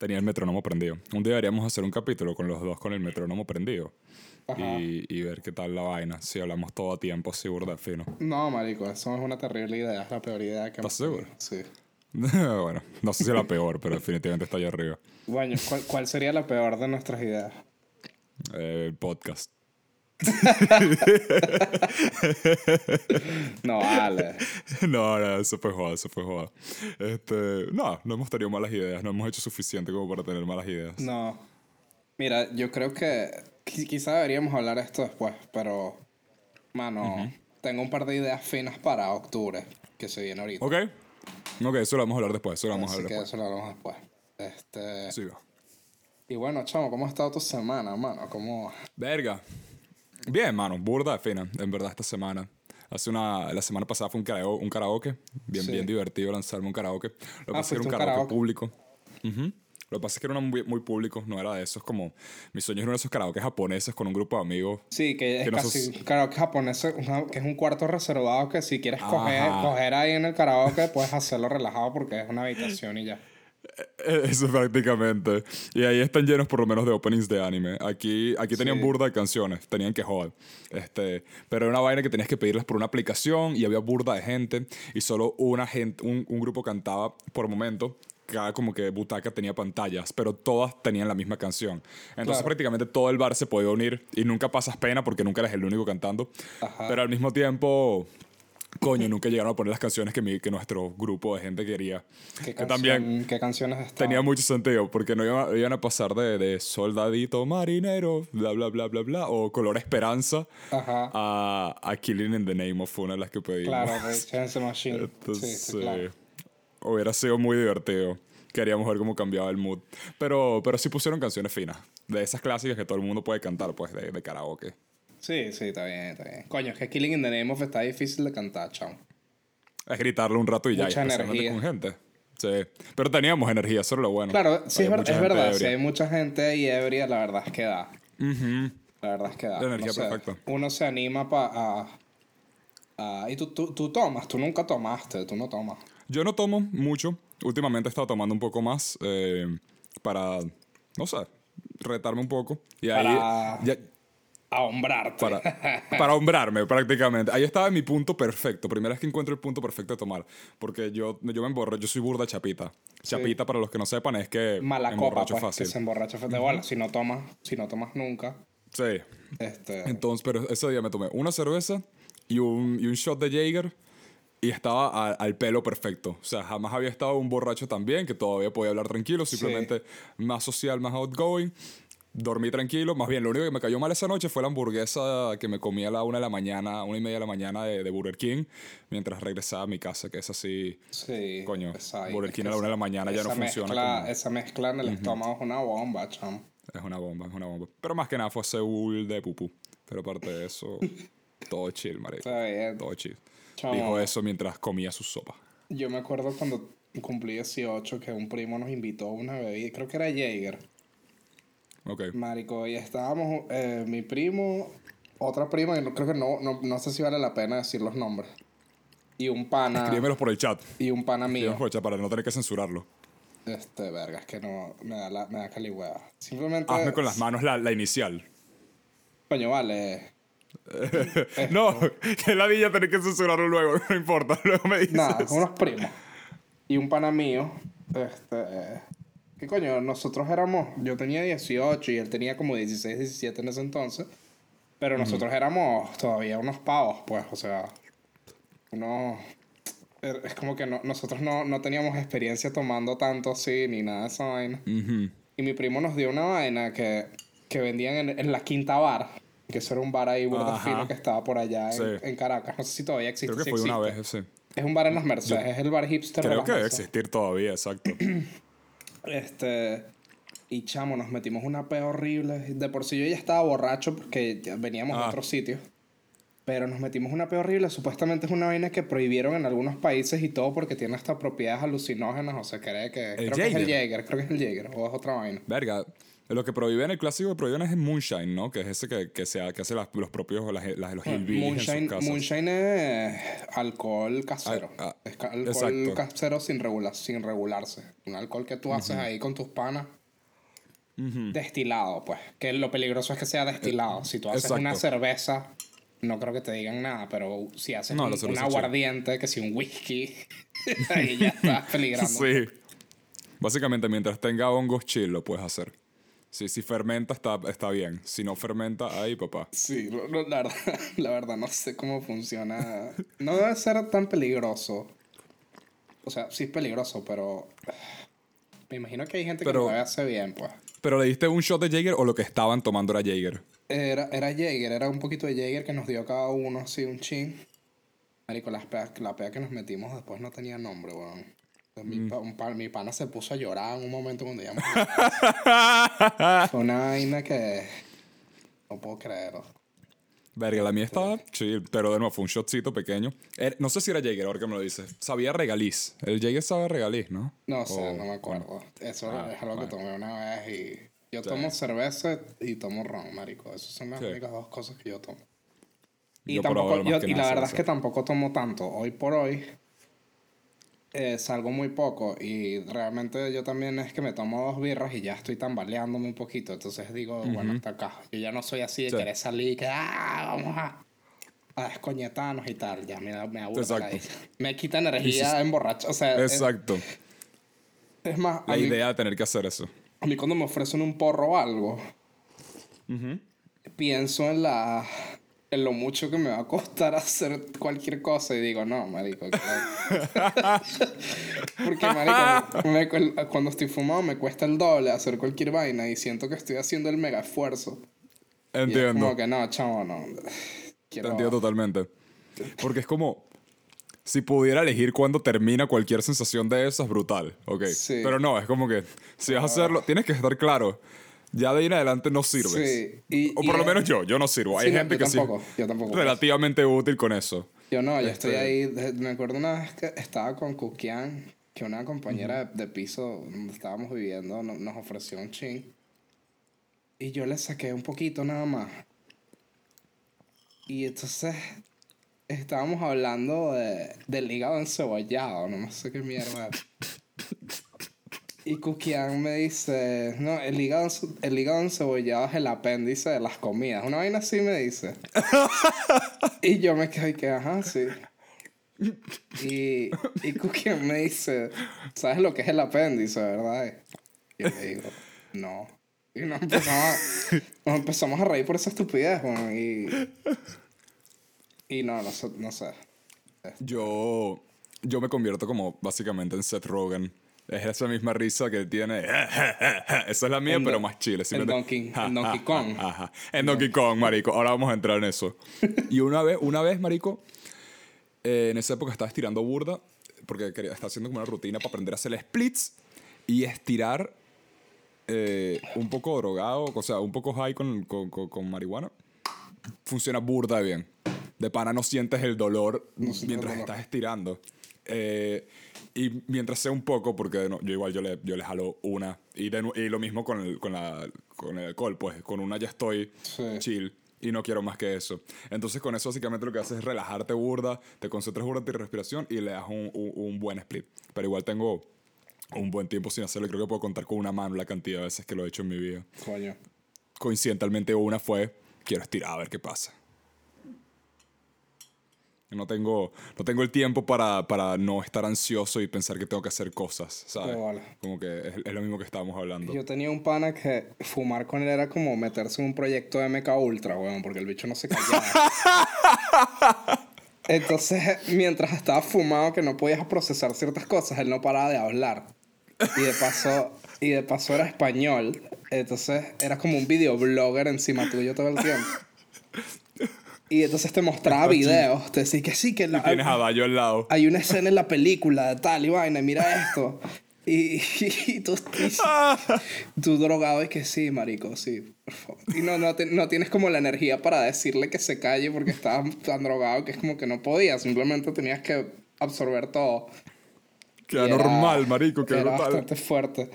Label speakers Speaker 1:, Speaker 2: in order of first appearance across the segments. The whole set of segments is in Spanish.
Speaker 1: tenía el metrónomo prendido. Un día deberíamos hacer un capítulo con los dos con el metrónomo prendido. Y, y, ver qué tal la vaina. Si hablamos todo a tiempo, sí, burda fino.
Speaker 2: No, marico, eso es una terrible idea. Es la peor idea que
Speaker 1: ¿Estás seguro?
Speaker 2: Sí.
Speaker 1: bueno, no sé si es la peor, pero definitivamente está allá arriba.
Speaker 2: Bueno, ¿cuál, cuál sería la peor de nuestras ideas?
Speaker 1: Eh, el podcast.
Speaker 2: no, vale.
Speaker 1: No, no, eso fue joda, eso fue joda. Este, no, no hemos tenido malas ideas, no hemos hecho suficiente como para tener malas ideas.
Speaker 2: No. Mira, yo creo que quizá deberíamos hablar esto después, pero, mano, tengo un par de ideas finas para octubre, que se viene ahorita.
Speaker 1: Ok. Ok, eso lo vamos a hablar después, eso lo vamos a hablar
Speaker 2: que
Speaker 1: después.
Speaker 2: eso lo hablamos después. Este...
Speaker 1: Sí,
Speaker 2: Y bueno, chamo, ¿cómo ha estado tu semana, mano? ¿Cómo...?
Speaker 1: Verga. Bien, mano, burda de fina, en verdad, esta semana. Hace una, la semana pasada fue un karaoke, un karaoke. bien,
Speaker 2: Sí.
Speaker 1: bien divertido lanzarme un karaoke. Lo que
Speaker 2: Ah,
Speaker 1: pasa era un karaoke,
Speaker 2: karaoke.
Speaker 1: público. Ujú. Lo que pasa es que era muy, muy público, no era de esos como... Mi sueño es uno de esos karaoke japoneses con un grupo de amigos.
Speaker 2: Sí, que es
Speaker 1: Que no
Speaker 2: casi
Speaker 1: sos-
Speaker 2: karaoke japonés, que es un cuarto reservado que si quieres coger, coger ahí en el karaoke puedes hacerlo relajado porque es una habitación y ya.
Speaker 1: Eh, Eso prácticamente. Y ahí están llenos por lo menos de openings de anime. Aquí, aquí tenían
Speaker 2: Sí.
Speaker 1: burda de canciones, tenían que joder. Este, pero era una vaina que tenías que pedirlas por una aplicación y había burda de gente y solo una gente, un, un grupo cantaba por momento. Cada como que butaca tenía pantallas, pero todas tenían la misma canción. Entonces
Speaker 2: Claro.
Speaker 1: prácticamente todo el bar se podía unir y nunca pasas pena porque nunca eres el único cantando.
Speaker 2: Ajá.
Speaker 1: Pero al mismo tiempo, coño, nunca llegaron a poner las canciones que, mi- que nuestro grupo de gente quería.
Speaker 2: ¿Qué,
Speaker 1: Que también
Speaker 2: ¿Qué canciones están?
Speaker 1: tenía mucho sentido, porque no iban, iban a pasar de, de soldadito marinero, bla, bla, bla, bla, bla, o color esperanza,
Speaker 2: Ajá.
Speaker 1: a, a Killing in the Name of, fue una de las que pedimos.
Speaker 2: Claro, de Chance Machine.
Speaker 1: Entonces,
Speaker 2: sí, sí, claro.
Speaker 1: eh, hubiera sido muy divertido. Queríamos ver cómo cambiaba el mood. Pero, pero sí pusieron canciones finas, de esas clásicas que todo el mundo puede cantar, pues, de, de karaoke.
Speaker 2: Sí, sí, está bien, está bien. Coño, es que Killing in the Name of está difícil de cantar, chao.
Speaker 1: Es gritarlo un rato y ya, y
Speaker 2: Mucha
Speaker 1: especialmente
Speaker 2: energía.
Speaker 1: con gente. Sí. Pero teníamos energía, eso era lo bueno.
Speaker 2: Claro, sí, es, ver- es verdad. Si
Speaker 1: ebria.
Speaker 2: hay mucha gente ahí ebria, la verdad es que da.
Speaker 1: Ujú.
Speaker 2: La verdad es que da.
Speaker 1: La energía
Speaker 2: No sé,
Speaker 1: perfecta.
Speaker 2: Uno se anima para... A, a- y tú, tú, tú tomas, tú nunca tomaste, tú no tomas.
Speaker 1: Yo no tomo mucho. Últimamente he estado tomando un poco más eh, para, no sé, retarme un poco. Y ahí,
Speaker 2: Para-
Speaker 1: ya-
Speaker 2: Ahombrarte.
Speaker 1: para, para hombrarme prácticamente. Ahí estaba mi punto perfecto. Primera vez que encuentro el punto perfecto de tomar. Porque yo, yo me emborro, yo soy burda chapita. Chapita, para los que no sepan, es que
Speaker 2: Mala
Speaker 1: me
Speaker 2: copa,
Speaker 1: emborracho
Speaker 2: pues,
Speaker 1: fácil.
Speaker 2: que se emborracha fácil. De bola, si no tomas, si no tomas nunca,
Speaker 1: Sí.
Speaker 2: este...
Speaker 1: Entonces, pero ese día me tomé una cerveza y un, y un shot de Jaeger y estaba a- al pelo perfecto. O sea, jamás había estado un borracho tan bien que todavía podía hablar tranquilo, simplemente más social, más outgoing. Dormí tranquilo, más bien lo único que me cayó mal esa noche fue la hamburguesa que me comí a la una de la mañana, una y media de la mañana de, de Burger King, mientras regresaba a mi casa, que es así,
Speaker 2: Sí,
Speaker 1: coño,
Speaker 2: ahí.
Speaker 1: Burger King a la una de la mañana ya no
Speaker 2: esa
Speaker 1: funciona.
Speaker 2: Mezcla,
Speaker 1: como-
Speaker 2: Esa mezcla en el estómago es una bomba, chamo.
Speaker 1: Es una bomba, es una bomba. Pero más que nada fue Seúl de pupú. Pero aparte de eso, todo chill, marico.
Speaker 2: Está bien.
Speaker 1: Todo chill.
Speaker 2: Chamo.
Speaker 1: Dijo eso mientras comía su sopa.
Speaker 2: Yo me acuerdo cuando cumplí 18 que un primo nos invitó a una bebida, creo que era Jaeger.
Speaker 1: Ok.
Speaker 2: Marico, y estábamos, eh, mi primo, otra prima, y no- creo que no, no, no sé si vale la pena decir los nombres. Y un pana,
Speaker 1: Escríbemelos por el chat.
Speaker 2: y un pana mío.
Speaker 1: Por el chat para no tener que censurarlo.
Speaker 2: Este, verga, es que no, me da, la, me da caligüeva. Simplemente,
Speaker 1: Hazme con las manos la, la inicial.
Speaker 2: coño, vale.
Speaker 1: no, que la niña tener que censurarlo luego, no importa. Luego me dices.
Speaker 2: Nada, unos primos. Y un pana mío, este... ¿Qué coño? Nosotros éramos... Yo tenía 18 y él tenía como 16, 17 en ese entonces. Pero nosotros éramos todavía unos pavos, pues, o sea... Unos... er- Es como que no- nosotros no, no teníamos experiencia tomando tanto así, ni nada de esa vaina.
Speaker 1: Ujú.
Speaker 2: Y mi primo nos dio una vaina que, que vendían en, en la Quinta Bar. Que eso era un bar ahí burda fino que estaba por allá en,
Speaker 1: Sí.
Speaker 2: en Caracas. No sé si todavía existe.
Speaker 1: Creo que fue una
Speaker 2: existe.
Speaker 1: vez, sí.
Speaker 2: Es un bar en las Mercedes, es el bar hipster de
Speaker 1: Creo
Speaker 2: las
Speaker 1: que debe existir todavía, exacto.
Speaker 2: Este. Y chamo, nos metimos una pea horrible. De por sí yo ya estaba borracho porque ya veníamos de
Speaker 1: Ah.
Speaker 2: otros sitios. Pero nos metimos una pea horrible. Supuestamente es una vaina que prohibieron en algunos países y todo porque tiene hasta propiedades alucinógenas. O sea, cree que. creo que es el?
Speaker 1: Jaeger,
Speaker 2: creo que es el Jaeger. O es otra vaina.
Speaker 1: Verga. Lo que prohíben, el clásico que prohíben es el moonshine, ¿no? Que es ese que, que, se, que hace las- los propios, las, las- los hillbillies en
Speaker 2: Moonshine,
Speaker 1: sus casas.
Speaker 2: moonshine es alcohol casero.
Speaker 1: Ah, ah,
Speaker 2: es alcohol
Speaker 1: exacto.
Speaker 2: casero sin, regula- sin regularse. Un alcohol que tú haces ahí con tus panas. Destilado, pues. Que lo peligroso es que sea destilado. Si tú haces
Speaker 1: exacto.
Speaker 2: una cerveza, no creo que te digan nada, pero si haces
Speaker 1: No,
Speaker 2: un, un aguardiente, que si un whisky, ahí ya estás peligrando.
Speaker 1: Sí. Básicamente, mientras tenga hongos chill, lo puedes hacer. Sí, si fermenta, está, está bien. Si no fermenta, ahí, papá.
Speaker 2: Sí, la, verdad, la verdad no sé cómo funciona. No debe ser tan peligroso. O sea, sí es peligroso, pero me imagino que hay gente
Speaker 1: Pero-
Speaker 2: que lo hace bien, pues.
Speaker 1: ¿Pero le diste un shot de Jaeger o lo que estaban tomando era Jaeger?
Speaker 2: Era, era Jaeger, era un poquito de Jaeger que nos dio cada uno así un chin. Marico, las peas- la pea que nos metimos después no tenía nombre, weón. Mi,
Speaker 1: Mm.
Speaker 2: pa- pa- mi pana se puso a llorar en un momento cuando ya Fue una vaina que no puedo creerlo.
Speaker 1: Verga, la mía estaba chill, pero de nuevo fue un shotcito pequeño. Era- no sé si era Jaeger, ahora que me lo dices. Sabía regaliz. El Jaeger sabe regaliz, ¿no?
Speaker 2: No sé, no me acuerdo. Eso
Speaker 1: Ah,
Speaker 2: es algo que
Speaker 1: bueno.
Speaker 2: tomé una vez y... Yo
Speaker 1: Sí.
Speaker 2: tomo cerveza y tomo ron, marico. Esas son las
Speaker 1: Sí.
Speaker 2: únicas dos cosas que yo tomo. Y,
Speaker 1: Yo
Speaker 2: tampoco, yo-
Speaker 1: que
Speaker 2: y la verdad es que tampoco tomo tanto. Hoy por hoy eh, salgo muy poco y realmente yo también es que me tomo dos birras y ya estoy tambaleándome un poquito. Entonces digo, bueno, hasta acá. Yo ya no soy así de
Speaker 1: Sí.
Speaker 2: querer salir y que, ah, vamos a, a descoñetarnos y tal. Ya me, me idea. Me quita energía emborracho. O sea,
Speaker 1: Exacto.
Speaker 2: es más,
Speaker 1: La
Speaker 2: mí-
Speaker 1: idea de tener que hacer eso.
Speaker 2: a mí cuando me ofrecen un porro o algo, pienso en la en lo mucho que me va a costar hacer cualquier cosa y digo, no, marico. claro". Porque, marico, me cu- cuando estoy fumado me cuesta el doble hacer cualquier vaina y siento que estoy haciendo el mega esfuerzo. Y es
Speaker 1: Entiendo.
Speaker 2: como que no, chavo, no.
Speaker 1: Te
Speaker 2: Quiero...
Speaker 1: entiendo totalmente. Porque es como. Si pudiera elegir cuándo termina cualquier sensación de esas, brutal. Ok.
Speaker 2: Sí.
Speaker 1: Pero no, es como que. Si vas a hacerlo, tienes que estar claro. Ya de ahí en adelante no sirves.
Speaker 2: Sí, y-
Speaker 1: o
Speaker 2: y
Speaker 1: por lo
Speaker 2: es-
Speaker 1: menos yo, yo no sirvo. Hay
Speaker 2: Sí, no,
Speaker 1: gente
Speaker 2: yo
Speaker 1: que
Speaker 2: tampoco,
Speaker 1: sí.
Speaker 2: yo tampoco.
Speaker 1: es relativamente útil con eso.
Speaker 2: Yo no, yo
Speaker 1: Este-
Speaker 2: estoy ahí. de- Me acuerdo una vez que estaba con Kukian, que una compañera de, de piso donde estábamos viviendo no- nos ofreció un chin. Y yo le saqué un poquito nada más. Y entonces estábamos hablando de, del hígado encebollado, no sé qué mierda. Y Kukian me dice, no, el hígado, el hígado encebollado es el apéndice de las comidas. Una vaina así me dice. Y yo me quedé que, ajá, sí. Y, y Kukian me dice, ¿sabes lo que es el apéndice, verdad? Y yo le digo, no. Y nos empezamos a, nos empezamos a reír por esa estupidez, bueno, y... Y no, no, sé- no sé.
Speaker 1: Yo. Yo me convierto como básicamente en Seth Rogen. Es esa misma risa que tiene. Esa es la mía,
Speaker 2: En
Speaker 1: pero más chile.
Speaker 2: en Donkey- en Donkey Kong.
Speaker 1: Ajá. En Donkey Kong, marico. Ahora vamos a entrar en eso. Y una vez, una vez marico, eh, en esa época estaba estirando burda, porque quería, estaba haciendo como una rutina para aprender a hacer splits y estirar eh, un poco drogado, o sea, un poco high con, con, con- con marihuana. Funciona burda bien. De pana no sientes el dolor
Speaker 2: el
Speaker 1: mientras estás estirando. Eh, y mientras sé un poco, porque no, yo igual yo le, yo le jalo una. Y, de y lo mismo con el, con, la, con el alcohol, pues con una ya estoy
Speaker 2: Sí.
Speaker 1: chill y no quiero más que eso. Entonces con eso básicamente lo que haces es relajarte burda, te concentras burda en tu respiración y le das un, un- un buen split. Pero igual tengo un buen tiempo sin hacerlo y creo que puedo contar con una mano la cantidad de veces que lo he hecho en mi vida.
Speaker 2: Coño.
Speaker 1: Coincidentalmente una fue, quiero estirar a ver qué pasa. No tengo, no tengo el tiempo para, para no estar ansioso y pensar que tengo que hacer cosas, ¿sabes?
Speaker 2: Bola.
Speaker 1: Como que es, es lo mismo que estábamos hablando.
Speaker 2: Yo tenía un pana que fumar con él era como meterse en un proyecto de MK Ultra, weón, porque el bicho no se callaba. Entonces, mientras estaba fumado que no podías procesar ciertas cosas, él no paraba de hablar. Y de paso, y de paso era español. Entonces, era como un videoblogger encima tuyo todo el tiempo. Y entonces te mostraba videos, te decía que sí, que la,
Speaker 1: Tienes a Dayo al lado.
Speaker 2: hay una escena en la película de tal y vaina, mira esto. Y, y tú, y- tú drogado y que sí, marico, sí, por favor. Y no, no, te- no tienes como la energía para decirle que se calle porque estabas tan drogado que es como que no podías, simplemente tenías que absorber todo.
Speaker 1: Queda
Speaker 2: Y era-
Speaker 1: normal, marico, qué
Speaker 2: Era
Speaker 1: brutal.
Speaker 2: bastante fuerte.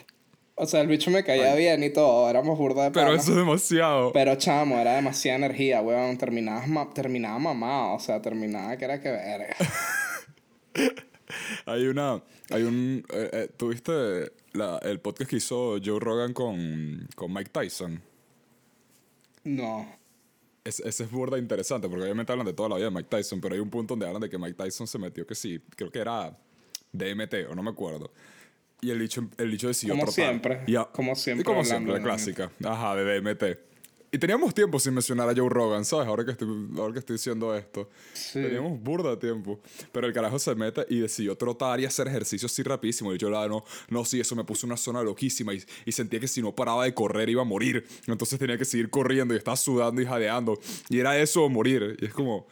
Speaker 2: O sea, el bicho me caía bien y todo, éramos burda de
Speaker 1: Pero eso es demasiado.
Speaker 2: Pero chamo, era demasiada energía, weón. Terminabas ma- terminaba mamado, o sea, terminaba que era que verga.
Speaker 1: Hay una. Hay un. eh, eh, ¿Tuviste la- el podcast que hizo Joe Rogan con, con Mike Tyson?
Speaker 2: No.
Speaker 1: Es- ese es burda interesante, porque obviamente hablan de toda la vida de Mike Tyson, pero hay un punto donde hablan de que Mike Tyson se metió que sí, creo que era DMT, o no me acuerdo. Y el dicho, el dicho decidió
Speaker 2: Como
Speaker 1: trotar.
Speaker 2: siempre,
Speaker 1: Y a-
Speaker 2: como siempre
Speaker 1: Y como siempre, la clásica. Ajá, de DMT. Y teníamos tiempo sin mencionar a Joe Rogan, ¿sabes? Ahora que estoy, ahora que estoy diciendo esto.
Speaker 2: Sí.
Speaker 1: Teníamos burda de tiempo. Pero el carajo se mete y decidió trotar y hacer ejercicio así rapidísimo. Y yo, la no, no, sí, eso me puso una zona loquísima. Y, y sentía que si no paraba de correr iba a morir. Entonces tenía que seguir corriendo y estaba sudando y jadeando. Y era eso morir. Y es como.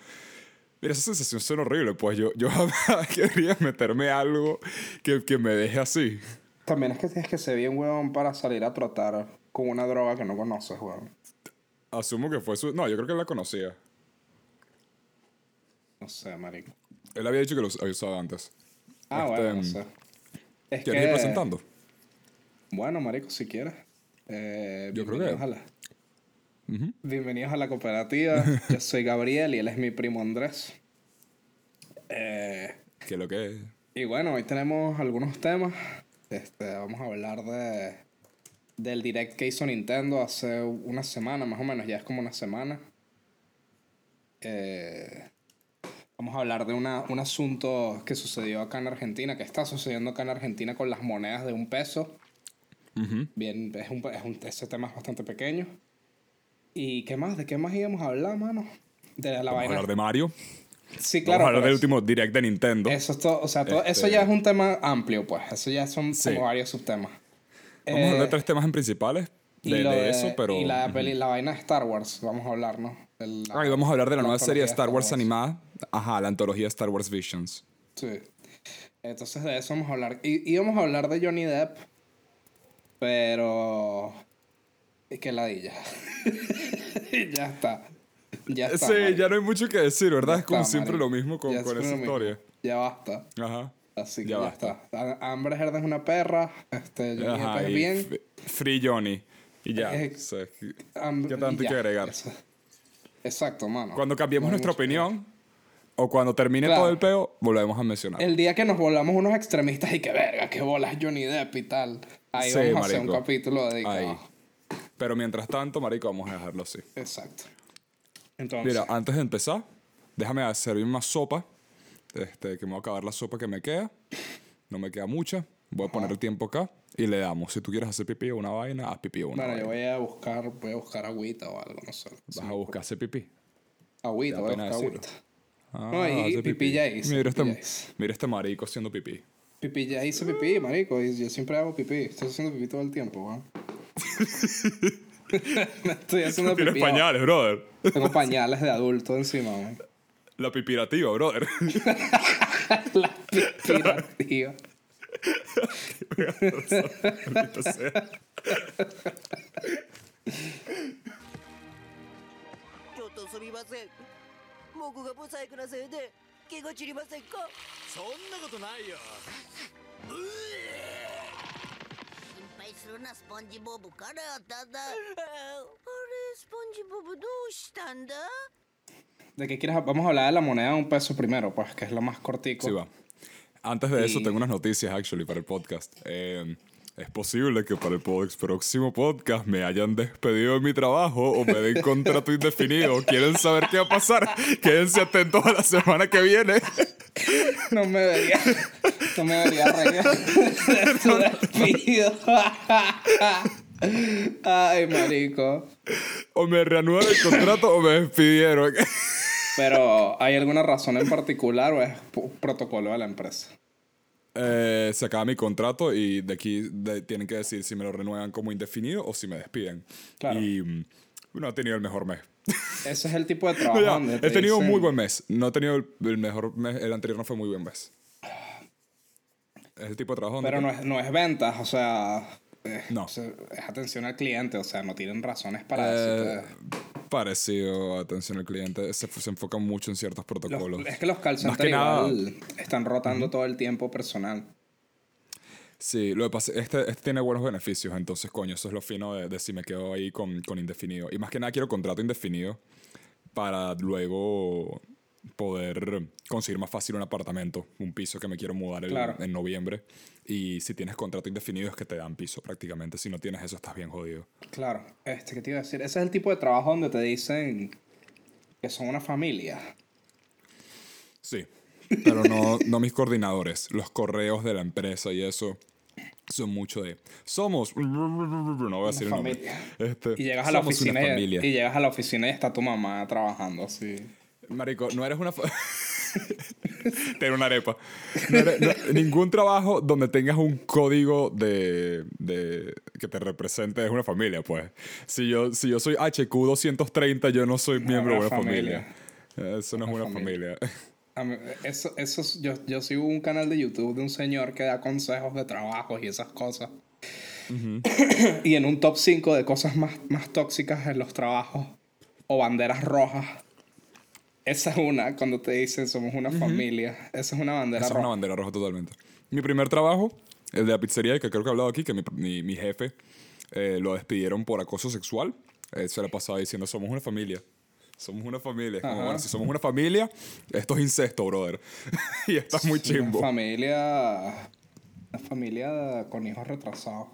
Speaker 1: Mira, esa sensación suena horrible. Pues yo, yo jamás quería meterme algo que, que me deje así.
Speaker 2: También es que tienes que ser bien, weón, para salir a trotar con una droga que no conoces, weón.
Speaker 1: Asumo que fue su. No, yo creo que él la conocía.
Speaker 2: No sé, marico.
Speaker 1: Él había dicho que lo había usado antes.
Speaker 2: Ah,
Speaker 1: Este,
Speaker 2: bueno, no sé. Es
Speaker 1: ¿Quieres ir presentando?
Speaker 2: Bueno, marico, si quieres. Eh,
Speaker 1: Yo creo que-
Speaker 2: a la- Bienvenidos a la cooperativa. Yo soy Gabriel y él es mi primo Andrés. Eh,
Speaker 1: Que lo que es.
Speaker 2: y bueno, hoy tenemos algunos temas. Este, vamos a hablar de del direct que hizo Nintendo hace una semana, más o menos, ya es como una semana. Eh, vamos a hablar de una, un asunto que sucedió acá en Argentina, que está sucediendo acá en Argentina con las monedas de un peso.
Speaker 1: Ujú.
Speaker 2: Bien, es un, es un- ese tema es bastante pequeño. ¿Y qué más? ¿De qué más íbamos a hablar, mano? De la
Speaker 1: Vamos a
Speaker 2: vaina.
Speaker 1: hablar de Mario.
Speaker 2: Sí, claro.
Speaker 1: Vamos a hablar del
Speaker 2: es-
Speaker 1: último direct de Nintendo.
Speaker 2: Eso es todo, o sea, todo- eso
Speaker 1: Este-
Speaker 2: ya es un tema amplio, pues. Eso ya son
Speaker 1: Sí.
Speaker 2: como varios subtemas.
Speaker 1: Vamos a hablar de
Speaker 2: Eh,
Speaker 1: tres temas en principales de,
Speaker 2: y lo
Speaker 1: de
Speaker 2: de-
Speaker 1: eso, pero.
Speaker 2: Y la, peli- la vaina de Star Wars, vamos a hablar, ¿no? El-
Speaker 1: Ah, y vamos a hablar de la, nueva serie de Star Wars animada. Ajá, la antología Star Wars Visions.
Speaker 2: Sí. Entonces de eso vamos a hablar. Y íbamos a hablar de Johnny Depp, pero... Es que ladilla. ya está. Ya está.
Speaker 1: sí, ya no hay mucho que decir, ¿verdad?
Speaker 2: Ya
Speaker 1: es como
Speaker 2: está,
Speaker 1: siempre lo mismo con, con esa
Speaker 2: mismo.
Speaker 1: historia.
Speaker 2: Ya basta.
Speaker 1: Ajá.
Speaker 2: Así que
Speaker 1: Ya
Speaker 2: ya,
Speaker 1: basta.
Speaker 2: está. Amber Heard es una perra. Este, Johnny
Speaker 1: Ajá,
Speaker 2: es bien.
Speaker 1: Free Johnny. Y ya.
Speaker 2: Eh,
Speaker 1: o sea, ¿qué tanto hay que agregar?
Speaker 2: Eso. Exacto, mano.
Speaker 1: Cuando cambiemos
Speaker 2: No
Speaker 1: nuestra
Speaker 2: mucho que
Speaker 1: opinión, o cuando termine
Speaker 2: Claro.
Speaker 1: todo el peo, volvemos a mencionar.
Speaker 2: El día que nos volvamos unos extremistas y que verga, que bolas Johnny Depp y tal. Ahí
Speaker 1: Sí,
Speaker 2: vamos a hacer un capítulo dedicado.
Speaker 1: Ahí. Pero mientras tanto, marico, vamos a dejarlo así.
Speaker 2: Exacto. Entonces,
Speaker 1: Mira, antes de empezar, déjame servir más sopa. Este, que me voy a acabar la sopa que me queda. No me queda mucha. Voy a poner el tiempo acá y le damos. Si tú quieres hacer pipí o una vaina, haz pipí o una
Speaker 2: bueno, yo
Speaker 1: vaina.
Speaker 2: voy a buscar, voy a buscar agüita o algo, no sé.
Speaker 1: Vas a buscar hacer pipí.
Speaker 2: Agüita, voy a buscar
Speaker 1: decirlo.
Speaker 2: agüita.
Speaker 1: Ah,
Speaker 2: No, y
Speaker 1: hace
Speaker 2: pipí ya hice,
Speaker 1: Mira
Speaker 2: pipí ya
Speaker 1: este,
Speaker 2: hice.
Speaker 1: mira este marico haciendo pipí.
Speaker 2: Pipí, ya hice pipí, marico, y yo siempre hago pipí. Estoy haciendo pipí todo el tiempo, weón. Estoy haciendo
Speaker 1: Tienes
Speaker 2: pipí.
Speaker 1: pañales, brother.
Speaker 2: Tengo pañales de adulto encima.
Speaker 1: La pipirativa, brother.
Speaker 2: La pipí,
Speaker 3: Sırna SpongeBob'u karatada. Pobre SpongeBob'u duştan
Speaker 2: ¿De qué quieres? Vamos a hablar de la moneda de un peso primero, pues, que es lo más cortico.
Speaker 1: Sí, va. Antes de
Speaker 2: y...
Speaker 1: eso, tengo unas noticias, actually, para el podcast. Eh, es posible que para el próximo podcast me hayan despedido de mi trabajo o me den contrato indefinido. ¿Quieren saber qué va a pasar? Quédense atentos a la semana que viene.
Speaker 2: No me deberían no me debería reír tu despido. Ay, marico.
Speaker 1: O me reanudan el contrato o me despidieron.
Speaker 2: Pero, ¿hay alguna razón en particular o es protocolo de la empresa?
Speaker 1: Eh, se acaba mi contrato y de aquí de- tienen que decir si me lo renuevan como indefinido o si me despiden.
Speaker 2: Claro.
Speaker 1: Y mm, no he tenido el mejor mes.
Speaker 2: Ese es el tipo de
Speaker 1: No,
Speaker 2: trabajo
Speaker 1: ya,
Speaker 2: donde te
Speaker 1: he tenido un
Speaker 2: dicen-
Speaker 1: muy buen mes. No he tenido el, el mejor mes. El anterior no fue muy buen mes. Es el tipo de trabajo donde
Speaker 2: Pero no es, no es ventas, o sea...
Speaker 1: No.
Speaker 2: es atención al cliente, o sea, no tienen razones para
Speaker 1: Eh,
Speaker 2: decirte...
Speaker 1: parecido a atención al cliente. Se, se enfoca mucho en ciertos
Speaker 2: Los-
Speaker 1: protocolos.
Speaker 2: es que los call centers
Speaker 1: nada-
Speaker 2: están rotando todo el tiempo personal.
Speaker 1: Sí, lo que pasa este, este tiene buenos beneficios, entonces, coño, eso es lo fino de, de si me quedo ahí con, con indefinido. Y más que nada quiero contrato indefinido para luego poder conseguir más fácil un apartamento, un piso que me quiero mudar el-
Speaker 2: Claro.
Speaker 1: en noviembre. Y si tienes contrato indefinido es que te dan piso prácticamente. Si no tienes eso, estás bien jodido.
Speaker 2: Claro, este, ¿qué te iba a decir? Ese es el tipo de trabajo donde te dicen que son una familia.
Speaker 1: Sí, pero no, no mis coordinadores. Los correos de la empresa y eso son mucho de... Somos... No voy a decir el nombre. Este,
Speaker 2: Y llegas a la oficina y,
Speaker 1: familia.
Speaker 2: y llegas a la oficina y está tu mamá trabajando así.
Speaker 1: Marico, no eres una... Tener una arepa. No eres- no- ningún trabajo donde tengas un código de, de- que te represente es una familia, pues. Si yo, si yo soy HQ230, yo no soy miembro de
Speaker 2: una
Speaker 1: familia.
Speaker 2: familia.
Speaker 1: Eso no es
Speaker 2: Una
Speaker 1: familia.
Speaker 2: A mí- Eso, eso, es- yo, yo sigo un canal de YouTube de un señor que da consejos de trabajos y esas cosas. y en un top 5 de cosas más, más tóxicas en los trabajos o banderas rojas. Esa es una, cuando te dicen somos una familia. Esa es una bandera
Speaker 1: Esa es
Speaker 2: roja.
Speaker 1: una bandera roja totalmente. Mi primer trabajo, el de la pizzería, que creo que he hablado aquí, que mi, mi- mi jefe eh, lo despidieron por acoso sexual. Eh, se le pasaba diciendo, somos una familia. Somos una familia. Es Como, bueno, si somos una familia, esto es incesto, brother. y está muy
Speaker 2: Sí, Una
Speaker 1: chimbo.
Speaker 2: familia. Una familia con hijos retrasados.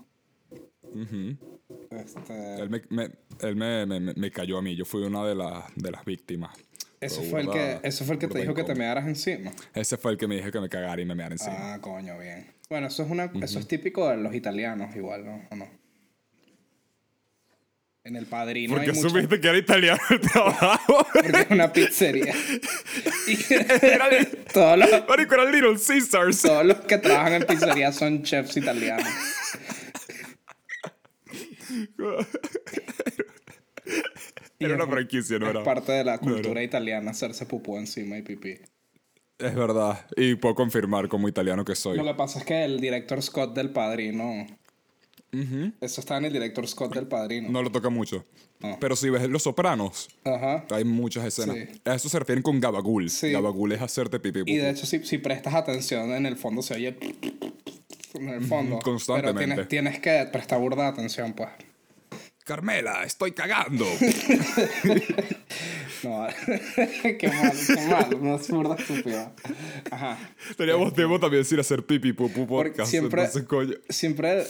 Speaker 2: Este,
Speaker 1: Él, me, me- él me- me cayó a mí. Yo fui una de, las de las víctimas.
Speaker 2: Ese,
Speaker 1: Pero
Speaker 2: fue el que, ese fue el que te dijo que te mearas encima.
Speaker 1: Ese fue el que me dije que me cagara y me meara encima.
Speaker 2: Ah, coño, bien. Bueno, eso es, una, eso es típico de los italianos, igual, ¿no? ¿O no? En el padrino
Speaker 1: ¿Por
Speaker 2: hay
Speaker 1: qué
Speaker 2: mucha-
Speaker 1: supiste que era italiano el trabajo?
Speaker 2: Porque es una pizzería. y todos, los,
Speaker 1: era Little Caesars.
Speaker 2: todos los que trabajan en pizzería son chefs italianos.
Speaker 1: Era una
Speaker 2: un-
Speaker 1: franquicia, no
Speaker 2: es
Speaker 1: era.
Speaker 2: parte de la
Speaker 1: no
Speaker 2: cultura italiana hacerse pupú encima y pipí.
Speaker 1: Es verdad. Y puedo confirmar como italiano que soy.
Speaker 2: Lo que pasa es que el director Scott del Padrino... Eso está en el director Scott del Padrino.
Speaker 1: No lo toca mucho.
Speaker 2: No.
Speaker 1: Pero si ves Los Sopranos,
Speaker 2: Ajá.
Speaker 1: hay muchas escenas.
Speaker 2: Sí.
Speaker 1: A eso se refieren con gabagul.
Speaker 2: Sí.
Speaker 1: Gabagul es hacerte pipí.
Speaker 2: Y de
Speaker 1: pupú.
Speaker 2: hecho, si, si prestas atención, en el fondo se oye... En el fondo.
Speaker 1: constantemente.
Speaker 2: Pero tienes, tienes que prestar burda atención, pues.
Speaker 1: Carmela, estoy cagando.
Speaker 2: No, qué mal, qué mal. Una burda estúpida. Ajá.
Speaker 1: Teníamos tiempo también sin hacer pipí pupú
Speaker 2: Porque
Speaker 1: podcast.
Speaker 2: siempre,
Speaker 1: Entonces, coño.
Speaker 2: siempre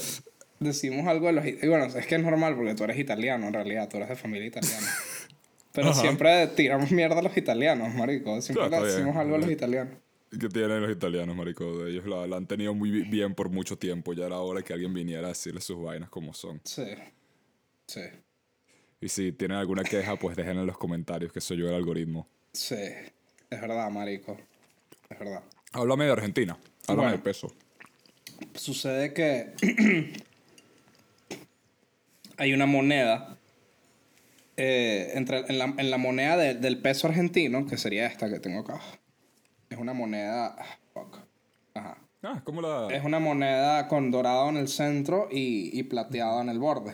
Speaker 2: decimos algo de los... y Bueno, es que es normal porque tú eres italiano, en realidad. Tú eres de familia italiana. Pero
Speaker 1: Ajá.
Speaker 2: siempre tiramos mierda a los italianos, marico. Siempre
Speaker 1: Claro,
Speaker 2: le decimos
Speaker 1: bien.
Speaker 2: algo a los italianos.
Speaker 1: ¿Qué tienen los italianos, marico? Ellos la, la han tenido muy bi- bien por mucho tiempo. Ya era hora que alguien viniera a decirles sus vainas como son.
Speaker 2: Sí. Sí.
Speaker 1: Y si tienen alguna queja, pues dejen en los comentarios que soy yo el algoritmo.
Speaker 2: Sí. Es verdad, marico. Es verdad.
Speaker 1: Háblame de Argentina. Háblame
Speaker 2: Bueno.
Speaker 1: de peso.
Speaker 2: Sucede que hay una moneda eh, entre, en, la, en la moneda de- del peso argentino, que sería esta que tengo acá. Es una moneda. Fuck. Ajá.
Speaker 1: Ah, como la...
Speaker 2: Es una moneda con dorado en el centro y, y plateado en el borde.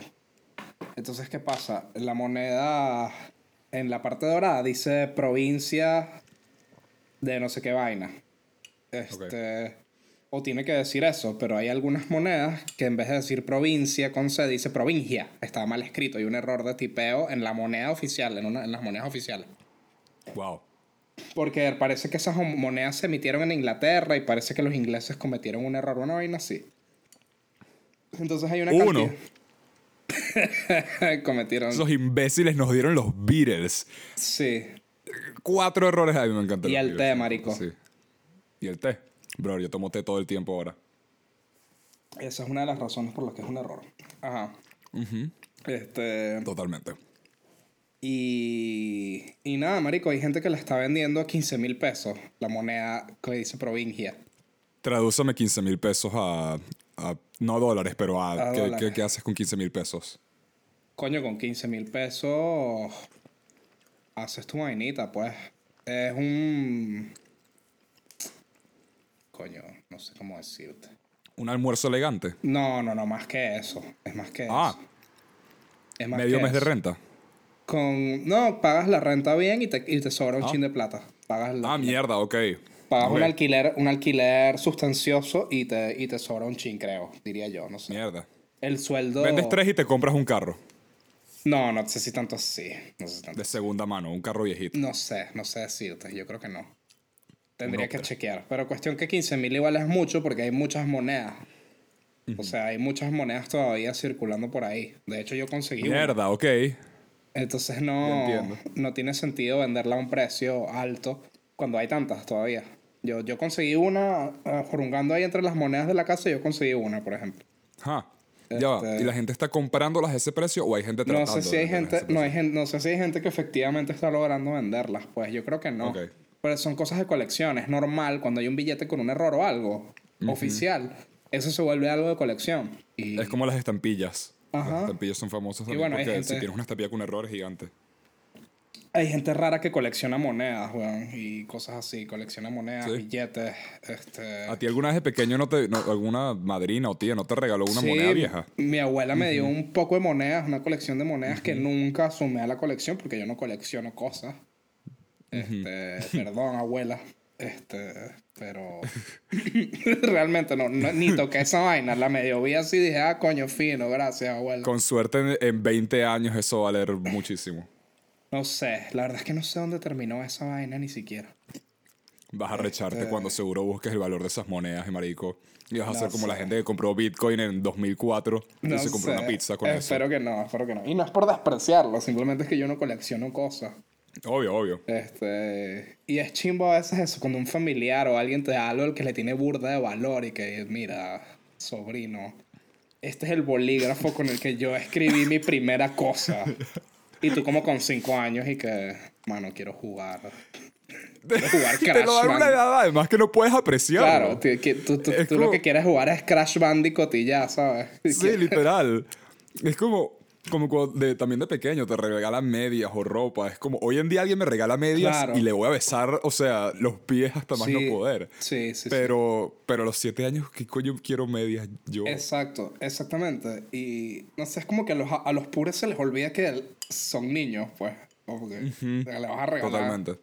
Speaker 2: Entonces, ¿qué pasa? La moneda en la parte dorada dice provincia de no sé qué vaina. Este. O tiene que decir eso, pero hay algunas monedas que en vez de decir provincia con C dice provincia. Está mal escrito. Hay un error de tipeo en la moneda oficial, en, una- en las monedas oficiales.
Speaker 1: Wow.
Speaker 2: Porque parece que esas monedas se emitieron en Inglaterra y parece que los ingleses cometieron un error, una vaina así. Entonces hay una
Speaker 1: Uno.
Speaker 2: cantidad- cometieron.
Speaker 1: Esos imbéciles nos dieron los Beatles.
Speaker 2: Sí.
Speaker 1: Cuatro errores. A mí me encanta.
Speaker 2: Y el
Speaker 1: Beatles.
Speaker 2: té, marico.
Speaker 1: Sí. Y el té. Bro, yo tomo té todo el tiempo ahora.
Speaker 2: Esa es una de las razones por las que es un error. Ajá. Este.
Speaker 1: Totalmente.
Speaker 2: Y. Y nada, marico, hay gente que la está vendiendo a 15 mil pesos. La moneda que dice provincia.
Speaker 1: Tradúzame 15 mil pesos a, a- No dólares, pero a.
Speaker 2: A
Speaker 1: ¿qué,
Speaker 2: dólares.
Speaker 1: qué- qué haces con 15 mil pesos?
Speaker 2: Coño, con 15 mil pesos. Haces tu vainita, pues. Es un. Coño, no sé cómo decirte.
Speaker 1: Un almuerzo elegante.
Speaker 2: No, no, no, más que eso. Es más que
Speaker 1: Ah,
Speaker 2: eso. Es más
Speaker 1: medio
Speaker 2: que
Speaker 1: mes de renta.
Speaker 2: Con. No, pagas la renta bien y te, y te sobra un chin de plata. Pagas la.
Speaker 1: Ah, mierda, ok.
Speaker 2: Pagas un alquiler, un alquiler sustancioso y te, y te sobra un chin, creo, diría yo, no sé.
Speaker 1: Mierda.
Speaker 2: El sueldo...
Speaker 1: Vendes tres y te compras un carro
Speaker 2: No, no sé si tanto así. No sé si tanto
Speaker 1: de segunda mano, un carro viejito.
Speaker 2: No sé, no sé decirte, yo creo que no. Tendría que chequear. Pero cuestión que 15 mil igual es mucho porque hay muchas monedas. O sea, hay muchas monedas todavía circulando por ahí. De hecho, yo conseguí una.
Speaker 1: Mierda, ok.
Speaker 2: Entonces no, no tiene sentido venderla a un precio alto cuando hay tantas todavía. Yo, yo conseguí una, ah, jurungando ahí entre las monedas de la casa, yo conseguí una, por ejemplo.
Speaker 1: Ya va.
Speaker 2: Este-
Speaker 1: ¿Y la gente está comprándolas a ese precio o hay gente
Speaker 2: No
Speaker 1: tratando
Speaker 2: sé si hay gente, no, hay no sé si hay gente que efectivamente está logrando venderlas. Pues yo creo que no.
Speaker 1: Ok.
Speaker 2: Pero son cosas de colección. Es normal cuando hay un billete con un error o algo oficial. Eso se vuelve algo de colección. Y
Speaker 1: Es como las estampillas.
Speaker 2: Ajá.
Speaker 1: Las estampillas son famosas también
Speaker 2: bueno, hay
Speaker 1: porque si
Speaker 2: gente-
Speaker 1: tienes una estampilla con un error es gigante.
Speaker 2: Hay gente rara que colecciona monedas, weón, y cosas así. Colecciona monedas,
Speaker 1: Sí.
Speaker 2: billetes, este...
Speaker 1: ¿A ti alguna vez de pequeño no te, no- alguna madrina o tía no te regaló una
Speaker 2: Sí,
Speaker 1: moneda vieja?
Speaker 2: Mi abuela me dio un poco de monedas, una colección de monedas que nunca sumé a la colección porque yo no colecciono cosas. Este, perdón, abuela. Este, pero realmente no, no- ni toqué esa vaina. La medio vi así y dije, ah, coño, fino, gracias, abuela.
Speaker 1: Con suerte en, en 20 años eso va a valer muchísimo.
Speaker 2: No sé, la verdad es que no sé dónde terminó esa vaina ni siquiera.
Speaker 1: Vas a recharte
Speaker 2: Este-
Speaker 1: cuando seguro busques el valor de esas monedas, marico. Y vas a ser como la gente que compró Bitcoin en 2004 y se compró
Speaker 2: sé.
Speaker 1: una pizza con eso.
Speaker 2: Espero que no, espero que no. Y no es por despreciarlo, simplemente es que yo no colecciono cosas.
Speaker 1: Obvio, obvio.
Speaker 2: Este, y es chimbo a veces eso, cuando un familiar o alguien te da algo que le tiene burda de valor y que, mira, sobrino, este es el bolígrafo con el que yo escribí mi primera cosa. Y tú como con cinco años y que, mano, quiero jugar. Quiero jugar
Speaker 1: Te
Speaker 2: Crash
Speaker 1: lo dan una edad además que no puedes apreciarlo.
Speaker 2: Claro, tú, tú, tú- tú
Speaker 1: como-
Speaker 2: lo que quieres jugar es Crash Bandicoot y ya, ¿sabes?
Speaker 1: Sí, literal. Es como, como cuando de- también de pequeño te regalan medias o ropa. Es como, hoy en día alguien me regala medias
Speaker 2: Claro.
Speaker 1: y le voy a besar, o sea, los pies hasta más
Speaker 2: Sí,
Speaker 1: no poder.
Speaker 2: Sí, sí, sí.
Speaker 1: Pero, pero a los siete años, ¿qué coño quiero medias yo?
Speaker 2: Exacto, exactamente. Y no sé, es como que a los, a los puros se les olvida que son niños, pues. Como que le vas a regalar.
Speaker 1: Totalmente.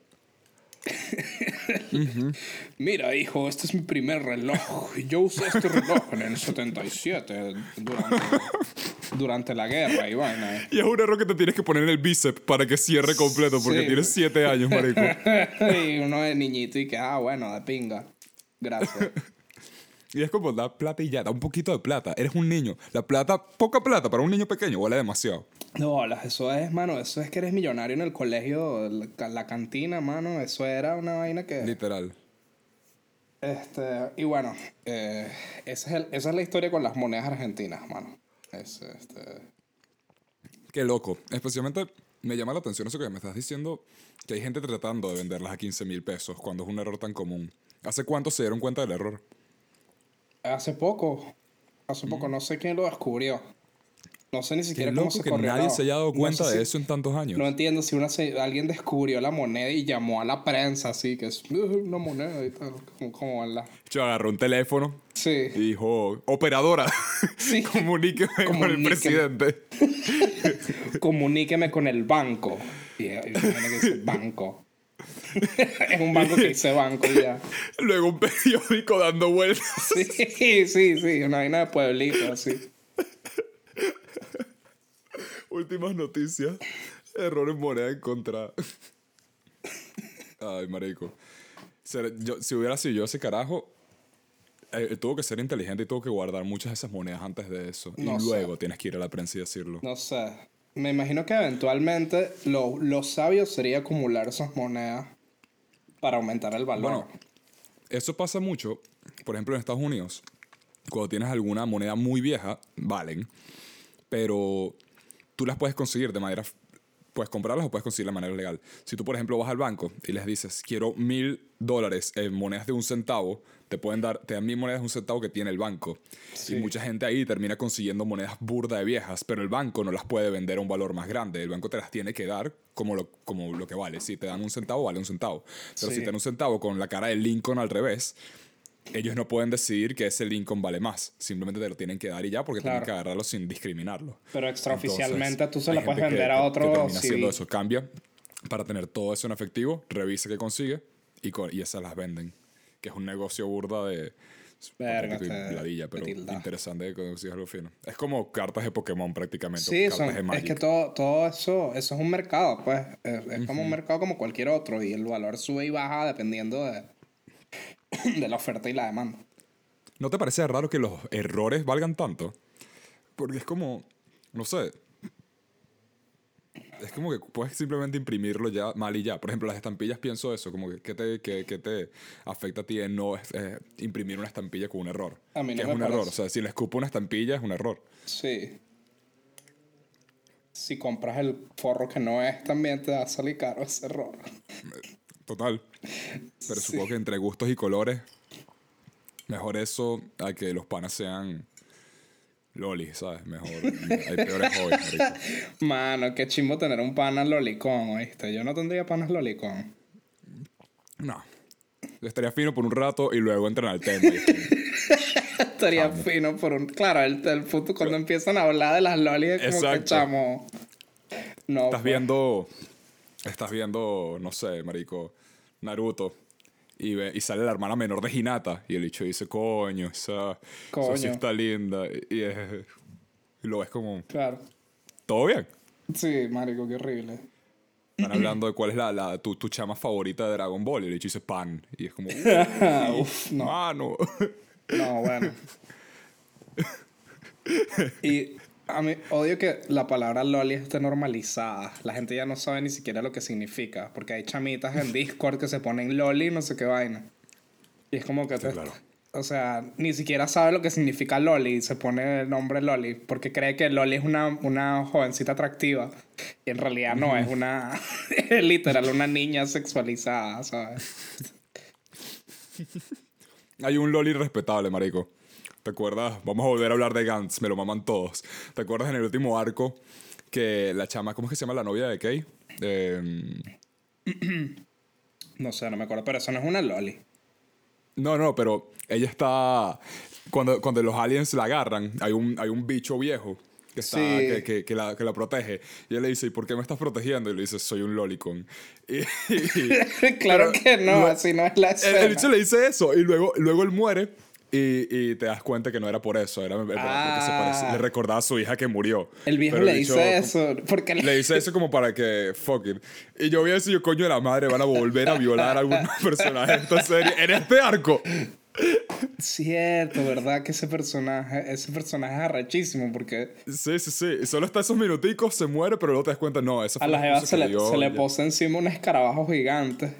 Speaker 2: Mira, hijo, este es mi primer reloj. Y yo usé este reloj en el 77 durante, durante la guerra y vaina.
Speaker 1: Y es un error que te tienes que poner en el bíceps para que cierre completo, porque
Speaker 2: Sí.
Speaker 1: tienes siete años, marico.
Speaker 2: y uno de niñito y que, ah, bueno, de pinga. Gracias.
Speaker 1: Y es como, da plata y ya, da un poquito de plata. Eres un niño. La plata, poca plata para un niño pequeño, huele demasiado.
Speaker 2: No, eso es, mano, eso es que eres millonario en el colegio, la, la cantina, mano, eso era una vaina que...
Speaker 1: Literal.
Speaker 2: Este, y bueno, eh, ese es el- esa es la historia con las monedas argentinas, mano. Es, este,
Speaker 1: Qué loco. Especialmente me llama la atención eso que me estás diciendo, que hay gente tratando de venderlas a 15 mil pesos cuando es un error tan común. ¿Hace cuánto se dieron cuenta del error?
Speaker 2: Hace poco, hace poco, no sé quién lo descubrió. No sé ni
Speaker 1: Mm. Qué
Speaker 2: siquiera cómo
Speaker 1: loco
Speaker 2: se
Speaker 1: que
Speaker 2: corrió.
Speaker 1: nadie
Speaker 2: no.
Speaker 1: se haya dado
Speaker 2: No
Speaker 1: cuenta
Speaker 2: sé
Speaker 1: de
Speaker 2: si-
Speaker 1: eso en tantos años.
Speaker 2: No entiendo si una, se- alguien descubrió la moneda y llamó a la prensa así, que es "Uh, una moneda y tal, como, como en la...
Speaker 1: Yo agarró un teléfono y
Speaker 2: Sí,
Speaker 1: dijo, operadora,
Speaker 2: sí.
Speaker 1: comuníqueme con el
Speaker 2: Comuníqueme.
Speaker 1: presidente.
Speaker 2: comuníqueme con el banco. Y, y que decir banco. es un banco que dice banco ya.
Speaker 1: Luego un periódico dando vueltas.
Speaker 2: Sí, sí, sí, una vaina de pueblito, así.
Speaker 1: Últimas noticias. Error en moneda encontrada. Ay, marico. Yo- si hubiera sido yo ese carajo, eh, tuvo que ser inteligente y tuvo que guardar muchas de esas monedas antes de eso.
Speaker 2: No
Speaker 1: y
Speaker 2: sé.
Speaker 1: luego tienes que ir a la prensa y decirlo.
Speaker 2: No sé. Me imagino que eventualmente lo, lo sabio sería acumular esas monedas para aumentar el valor.
Speaker 1: Bueno, eso pasa mucho, por ejemplo, en Estados Unidos. Cuando tienes alguna moneda muy vieja, valen. Pero tú las puedes conseguir de manera. Puedes comprarlas o puedes conseguir de manera legal. Si tú, por ejemplo, vas al banco y les dices, quiero mil dólares en monedas de un centavo, te pueden dar, te dan mil monedas de un centavo que tiene el banco.
Speaker 2: Sí.
Speaker 1: Y mucha gente ahí termina consiguiendo monedas burda de viejas, pero el banco no las puede vender a un valor más grande. El banco te las tiene que dar como lo, como lo que vale. Si te dan un centavo, vale un centavo. Pero
Speaker 2: Sí.
Speaker 1: si te dan un centavo con la cara de Lincoln al revés, ellos no pueden decidir que ese Lincoln vale más. Simplemente te lo tienen que dar y ya porque tienen
Speaker 2: Claro.
Speaker 1: que agarrarlo sin discriminarlo.
Speaker 2: Pero extraoficialmente
Speaker 1: Entonces,
Speaker 2: tú se la puedes
Speaker 1: gente que-
Speaker 2: vender a
Speaker 1: que-
Speaker 2: otro
Speaker 1: Que termina haciendo eso. Cambia para tener todo eso en efectivo, revisa que consigue y, co- y esas las venden. que es un negocio burda de...
Speaker 2: Verga,
Speaker 1: ladilla, pero
Speaker 2: tilda.
Speaker 1: interesante de conseguir algo fino. Es como cartas de Pokémon prácticamente.
Speaker 2: Sí,
Speaker 1: cartas
Speaker 2: son,
Speaker 1: de
Speaker 2: es que todo, todo eso, eso es un mercado, pues. Es, es como un mercado como cualquier otro y el valor sube y baja dependiendo de, de la oferta y la demanda.
Speaker 1: ¿No te parece raro que los errores valgan tanto? Porque es como, no sé. Es como que puedes simplemente imprimirlo ya mal y ya. Por ejemplo, las estampillas pienso eso, como que ¿qué te, qué- qué te afecta a ti en no eh, imprimir una estampilla con un error?
Speaker 2: A mí no
Speaker 1: que es un error. O sea, si le escupo una estampilla es un error.
Speaker 2: Sí. Si compras el forro que no es, también te va a salir caro ese error.
Speaker 1: Total. Pero
Speaker 2: Sí.
Speaker 1: supongo que entre gustos y colores, mejor eso a que los panas sean lolis, ¿sabes? Mejor. Hay peores hobbies, marico.
Speaker 2: Mano, qué chimbo tener un pana lolicón, ¿oíste? Yo no tendría panas lolicón.
Speaker 1: No. Estaría fino por un rato y luego entran al tema.
Speaker 2: Estaría fino por un... Claro, el, el puto cuando empiezan a hablar de las lolis es como que
Speaker 1: Exacto.
Speaker 2: chamo... No,
Speaker 1: Estás
Speaker 2: pues.
Speaker 1: viendo. Estás viendo, no sé, marico, Naruto. Y, ve, y sale la hermana menor de Hinata. Y el bicho dice, coño, esa, esa sí
Speaker 2: Coño.
Speaker 1: está linda. Y, y es- y lo ves como,
Speaker 2: Claro.
Speaker 1: ¿todo bien?
Speaker 2: Sí, marico, qué horrible.
Speaker 1: Están hablando de cuál es la, la- tu, tu chama favorita de Dragon Ball. Y el bicho dice pan. Y es como,
Speaker 2: Uf, no.
Speaker 1: mano.
Speaker 2: No, bueno. Y a mí odio que la palabra loli esté normalizada. La gente ya no sabe ni siquiera lo que significa. Porque hay chamitas en Discord que se ponen loli y no sé qué vaina. Y es como que te-
Speaker 1: claro.
Speaker 2: O sea, ni siquiera sabe lo que significa loli y se pone el nombre loli. Porque cree que loli es una, una jovencita atractiva. Y en realidad no, es una... literal una niña sexualizada, ¿sabes?
Speaker 1: Hay un loli respetable, marico. ¿Te acuerdas? Vamos a volver a hablar de Gantz, me lo maman todos. ¿Te acuerdas en el último arco que la chama, ¿cómo es que se llama la novia de Kay? Eh,
Speaker 2: No sé, no me acuerdo. Pero eso no es una loli.
Speaker 1: no, no, pero ella está... Cuando, cuando los aliens la agarran, hay un, hay un bicho viejo que, está,
Speaker 2: Sí.
Speaker 1: que, que- que la, que la protege. Y él le dice, ¿y por qué me estás protegiendo? Y le dice, soy un lolicon. Y, y-
Speaker 2: claro que no,
Speaker 1: luego-
Speaker 2: así no es la
Speaker 1: El,
Speaker 2: escena.
Speaker 1: el bicho le dice eso y luego, luego él muere y, y te das cuenta que no era por eso, era, porque se
Speaker 2: Ah.
Speaker 1: parece- le recordaba a su hija que murió.
Speaker 2: El viejo le
Speaker 1: bicho
Speaker 2: dice eso, porque
Speaker 1: Le dice eso como para que, fuck it. Y yo vi eso y yo, coño de la madre, van a volver a violar a algún personaje de esta serie en este arco.
Speaker 2: Cierto, ¿verdad? Que ese personaje, ese personaje es arrechísimo, porque
Speaker 1: Sí, sí, sí. Solo está esos minuticos, se muere, pero luego te das cuenta, no, esa fue
Speaker 2: a la jeva se le,
Speaker 1: dio,
Speaker 2: se le posa encima un escarabajo gigante.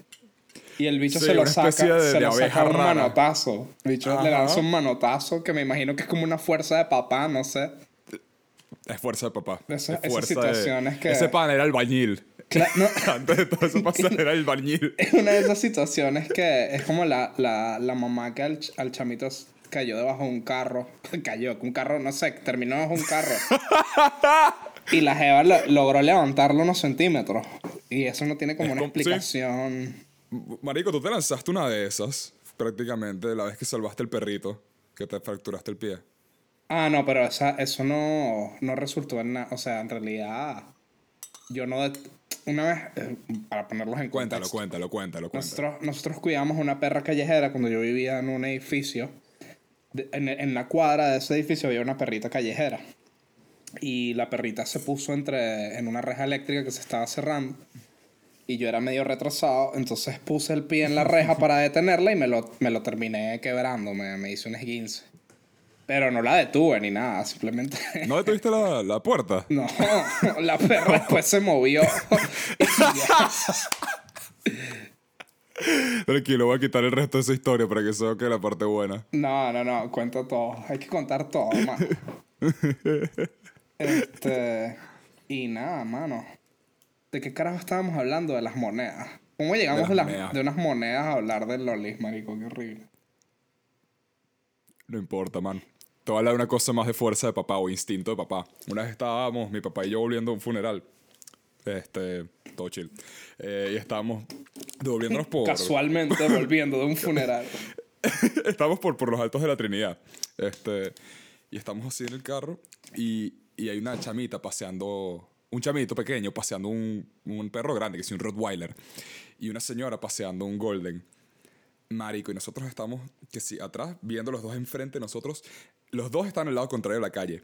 Speaker 2: Y el bicho
Speaker 1: Sí,
Speaker 2: se lo saca,
Speaker 1: de-
Speaker 2: se
Speaker 1: de
Speaker 2: lo saca un
Speaker 1: rara.
Speaker 2: manotazo. El bicho le lanza un manotazo que me imagino que es como una fuerza de papá, no sé.
Speaker 1: Es fuerza de papá.
Speaker 2: Esa-
Speaker 1: es
Speaker 2: esas
Speaker 1: fuerza
Speaker 2: situaciones
Speaker 1: de...
Speaker 2: que-
Speaker 1: Ese pan era albañil.
Speaker 2: Cla- no,
Speaker 1: Antes de todo eso pasar era albañil.
Speaker 2: es una de esas situaciones que es como la, la, la mamá que al, al chamito cayó debajo de un carro. Cayó, un carro, no sé, terminó debajo de un carro. y la jeva lo- logró levantarlo unos centímetros. Y eso no tiene como
Speaker 1: Es
Speaker 2: una
Speaker 1: sí. Marico, tú te lanzaste una de esas, prácticamente, la vez que salvaste el perrito, que te fracturaste el pie.
Speaker 2: Ah, no, pero esa, eso no, no resultó en nada. O sea, en realidad, yo no... Una vez, eh, para ponerlos en
Speaker 1: Cuéntalo,
Speaker 2: contexto.
Speaker 1: cuéntalo, cuéntalo, cuéntalo.
Speaker 2: Nosotros, nosotros cuidamos una perra callejera cuando yo vivía en un edificio. De- en, en la cuadra de ese edificio había una perrita callejera. Y la perrita se puso entre, en una reja eléctrica que se estaba cerrando. Y yo era medio retrasado, entonces puse el pie en la reja para detenerla y me lo, me lo terminé quebrando. Me, me hice un esguince. Pero no la detuve ni nada, simplemente.
Speaker 1: ¿No detuviste la, la puerta?
Speaker 2: No, la perra después se movió.
Speaker 1: Tranquilo, voy a quitar el resto de esa historia para que se quede la parte buena.
Speaker 2: No, no, no, cuenta todo. Hay que contar todo, mano. este. Y nada, mano. ¿De qué carajo estábamos hablando? De las monedas. ¿Cómo llegamos de, las- de unas monedas a hablar del lolis, marico? Qué horrible.
Speaker 1: No importa, man. Te voy a hablar de una cosa más de fuerza de papá o instinto de papá. Una vez estábamos, mi papá y yo, volviendo a un funeral. Este, todo chill. Eh, y estábamos devolviéndonos por...
Speaker 2: Casualmente volviendo de un funeral.
Speaker 1: estamos por, por los altos de la Trinidad. Este, y estamos así en el carro y, y hay una chamita paseando, un chamito pequeño paseando un, un perro grande, que es un Rottweiler, y una señora paseando un Golden. Marico, y nosotros estamos, que sí, atrás, viendo los dos enfrente de nosotros. Los dos están al lado contrario de la calle.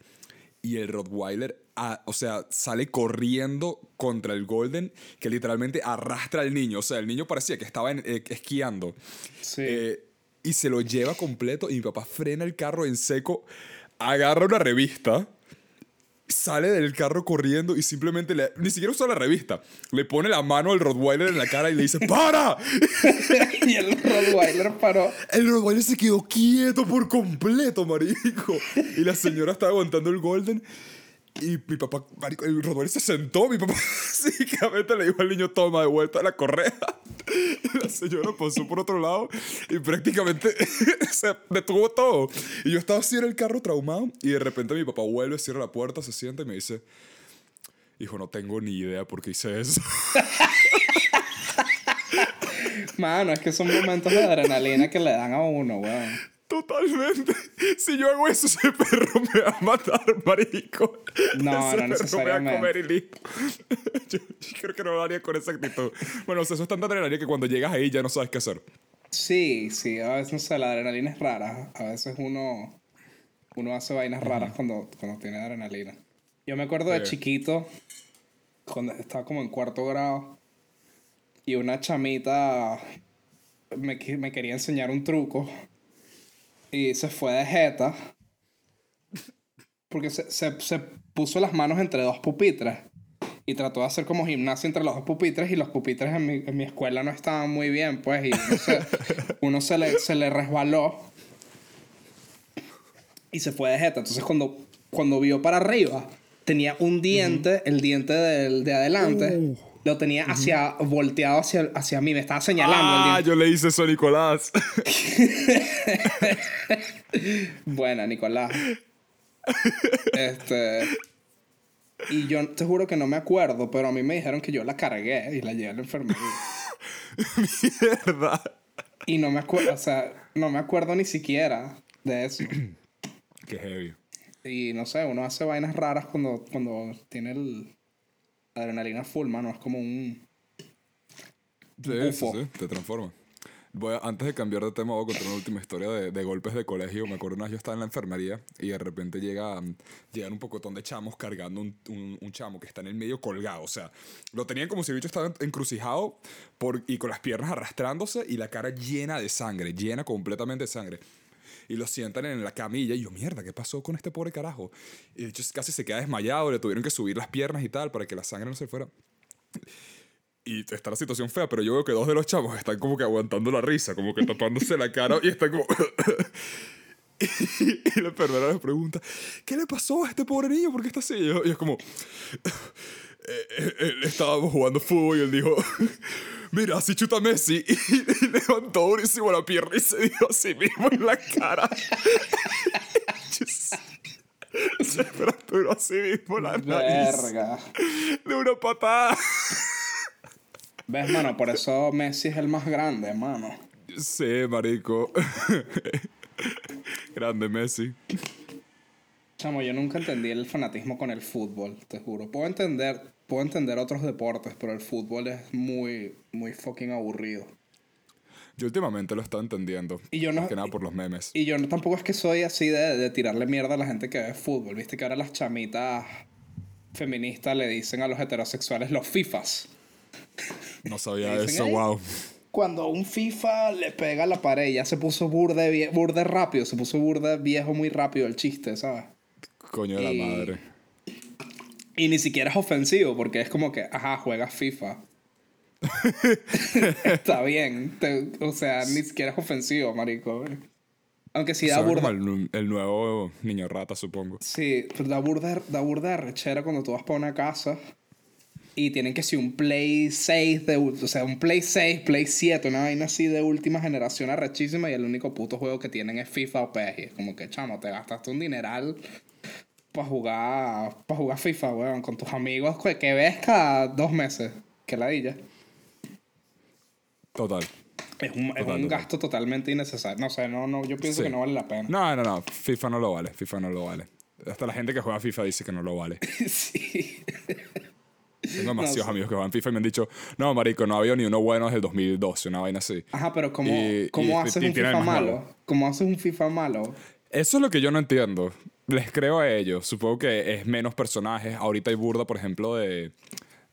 Speaker 1: Y el Rottweiler, ah, o sea, sale corriendo contra el Golden, que literalmente arrastra al niño. O sea, el niño parecía que estaba en- eh, esquiando.
Speaker 2: Sí.
Speaker 1: Eh, y se lo lleva completo. Y mi papá frena el carro en seco, agarra una revista, sale del carro corriendo y simplemente le, ni siquiera usa la revista. Le pone la mano al Rottweiler en la cara y le dice: ¡Para!
Speaker 2: y el Rottweiler paró.
Speaker 1: El Rottweiler se quedó quieto por completo, marico. Y la señora estaba aguantando el Golden. Y mi papá, el Rottweiler se sentó. Mi papá básicamente le dijo al niño, toma de vuelta la correa. Y la señora pasó por otro lado y prácticamente se detuvo todo. Y yo estaba así en el carro traumado. Y de repente mi papá vuelve, cierra la puerta, se sienta y me dice, hijo, no tengo ni idea por qué hice eso.
Speaker 2: Mano, es que son momentos de adrenalina que le dan a uno, weón.
Speaker 1: Totalmente. Si yo hago eso, ese perro me va a matar, marico.
Speaker 2: No,
Speaker 1: ese
Speaker 2: no necesariamente.
Speaker 1: me va a comer y listo. Yo, yo creo que no lo haría con esa actitud. Bueno, o sea, eso es tanta adrenalina que cuando llegas ahí ya no sabes qué hacer.
Speaker 2: Sí, sí, a veces, no sé, la adrenalina es rara. A veces uno, uno hace vainas raras cuando, cuando tiene adrenalina. Yo me acuerdo de chiquito, cuando estaba como en cuarto grado, y una chamita me, me quería enseñar un truco, y se fue de jeta, porque se, se, se puso las manos entre dos pupitres. Y trató de hacer como gimnasia entre los dos pupitres y los pupitres en mi, en mi escuela no estaban muy bien, pues, y uno se le, se le resbaló y se fue de jeta. Entonces cuando, cuando vio para arriba, tenía un diente, el diente del, de adelante, lo tenía hacia, volteado hacia, hacia mí, me estaba señalando
Speaker 1: Ah, yo le hice eso a Nicolás.
Speaker 2: Buena, Nicolás. Este. Y yo te juro que no me acuerdo, pero a mí me dijeron que yo la cargué y la llevé a la enfermería.
Speaker 1: Mierda.
Speaker 2: Y no me acuerdo, o sea, no me acuerdo ni siquiera de eso.
Speaker 1: Qué heavy.
Speaker 2: Y no sé, uno hace vainas raras cuando, cuando tiene el adrenalina full, mano. Es como un.
Speaker 1: Sí, sí,
Speaker 2: Bufo.
Speaker 1: sí, te transforma. Voy a- antes de cambiar de tema, voy a contar una última historia de, de golpes de colegio. Me acuerdo una vez yo estaba en la enfermería y de repente llega, mm, llegan un pocotón de chamos cargando un, un- un chamo que está en el medio colgado. O sea, lo tenían como si el bicho estaba encrucijado por, y con las piernas arrastrándose y la cara llena de sangre, llena completamente de sangre. Y lo sientan en la camilla y yo, mierda, ¿qué pasó con este pobre carajo? Y de hecho casi se queda desmayado, le tuvieron que subir las piernas y tal para que la sangre no se fuera. Y está la situación fea, pero yo veo que dos de los chavos están como que aguantando la risa, como que tapándose la cara y están como... y la enfermera les pregunta, ¿qué le pasó a este pobre niño? ¿Por qué está así? Y, es como... "Eh, eh, él estábamos jugando fútbol y él dijo, mira, así chuta Messi. Y, levantó durísimo la pierna y se dio a sí mismo en la cara. se fracturó a sí mismo la nariz
Speaker 2: Verga.
Speaker 1: de una patada.
Speaker 2: ¿Ves, mano? Por eso Messi es el más grande, mano.
Speaker 1: Sí, marico. Grande Messi.
Speaker 2: Chamo, yo nunca entendí el fanatismo con el fútbol, te juro. Puedo entender, puedo entender otros deportes, pero el fútbol es muy, muy fucking aburrido.
Speaker 1: Yo últimamente lo estaba entendiendo.
Speaker 2: Y yo no-
Speaker 1: Más que nada por los memes.
Speaker 2: Y yo no, tampoco es que soy así de, de tirarle mierda a la gente que ve fútbol. Viste que ahora las chamitas feministas le dicen a los heterosexuales los FIFAs.
Speaker 1: No sabía
Speaker 2: ¿Qué dicen
Speaker 1: eso, wow.
Speaker 2: Cuando un FIFA le pega a la pared, ya se puso burde, burde rápido, se puso burde viejo muy rápido el chiste, ¿sabes?
Speaker 1: Coño de la madre.
Speaker 2: Y ni siquiera es ofensivo, porque es como que, ajá, juegas FIFA. Está bien. te- o sea, ni siquiera es ofensivo, marico. Aunque sí da burda.
Speaker 1: como el, el nuevo niño rata, supongo.
Speaker 2: Sí, pero da burda, da burda rechera cuando tú vas para una casa y tienen que ser un Play 6, de, o sea, un Play 6, Play 7, una vaina así de última generación arrechísima y el único puto juego que tienen es FIFA o PES. Y es como que, chamo, te gastaste un dineral para jugar, para jugar FIFA, weón, con tus amigos que, ves cada dos meses. Que ladilla.
Speaker 1: Total.
Speaker 2: Es un, es
Speaker 1: Total,
Speaker 2: un
Speaker 1: total.
Speaker 2: gasto totalmente innecesario. No sé, no, no, yo pienso
Speaker 1: Sí.
Speaker 2: que no vale la pena.
Speaker 1: No, no, no. FIFA no lo vale. FIFA no lo vale. Hasta la gente que juega FIFA dice que no lo vale.
Speaker 2: sí.
Speaker 1: Tengo demasiados amigos que juegan FIFA y me han dicho, no, marico, no había ni uno bueno desde el 2012, una vaina así.
Speaker 2: Ajá, pero ¿cómo,
Speaker 1: Y-
Speaker 2: cómo
Speaker 1: y-
Speaker 2: haces
Speaker 1: y
Speaker 2: un FIFA malo?
Speaker 1: malo.
Speaker 2: ¿Cómo haces un FIFA malo?
Speaker 1: Eso es lo que yo no entiendo. Les creo a ellos. Supongo que es menos personajes. Ahorita hay burda, por ejemplo, de,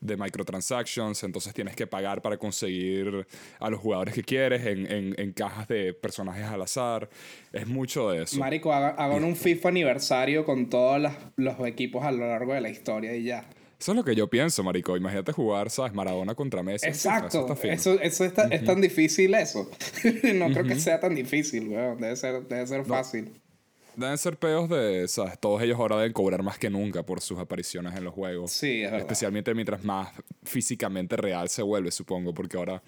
Speaker 1: de microtransactions. Entonces tienes que pagar para conseguir a los jugadores que quieres en, en- en cajas de personajes al azar. Es mucho de eso.
Speaker 2: Marico, haga- hagan un FIFA aniversario con todos las- los equipos a lo largo de la historia y ya.
Speaker 1: Eso es lo que yo pienso, marico. Imagínate jugar, ¿sabes? Maradona contra Messi.
Speaker 2: Exacto.
Speaker 1: fino.
Speaker 2: Eso, eso está- es tan difícil eso. no creo que sea tan difícil, weón. Debe ser, debe ser fácil.
Speaker 1: Deben ser peos de, ¿sabes? Todos ellos ahora deben cobrar más que nunca por sus apariciones en los juegos.
Speaker 2: Sí, es verdad.
Speaker 1: Especialmente mientras más físicamente real se vuelve, supongo, porque ahora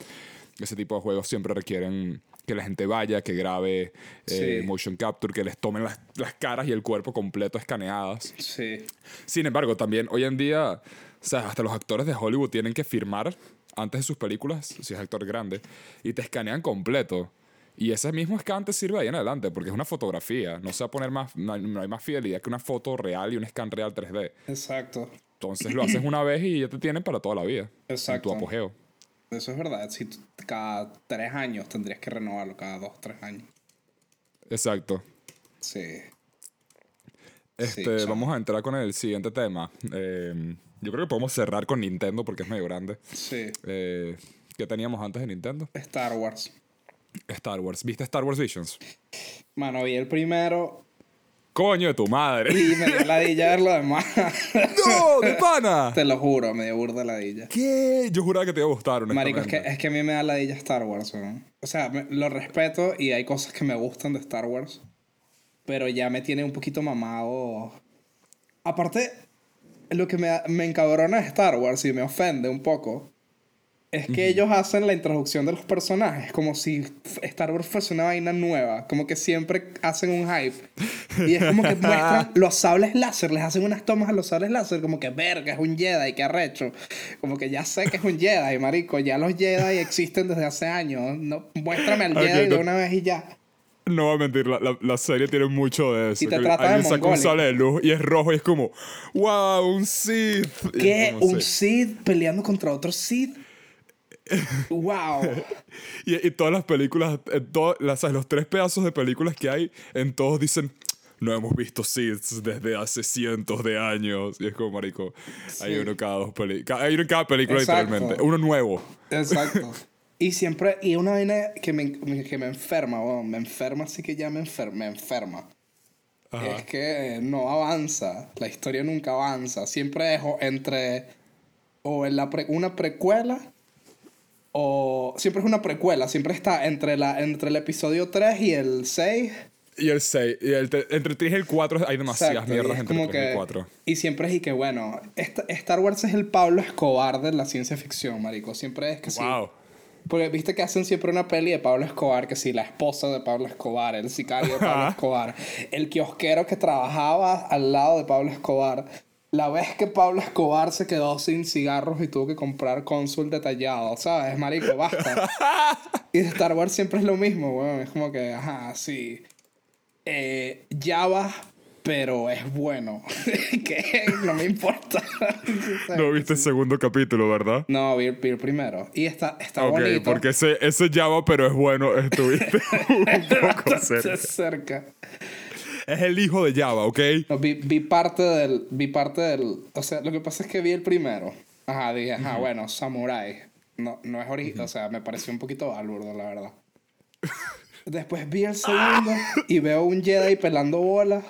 Speaker 1: ese tipo de juegos siempre requieren que la gente vaya, que grabe eh,
Speaker 2: Sí.
Speaker 1: motion capture, que les tomen las, las caras y el cuerpo completo escaneadas.
Speaker 2: Sí.
Speaker 1: Sin embargo, también hoy en día, hasta los actores de Hollywood tienen que firmar antes de sus películas, si es actor grande, y te escanean completo. Y ese mismo scan te sirve ahí en adelante, porque es una fotografía. No se va a poner más, no hay, no hay más fidelidad que una foto real y un scan real 3D.
Speaker 2: Exacto.
Speaker 1: Entonces lo haces una vez y ya te tienen para toda la vida.
Speaker 2: Exacto.
Speaker 1: En tu apogeo.
Speaker 2: Eso es verdad. Si tú- cada tres años tendrías que renovarlo, cada dos, tres años.
Speaker 1: Exacto.
Speaker 2: Sí.
Speaker 1: Este,
Speaker 2: Sí,
Speaker 1: vamos a entrar con el siguiente tema. Eh, yo creo que podemos cerrar con Nintendo porque es medio grande.
Speaker 2: Sí.
Speaker 1: Eh, ¿Qué teníamos antes de Nintendo?
Speaker 2: Star Wars.
Speaker 1: Star Wars. ¿Viste Star Wars Visions?
Speaker 2: Mano, vi el primero
Speaker 1: ¡Coño de tu madre!
Speaker 2: y me dio ladilla ver lo demás.
Speaker 1: ¡No! ¡De pana!
Speaker 2: Te lo juro, me dio burda ladilla.
Speaker 1: ¿Qué? Yo juraba que te iba a gustar,
Speaker 2: Marico, es que, es que a mí me da ladilla Star Wars, weón. O sea, me- lo respeto y hay cosas que me gustan de Star Wars. Pero ya me tiene un poquito mamado. Aparte, lo que me, me encabrona de Star Wars y me ofende un poco es que ellos hacen la introducción de los personajes como si Star Wars fuese una vaina nueva. Como que siempre hacen un hype. Y es como que muestran los sables láser, les hacen unas tomas a los sables láser, como que verga, es un Jedi, qué arrecho. Como que ya sé que es un Jedi, marico. Ya los Jedi existen desde hace años. No, muéstrame al
Speaker 1: Ok,
Speaker 2: Jedi de una vez y ya.
Speaker 1: No voy a mentir, la, la- la serie tiene mucho de eso.
Speaker 2: Y te trata de
Speaker 1: alguien saca un sable de luz y es rojo y es como, ¡Wow! ¡Un Sith!
Speaker 2: ¿Qué? ¿Un. Sith peleando contra otro Sith? ¡Wow!
Speaker 1: Y, y todas las películas, en to- las, ¿sabes? los tres pedazos de películas que hay, en todos dicen, no hemos visto Siths desde hace cientos de años. Y es como, marico, hay uno cada dos películas. Hay uno en cada película,
Speaker 2: Exacto.
Speaker 1: literalmente. Uno nuevo.
Speaker 2: Exacto. Y siempre, y una vaina que me, que me enferma, weón, me enferma, así que ya me enferma, me enferma.
Speaker 1: Ajá.
Speaker 2: Es que no avanza, la historia nunca avanza. Siempre dejo entre o en la pre- una precuela o siempre es una precuela, siempre está entre, la, entre el episodio 3 y el 6.
Speaker 1: Y el 6, y el entre el 3 y el 4 hay demasiadas
Speaker 2: Exacto,
Speaker 1: mierdas entre
Speaker 2: como
Speaker 1: el 3 y el
Speaker 2: que-
Speaker 1: 4.
Speaker 2: Y siempre es y que, bueno, esta- Star Wars es el Pablo Escobar de la ciencia ficción, marico. Siempre es que sí.
Speaker 1: Wow.
Speaker 2: Porque viste que hacen siempre una peli de Pablo Escobar, que sí, la esposa de Pablo Escobar, el sicario de Pablo. Escobar, el kiosquero que trabajaba al lado de Pablo Escobar. La vez que Pablo Escobar se quedó sin cigarros y tuvo que comprar cónsul detallado, ¿sabes? Marico, basta. y de Star Wars siempre es lo mismo, weón. Es como que, ajá, sí. Eh, Java, pero es bueno. que no me importa.
Speaker 1: No viste el segundo capítulo, ¿verdad?
Speaker 2: No, vi, vi el primero. Y está, está
Speaker 1: ok,
Speaker 2: bonito.
Speaker 1: porque ese, ese Java, pero es bueno, estuviste un poco cerca.
Speaker 2: cerca.
Speaker 1: Es el hijo de Java, ¿ok?
Speaker 2: No, vi, vi parte del. Vi parte del. O sea, lo que pasa es que vi el primero. Ajá, dije, ajá, bueno, Samurai. No, no es original. O sea, me pareció un poquito balurdo, la verdad. Después vi el segundo y veo un Jedi pelando bolas.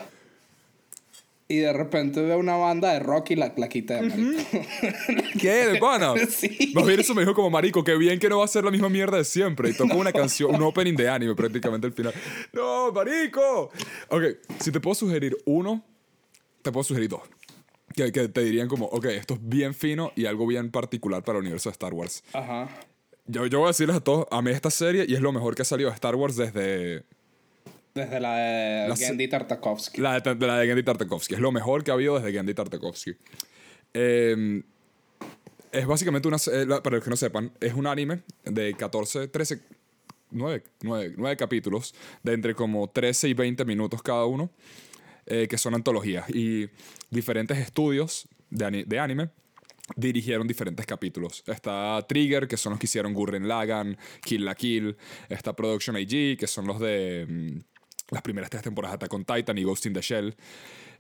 Speaker 2: Y de repente veo una banda de rock y la, la quité, marico.
Speaker 1: ¿Qué? ¿De pana?
Speaker 2: Sí.
Speaker 1: Más bien eso me dijo como marico, qué bien que no va a ser la misma mierda de siempre. Y tocó una canción, un opening de anime prácticamente al final. ¡No, marico! Ok, si te puedo sugerir uno, te puedo sugerir dos. Que, que te dirían como, ok, esto es bien fino y algo bien particular para el universo de Star Wars.
Speaker 2: Ajá.
Speaker 1: Yo, yo voy a decirles a todos, a mí esta serie y es lo mejor que ha salido de Star Wars desde
Speaker 2: Desde la de
Speaker 1: La se-
Speaker 2: Gendy Tartakovsky.
Speaker 1: La de, la de Genndy Tartakovsky. Es lo mejor que ha habido desde Genndy Tartakovsky. Eh, es básicamente una... eh, para los que no sepan, es un anime de 14, 13, 9, 9, 9 capítulos de entre como 13 y 20 minutos cada uno, eh, que son antologías. Y diferentes estudios de, ani- de anime dirigieron diferentes capítulos. Está Trigger, que son los que hicieron Gurren Lagann, Kill la Kill. Está Production AG, que son los de mm, las primeras tres temporadas de Attack on Titan y Ghost in the Shell.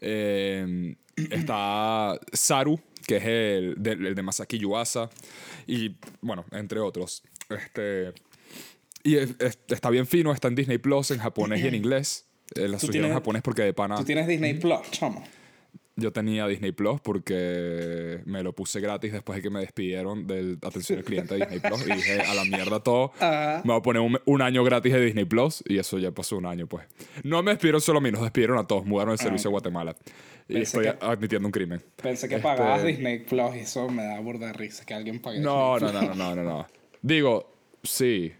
Speaker 1: Eh, está Saru, que es el de, el de Masaki Yuasa. Y bueno, entre otros. Este, y es- es- está bien fino, está en Disney Plus, en japonés y en inglés. Eh, la sugiero en japonés porque de pana.
Speaker 2: Tú tienes Disney Plus, chamo.
Speaker 1: Yo tenía Disney Plus porque me lo puse gratis después de que me despidieron del atención al cliente de Disney Plus y dije a la mierda todo.
Speaker 2: Ajá.
Speaker 1: Me voy a poner un, un año gratis de Disney Plus y eso ya pasó un año, pues. No me despidieron solo a mí, nos despidieron a todos, mudaron el servicio a Guatemala. Y
Speaker 2: Pensé
Speaker 1: estoy
Speaker 2: que-
Speaker 1: admitiendo un crimen.
Speaker 2: Pensé que
Speaker 1: Este-
Speaker 2: pagabas Disney Plus y eso me da burda de risa que alguien pague.
Speaker 1: No, no, no, no, no, no, no. Digo, sí.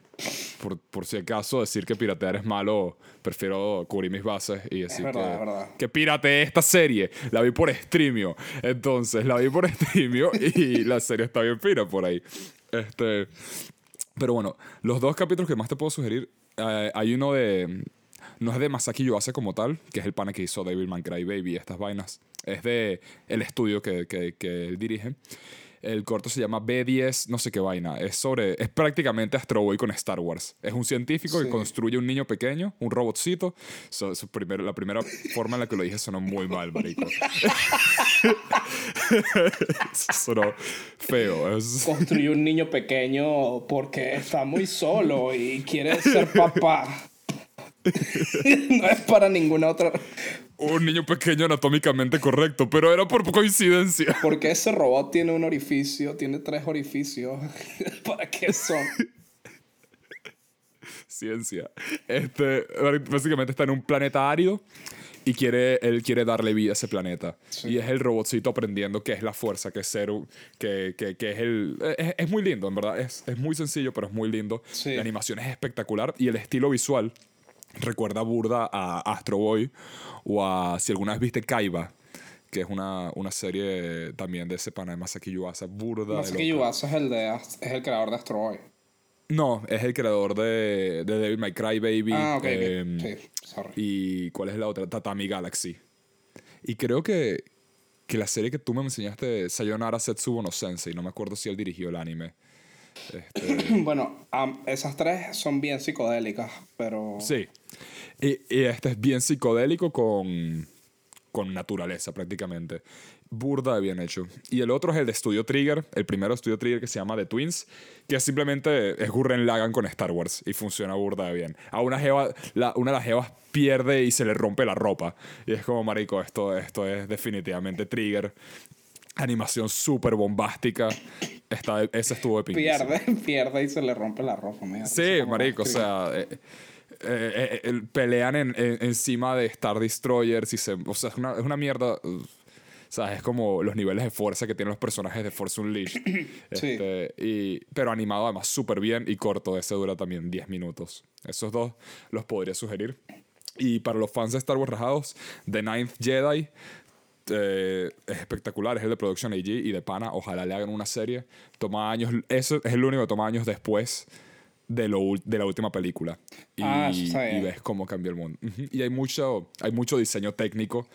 Speaker 1: Por, por si acaso decir que piratear es malo, prefiero cubrir mis bases y decir
Speaker 2: verdad,
Speaker 1: que,
Speaker 2: es verdad.
Speaker 1: que pirateé esta serie. La vi por Streamio. Entonces, la vi por Streamio y la serie está bien fina por ahí. Este, pero bueno, los dos capítulos que más te puedo sugerir, eh, hay uno de... No es de Masaki Yuasa como tal, que es el pana que hizo Devilman Crybaby y estas vainas. Es de el estudio que, que, que él dirige. El corto se llama B10, no sé qué vaina. Es sobre. Es prácticamente Astro Boy con Star Wars. Es un científico
Speaker 2: Sí.
Speaker 1: que construye un niño pequeño, un robotcito. So- su primer- la primera forma en la que lo dije sonó muy mal, marico. sonó feo. Es-
Speaker 2: Construyó un niño pequeño porque está muy solo y quiere ser papá. no es para ninguna otra.
Speaker 1: un niño pequeño anatómicamente correcto, pero era por coincidencia.
Speaker 2: Porque ese robot tiene un orificio, tiene tres orificios. ¿Para qué son?
Speaker 1: Ciencia. Este, básicamente está en un planeta árido y quiere, él quiere darle vida a ese planeta.
Speaker 2: Sí.
Speaker 1: Y es el robotcito aprendiendo qué es la fuerza, qué es ser, que, que, que es el... Es, es muy lindo, en verdad. Es, es muy sencillo, pero es muy lindo.
Speaker 2: Sí.
Speaker 1: La animación es espectacular y el estilo visual recuerda burda a Astro Boy o a, si alguna vez viste Kaiba, que es una, una serie también de ese pana de Masaki Yuasa, burda. Loca.
Speaker 2: Yuasa es el, de, es el creador de Astro Boy.
Speaker 1: No, es el creador de, de Devil May Cry Baby.
Speaker 2: Ah, ok, ok.
Speaker 1: em,
Speaker 2: Sí, sorry.
Speaker 1: ¿Y cuál es la otra? Tatami Galaxy. Y creo que, que la serie que tú me enseñaste, Sayonara Setsubo no Sensei, no me acuerdo si él dirigió el anime. Este,
Speaker 2: Bueno, esas tres son bien psicodélicas, pero...
Speaker 1: sí. Y, y este es bien psicodélico con, con naturaleza prácticamente. Burda de bien hecho. Y el otro es el de Studio Trigger, el primero Studio Trigger que se llama The Twins, que simplemente es Gurren Lagan con Star Wars y funciona burda de bien. A una jeva, la- una de las jevas pierde y se le rompe la ropa. Y es como, marico, esto, esto es definitivamente Trigger. Animación súper bombástica. Está, ese estuvo épico.
Speaker 2: Pierde, pierde y se le rompe la ropa. me da
Speaker 1: Sí, marico, o sea, eh, eh, eh, pelean en- en- encima de Star Destroyers y se, o sea, es una, es una mierda. uh, O sea, es como los niveles de fuerza que tienen los personajes de Force Unleashed. Este, y, pero animado además súper bien y corto. Ese dura también 10 minutos. Esos dos los podría sugerir. Y para los fans de Star Wars rajados, The Ninth Jedi eh, es espectacular. Es el de Production AG y de Pana. Ojalá le hagan una serie. Toma años. Eso es el único que toma años después de, lo, de la última película. Y,
Speaker 2: Ah, eso está
Speaker 1: y ves cómo cambió el mundo. Y hay mucho, hay mucho diseño técnico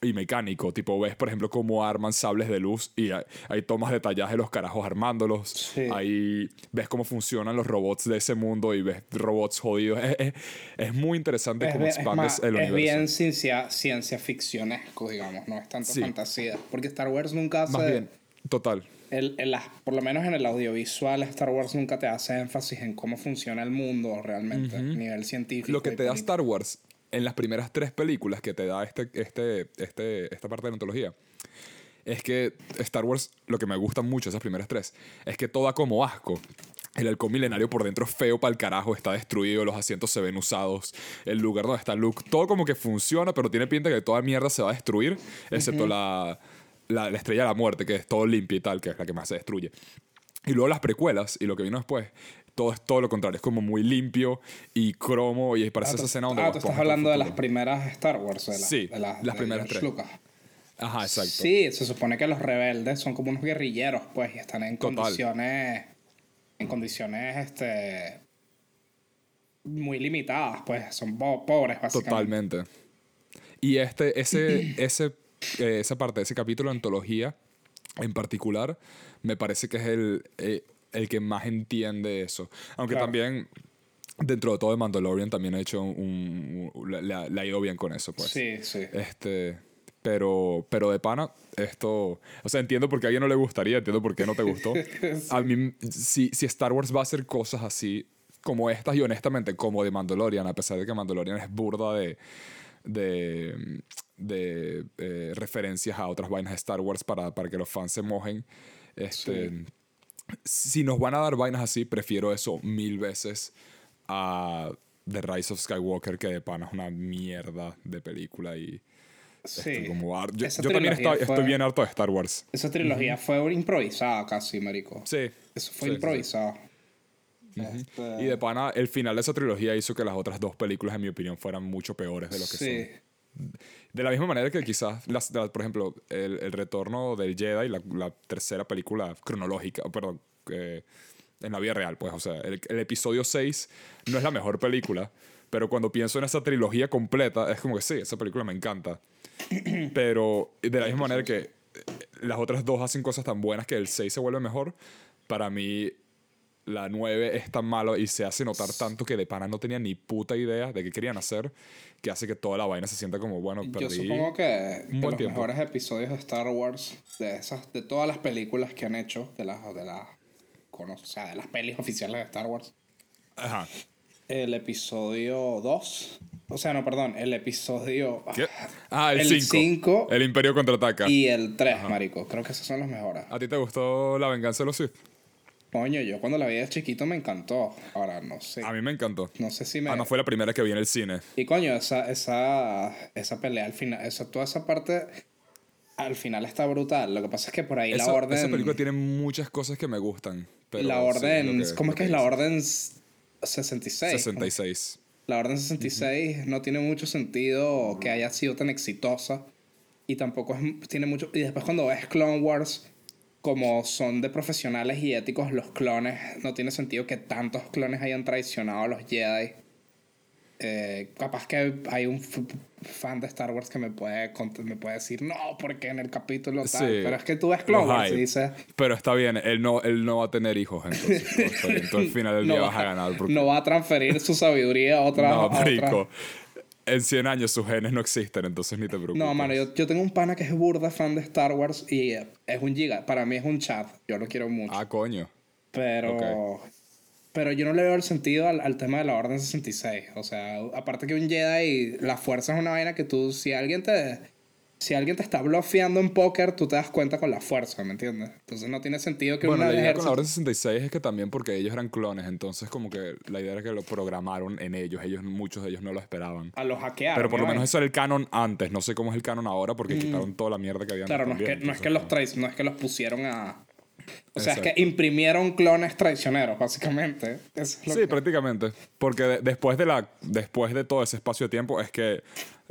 Speaker 1: y mecánico. Tipo, ves, por ejemplo, cómo arman sables de luz y hay, hay tomas detalladas de los carajos armándolos.
Speaker 2: Sí.
Speaker 1: Ahí ves cómo funcionan los robots de ese mundo y ves robots jodidos. Es, es- es muy interesante
Speaker 2: Es,
Speaker 1: cómo
Speaker 2: bien- es
Speaker 1: expandes el
Speaker 2: es
Speaker 1: universo.
Speaker 2: bien ciencia, ciencia ficcionesco, digamos, no es tanto
Speaker 1: Sí.
Speaker 2: fantasía. Porque Star Wars nunca hace...
Speaker 1: Más bien, total.
Speaker 2: El, el- por lo menos en el audiovisual, Star Wars nunca te hace énfasis en cómo funciona el mundo realmente, a nivel científico.
Speaker 1: Lo que te da. Star Wars en las primeras tres películas que te da este, este, este, esta parte de la antología es que Star Wars, lo que me gusta mucho esas primeras tres, es que todo da como asco. El halcón milenario por dentro es feo para el carajo, está destruido, los asientos se ven usados, el lugar donde está Luke, todo como que funciona, pero tiene pinta que toda mierda se va a destruir, excepto la, la, la estrella de la muerte, que es todo limpia y tal, que es la que más se destruye. Y luego las precuelas y lo que vino después, todo es todo lo contrario, es como muy limpio y cromo y parece
Speaker 2: Ah,
Speaker 1: esa escena donde
Speaker 2: ah, tú estás hablando de las primeras Star Wars. De la-
Speaker 1: Sí,
Speaker 2: de la-
Speaker 1: las
Speaker 2: de
Speaker 1: primeras
Speaker 2: George
Speaker 1: tres.
Speaker 2: Lucas.
Speaker 1: Ajá, exacto.
Speaker 2: Sí, se supone que los rebeldes son como unos guerrilleros, pues, y están en
Speaker 1: Total.
Speaker 2: condiciones. En condiciones, este. Muy limitadas, pues. Son po- pobres, básicamente.
Speaker 1: Totalmente. Y este, ese, ese, eh, esa parte ese capítulo de antología en particular, me parece que es el, eh, el que más entiende eso. Aunque
Speaker 2: Claro.
Speaker 1: también, dentro de todo, de Mandalorian también ha hecho un... un- le, ha- ido bien con eso, pues.
Speaker 2: Sí, sí.
Speaker 1: Este, pero, pero de pana, esto, o sea, entiendo por qué a alguien no le gustaría, entiendo por qué no te gustó. A mí, si, si Star Wars va a hacer cosas así como estas y honestamente como de Mandalorian, a pesar de que Mandalorian es burda de, de, de eh, referencias a otras vainas de Star Wars para, para que los fans se mojen, este, si nos van a dar vainas así, prefiero eso mil veces a The Rise of Skywalker, que de pana es una mierda de película y...
Speaker 2: Sí.
Speaker 1: como yo, yo también estoy,
Speaker 2: fue-
Speaker 1: estoy bien harto de Star Wars.
Speaker 2: Esa trilogía fue improvisada casi, marico.
Speaker 1: Sí.
Speaker 2: Eso fue
Speaker 1: sí,
Speaker 2: improvisado. Este,
Speaker 1: Y de pana, el final de esa trilogía hizo que las otras dos películas, en mi opinión, fueran mucho peores de lo que
Speaker 2: sí.
Speaker 1: son. De la misma manera que quizás, las, las- por ejemplo, el, el retorno del Jedi, la, la tercera película cronológica, perdón, en la vida real, pues, o sea, el, el episodio 6 no es la mejor película, pero cuando pienso en esa trilogía completa, es como que sí, esa película me encanta. Pero de la misma manera que las otras dos hacen cosas tan buenas que el 6 se vuelve mejor, para mí la 9 es tan malo y se hace notar tanto que de pana no tenía ni puta idea de qué querían hacer, que hace que toda la vaina se sienta como, bueno,
Speaker 2: Yo
Speaker 1: perdí.
Speaker 2: supongo que,
Speaker 1: un
Speaker 2: que
Speaker 1: buen
Speaker 2: los
Speaker 1: tiempo.
Speaker 2: mejores episodios de Star Wars, de esas, de todas las películas que han hecho, de las, de las, cono- o sea, de las pelis oficiales de Star Wars,
Speaker 1: Ajá.
Speaker 2: el episodio 2, o sea, no, perdón, el episodio
Speaker 1: ¿Qué? Ah, el
Speaker 2: El
Speaker 1: 5.
Speaker 2: cinco
Speaker 1: El Imperio contraataca.
Speaker 2: y el 3, marico. Creo que esos son los mejores.
Speaker 1: ¿A ti te gustó La venganza de los Sith?
Speaker 2: Coño, yo cuando la vi de chiquito me encantó. Ahora no sé.
Speaker 1: A mí me encantó.
Speaker 2: No sé si me.
Speaker 1: Ah, no fue la primera que vi en el cine.
Speaker 2: Y coño, esa, esa, esa pelea al final, esa, toda esa parte al final está brutal. Lo que pasa es que por ahí la orden.
Speaker 1: esa película tiene muchas cosas que me gustan. Pero
Speaker 2: la orden.
Speaker 1: que-
Speaker 2: ¿Cómo es que es la orden s- 66?
Speaker 1: 66.
Speaker 2: La orden 66 no tiene mucho sentido que haya sido tan exitosa. Y tampoco es, tiene mucho. Y después cuando ves Clone Wars, como son de profesionales y éticos los clones, no tiene sentido que tantos clones hayan traicionado a los Jedi. Eh, capaz que hay un fan de Star Wars que me puede, me puede decir no, porque en el capítulo tal.
Speaker 1: Sí.
Speaker 2: Pero es que tú ves Clone Wars y dices.
Speaker 1: Pero está bien, él no, él no va a tener hijos, entonces. Tú al final del día
Speaker 2: no
Speaker 1: vas a ganar. Porque...
Speaker 2: no va a transferir su sabiduría a otra.
Speaker 1: No,
Speaker 2: a otra-.
Speaker 1: En 100 años sus genes no existen, entonces ni te preocupes.
Speaker 2: No, mano, yo, yo tengo un pana que es burda fan de Star Wars y es un giga. Para mí es un chat. Yo lo quiero mucho.
Speaker 1: Ah, coño.
Speaker 2: pero. Pero yo no le veo el sentido al, al tema de la Orden 66. O sea, aparte que un Jedi, la fuerza es una vaina que tú, si alguien te. Si alguien te está bloqueando en póker, tú te das cuenta con la fuerza, ¿me entiendes? Entonces no tiene sentido que
Speaker 1: Bueno,
Speaker 2: una
Speaker 1: la idea con la Orden 66 es que también porque ellos eran clones, entonces como que la idea era que lo programaron en ellos, ellos muchos de ellos no lo esperaban.
Speaker 2: a los hackear.
Speaker 1: Pero por lo
Speaker 2: ¿no?
Speaker 1: menos eso era el canon antes, no sé cómo es el canon ahora porque quitaron toda la mierda que habían.
Speaker 2: Claro, no es, que, no es que los no es que los pusieron a. O sea, es que imprimieron clones traicioneros, básicamente. Es lo
Speaker 1: Sí,
Speaker 2: que-
Speaker 1: prácticamente. Porque de- después, de la, después de todo ese espacio de tiempo es que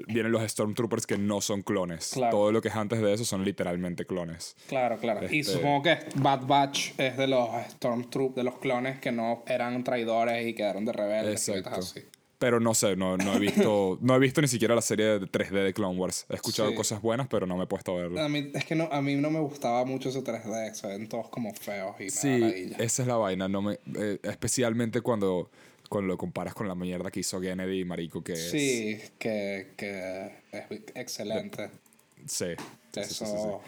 Speaker 1: vienen los Stormtroopers que no son clones.
Speaker 2: Claro.
Speaker 1: Todo lo que es antes de eso son literalmente clones.
Speaker 2: Claro, claro. Y
Speaker 1: Este-
Speaker 2: supongo que Bad Batch es de los Stormtroopers, de los clones que no eran traidores y quedaron de rebeldes. y
Speaker 1: Exacto.
Speaker 2: así.
Speaker 1: Pero no sé, no, no he visto no he visto ni siquiera la serie de 3D de Clone Wars. He escuchado
Speaker 2: Sí.
Speaker 1: cosas buenas, pero no me he puesto a verlo.
Speaker 2: A mí, es que no, a mí no me gustaba mucho ese 3D, se ven todos como feos y
Speaker 1: Sí, esa es la vaina. No me, eh, especialmente cuando, cuando lo comparas con la mierda que hizo Kennedy Marico, que es...
Speaker 2: Sí, que, que es excelente.
Speaker 1: Sí. sí, sí, sí, sí,
Speaker 2: Eso.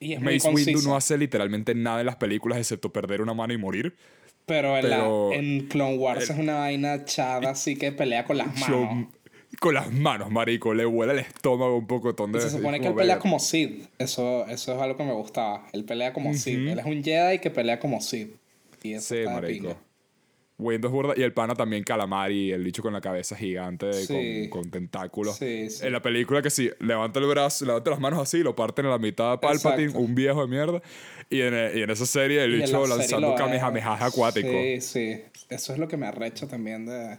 Speaker 2: Y es
Speaker 1: sí.
Speaker 2: muy
Speaker 1: Mace Windu no hace literalmente nada en las películas excepto perder una mano y morir.
Speaker 2: Pero, en, la-
Speaker 1: pero-
Speaker 2: en Clone Wars es una vaina chada así que pelea con las
Speaker 1: Yo-
Speaker 2: manos.
Speaker 1: con las manos, marico, le vuela el estómago un poco
Speaker 2: Y se supone que él pelea como Sid. Eso, eso es algo que me gustaba. Él pelea como Sid. Él es un Jedi que pelea como Sid. Y eso
Speaker 1: Sí, marico.
Speaker 2: pinga.
Speaker 1: Windows burda. Y el pana también Calamari, el bicho con la cabeza gigante
Speaker 2: Sí.
Speaker 1: con, con tentáculos.
Speaker 2: Sí, sí.
Speaker 1: En la película que sí, levanta el brazo, levanta las manos así, lo parten a la mitad a Palpatine,
Speaker 2: Exacto.
Speaker 1: un viejo de mierda. Y en, y en esa serie el
Speaker 2: en
Speaker 1: bicho
Speaker 2: la
Speaker 1: lanzando kamehamehas acuático.
Speaker 2: Sí, sí. Eso es lo que me arrecha también de...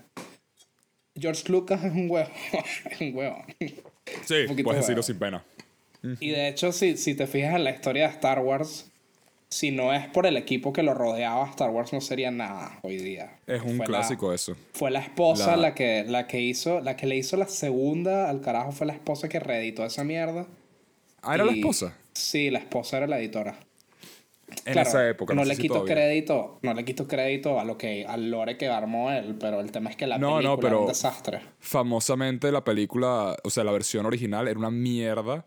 Speaker 2: George Lucas es un huevo. es un huevo.
Speaker 1: Sí,
Speaker 2: Un
Speaker 1: puedes decirlo
Speaker 2: huevo.
Speaker 1: sin pena.
Speaker 2: Y de hecho, si, si te fijas en la historia de Star Wars, si no es por el equipo que lo rodeaba, Star Wars no sería nada hoy día.
Speaker 1: Es un
Speaker 2: Fue la-
Speaker 1: clásico eso.
Speaker 2: Fue la esposa
Speaker 1: La-
Speaker 2: la, que, la que hizo, la que le hizo la segunda al carajo fue la esposa que reeditó esa mierda.
Speaker 1: Ah, era la esposa.
Speaker 2: Sí, la esposa era la editora.
Speaker 1: En
Speaker 2: Claro,
Speaker 1: esa época.
Speaker 2: no,
Speaker 1: sé
Speaker 2: le quito
Speaker 1: todavía.
Speaker 2: crédito, no le quito crédito a lo que al lore que armó él, pero el tema es que la
Speaker 1: No, no,
Speaker 2: película era
Speaker 1: pero-
Speaker 2: un desastre.
Speaker 1: Famosamente la película, o sea, la versión original era una mierda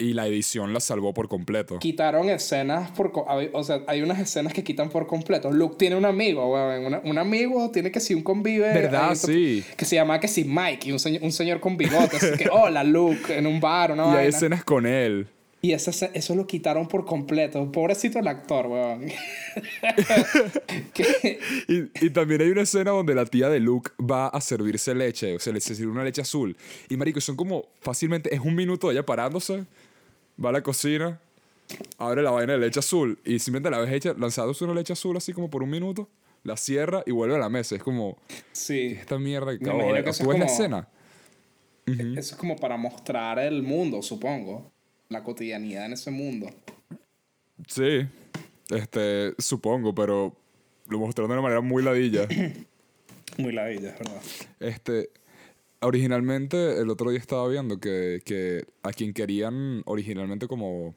Speaker 1: y la edición la salvó por completo.
Speaker 2: Quitaron escenas por, hay- o sea, hay unas escenas que quitan por completo. Luke tiene un amigo, weón, un amigo tiene que si un convive,
Speaker 1: ¿Verdad?
Speaker 2: hay
Speaker 1: Sí.
Speaker 2: que se llama que si Mike y un señor, un señor con bigote, así que hola Luke en un bar, una
Speaker 1: Y hay
Speaker 2: vaina.
Speaker 1: escenas con él.
Speaker 2: Y escena- eso lo quitaron por completo. Pobrecito el actor, weón.
Speaker 1: Y, y también hay una escena donde la tía de Luke va a servirse leche, o sea, le sirve una leche azul. Y marico, son como fácilmente, es un minuto de ella parándose, va a la cocina, abre la vaina de leche azul y simplemente la ves hecha lanzándose una leche azul así como por un minuto, la cierra y vuelve a la mesa. Es como,
Speaker 2: sí.
Speaker 1: esta mierda que acabo de
Speaker 2: imagino
Speaker 1: ver.
Speaker 2: que eso
Speaker 1: ¿Tú
Speaker 2: es
Speaker 1: ves la escena?
Speaker 2: Eso es como para mostrar el mundo, supongo. La cotidianidad en ese mundo.
Speaker 1: Sí, este, supongo, pero lo mostraron de una manera muy ladilla.
Speaker 2: Muy ladilla, es verdad.
Speaker 1: Este, originalmente, el otro día estaba viendo que, que a quien querían originalmente como,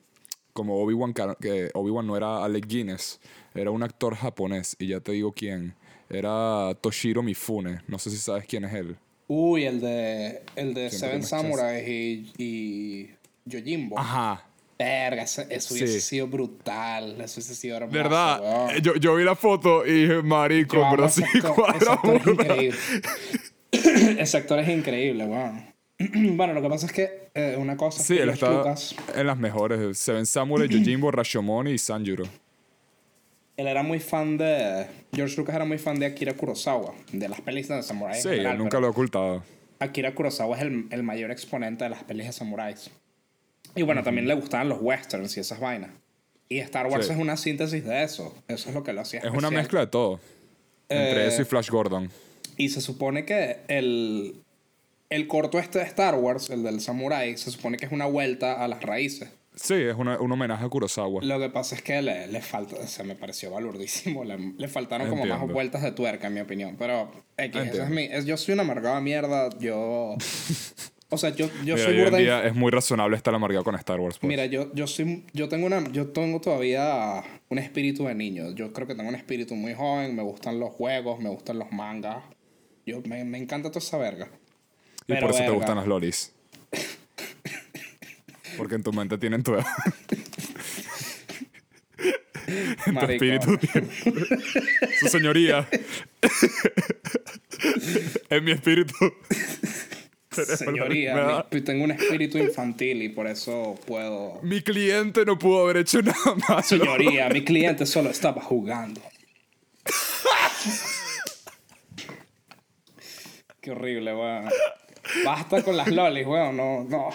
Speaker 1: como Obi-Wan, que Obi-Wan no era Alec Guinness, era un actor japonés, y ya te digo quién. Era Toshiro Mifune, no sé si sabes quién es él.
Speaker 2: Uy, el de, el de Seven
Speaker 1: me
Speaker 2: Samurais y, y Yojimbo.
Speaker 1: Ajá.
Speaker 2: Verga, eso hubiese
Speaker 1: Sí.
Speaker 2: sido brutal. Eso hubiese sido hermoso.
Speaker 1: ¿Verdad? Yo, yo vi la foto y dije, marico,
Speaker 2: Yo ese
Speaker 1: sí cuadra
Speaker 2: es
Speaker 1: burda".
Speaker 2: increíble. ese actor es increíble, weón. bueno, lo que pasa es que eh, una cosa
Speaker 1: Sí, él está
Speaker 2: Lucas,
Speaker 1: en las mejores. Seven Samurai, Yojimbo, Rashomon y Sanjuro.
Speaker 2: él era muy fan de... George Lucas era muy fan de Akira Kurosawa, de las pelis de samuráis. en
Speaker 1: Sí,
Speaker 2: general,
Speaker 1: él nunca lo he ocultado.
Speaker 2: Akira Kurosawa es el, el mayor exponente de las pelis de samuráis. Y bueno, también le gustaban los westerns y esas vainas. Y Star Wars
Speaker 1: Sí.
Speaker 2: es una síntesis de eso. Eso es lo que lo hacía
Speaker 1: Es una mezcla de todo. Entre
Speaker 2: Eh,
Speaker 1: eso y Flash Gordon.
Speaker 2: Y se supone que el, el corto este de Star Wars, el del Samurai, se supone que es una vuelta a las raíces.
Speaker 1: Sí, es una- un homenaje a Kurosawa.
Speaker 2: Lo que pasa es que le, le falta, o sea, me pareció balurdísimo. Le, le faltaron como más
Speaker 1: Entiendo.
Speaker 2: vueltas de tuerca, en mi opinión. Pero, esa
Speaker 1: Entiendo.
Speaker 2: es mi, es- yo soy una amargada mierda. Yo. O sea, yo, yo
Speaker 1: Mira,
Speaker 2: soy
Speaker 1: hoy en día es muy razonable estar amargado con Star Wars. pues.
Speaker 2: Mira, yo, yo soy, yo tengo una, yo tengo todavía un espíritu de niño. Yo creo que tengo un espíritu muy joven. Me gustan los juegos, me gustan los mangas. Yo me, me encanta toda esa verga.
Speaker 1: y
Speaker 2: pero
Speaker 1: por eso te gustan las lolis. Porque en tu mente tienen tu, en tu espíritu. Su señoría. en mi espíritu.
Speaker 2: Señoría, mi- tengo un espíritu infantil y por eso puedo.
Speaker 1: Mi cliente no pudo haber hecho nada más.
Speaker 2: Señoría, mi cliente solo estaba jugando. Qué horrible, weón. Basta con las lolis, weón. No, no.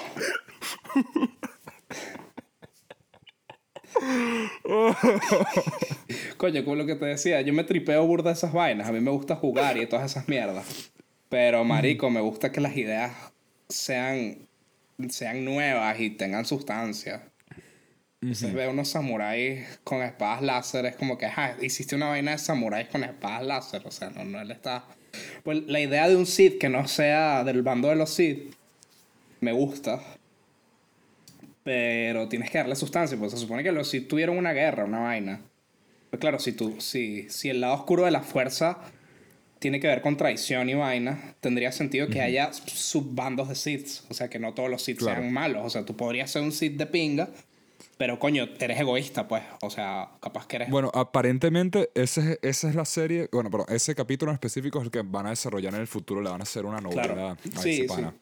Speaker 2: Coño, como lo que te decía, yo me tripeo burda de esas vainas. A mí me gusta jugar y todas esas mierdas. Pero, marico, me gusta que las ideas sean, sean nuevas y tengan sustancia. Se ve unos samuráis con espadas láser, es como que, ajá, hiciste una vaina de samuráis con espadas láser, o sea, no, no él está... Pues la idea de un Sith que no sea del bando de los Sith, me gusta, pero tienes que darle sustancia, pues se supone que los Sith tuvieron una guerra, una vaina. Pues claro, si, tú, si, si el lado oscuro de la fuerza tiene que ver con traición y vaina, tendría sentido que haya subbandos de Siths. O sea, que no todos los
Speaker 1: Claro.
Speaker 2: sean malos. O sea, tú podrías ser un Sith de pinga, pero coño, eres egoísta, pues. O sea, capaz que eres.
Speaker 1: Bueno, aparentemente ese, es- esa es la serie, bueno, pero ese capítulo en específico es el que van a desarrollar en el futuro, le van a hacer una novela
Speaker 2: Claro.
Speaker 1: a ese
Speaker 2: Sí, sí.
Speaker 1: pana.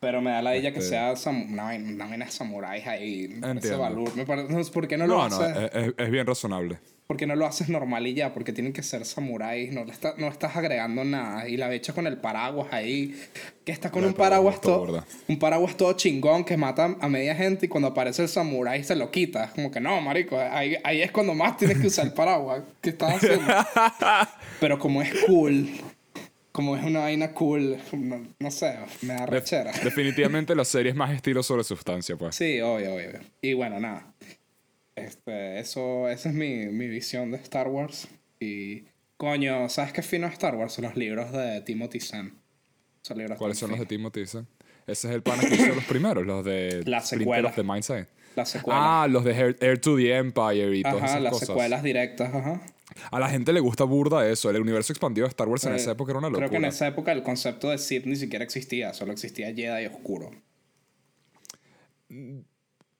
Speaker 2: Pero me da la idea que
Speaker 1: Este-
Speaker 2: sea sam- una, una de samuráis ahí. me parece
Speaker 1: Entiendo.
Speaker 2: valor. Me parece- no, ¿Por qué no, lo
Speaker 1: No, no, es- es bien razonable.
Speaker 2: ¿Por qué no lo haces normal y ya? Porque tienen que ser samuráis. No, está- no estás agregando nada. Y la hecha con el paraguas ahí. Que está con un paraguas
Speaker 1: todo
Speaker 2: todo. Un paraguas todo chingón que mata a media gente y cuando aparece el samurái se lo quita. Es como que no, marico. Ahí, ahí es cuando más tienes que usar el paraguas. ¿Qué estás haciendo? Pero como es cool. Como es una vaina cool. No, no sé, me da rechera.
Speaker 1: Definitivamente la serie es más estilo sobre sustancia, pues.
Speaker 2: Sí, obvio, obvio. Y bueno, nada. Este, eso, esa es mi, mi visión de Star Wars. Y, coño, ¿sabes qué fino es Star Wars? Los libros de Timothy Zahn.
Speaker 1: ¿Cuáles son los de. Timothy? Dicen? Ese es el pana que hizo los primeros, los de
Speaker 2: La secuela.
Speaker 1: the Mindset.
Speaker 2: Las secuelas.
Speaker 1: Ah, los de Heir to the Empire y todas
Speaker 2: ajá,
Speaker 1: esas
Speaker 2: las
Speaker 1: cosas.
Speaker 2: secuelas directas, ajá.
Speaker 1: A la gente le gusta burda eso. El universo expandido de Star Wars en
Speaker 2: Eh,
Speaker 1: esa época era una locura.
Speaker 2: Creo que en esa época el concepto de Sith ni siquiera existía, solo existía Jedi oscuro.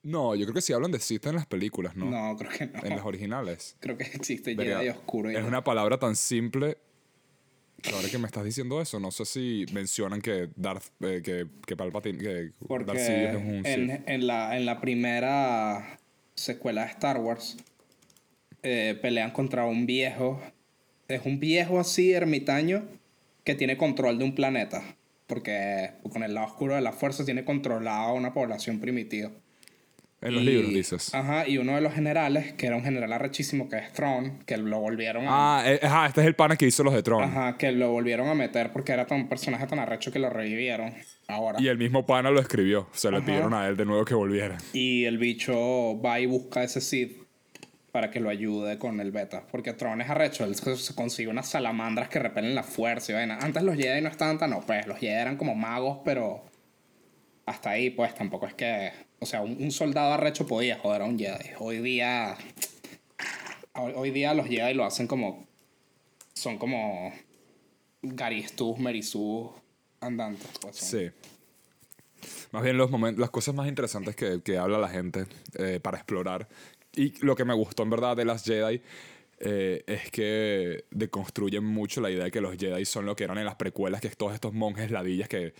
Speaker 1: No, yo creo que sí hablan de Sith en las películas, ¿no?
Speaker 2: No, creo que no.
Speaker 1: En las originales.
Speaker 2: Creo que existe Jedi oscuro. y
Speaker 1: Es una palabra tan simple. que ahora que me estás diciendo eso, no sé si mencionan que Darth, eh, que, que Palpatine, que
Speaker 2: Porque
Speaker 1: Darth Sidious es un Sith.
Speaker 2: en, en la, en la primera secuela de Star Wars eh, pelean contra un viejo. Es un viejo así, ermitaño, que tiene control de un planeta. Porque con el lado oscuro de la fuerza tiene controlada a una población primitiva.
Speaker 1: En los
Speaker 2: Y-
Speaker 1: libros dices.
Speaker 2: Ajá, y uno de los generales, que era un general arrechísimo, que es Thrawn, que lo volvieron a...
Speaker 1: Ah, eh, ajá, este es el pana que hizo los de Tron.
Speaker 2: Ajá, que lo volvieron a meter porque era tan, un personaje tan arrecho que lo revivieron ahora.
Speaker 1: Y el mismo pana lo escribió. Se le pidieron a él de nuevo que volviera.
Speaker 2: Y el bicho va y busca ese Sith para que lo ayude con el beta. Porque Tron es arrecho, él se se consigue unas salamandras que repelen la fuerza y vaina. Antes los Jedi no estaban tan OP, los Jedi eran como magos, pero hasta ahí pues tampoco es que... O sea, un, un soldado arrecho podía joder a un Jedi. Hoy día... Hoy, hoy día los Jedi lo hacen como... Son como... Garistus, Merisú andantes. Pues,
Speaker 1: Sí. Más bien los momentos, las cosas más interesantes que, que habla la gente eh, para explorar. Y lo que me gustó en verdad de las Jedi eh, es que deconstruyen mucho la idea de que los Jedi son lo que eran en las precuelas, que es todos estos monjes ladillas que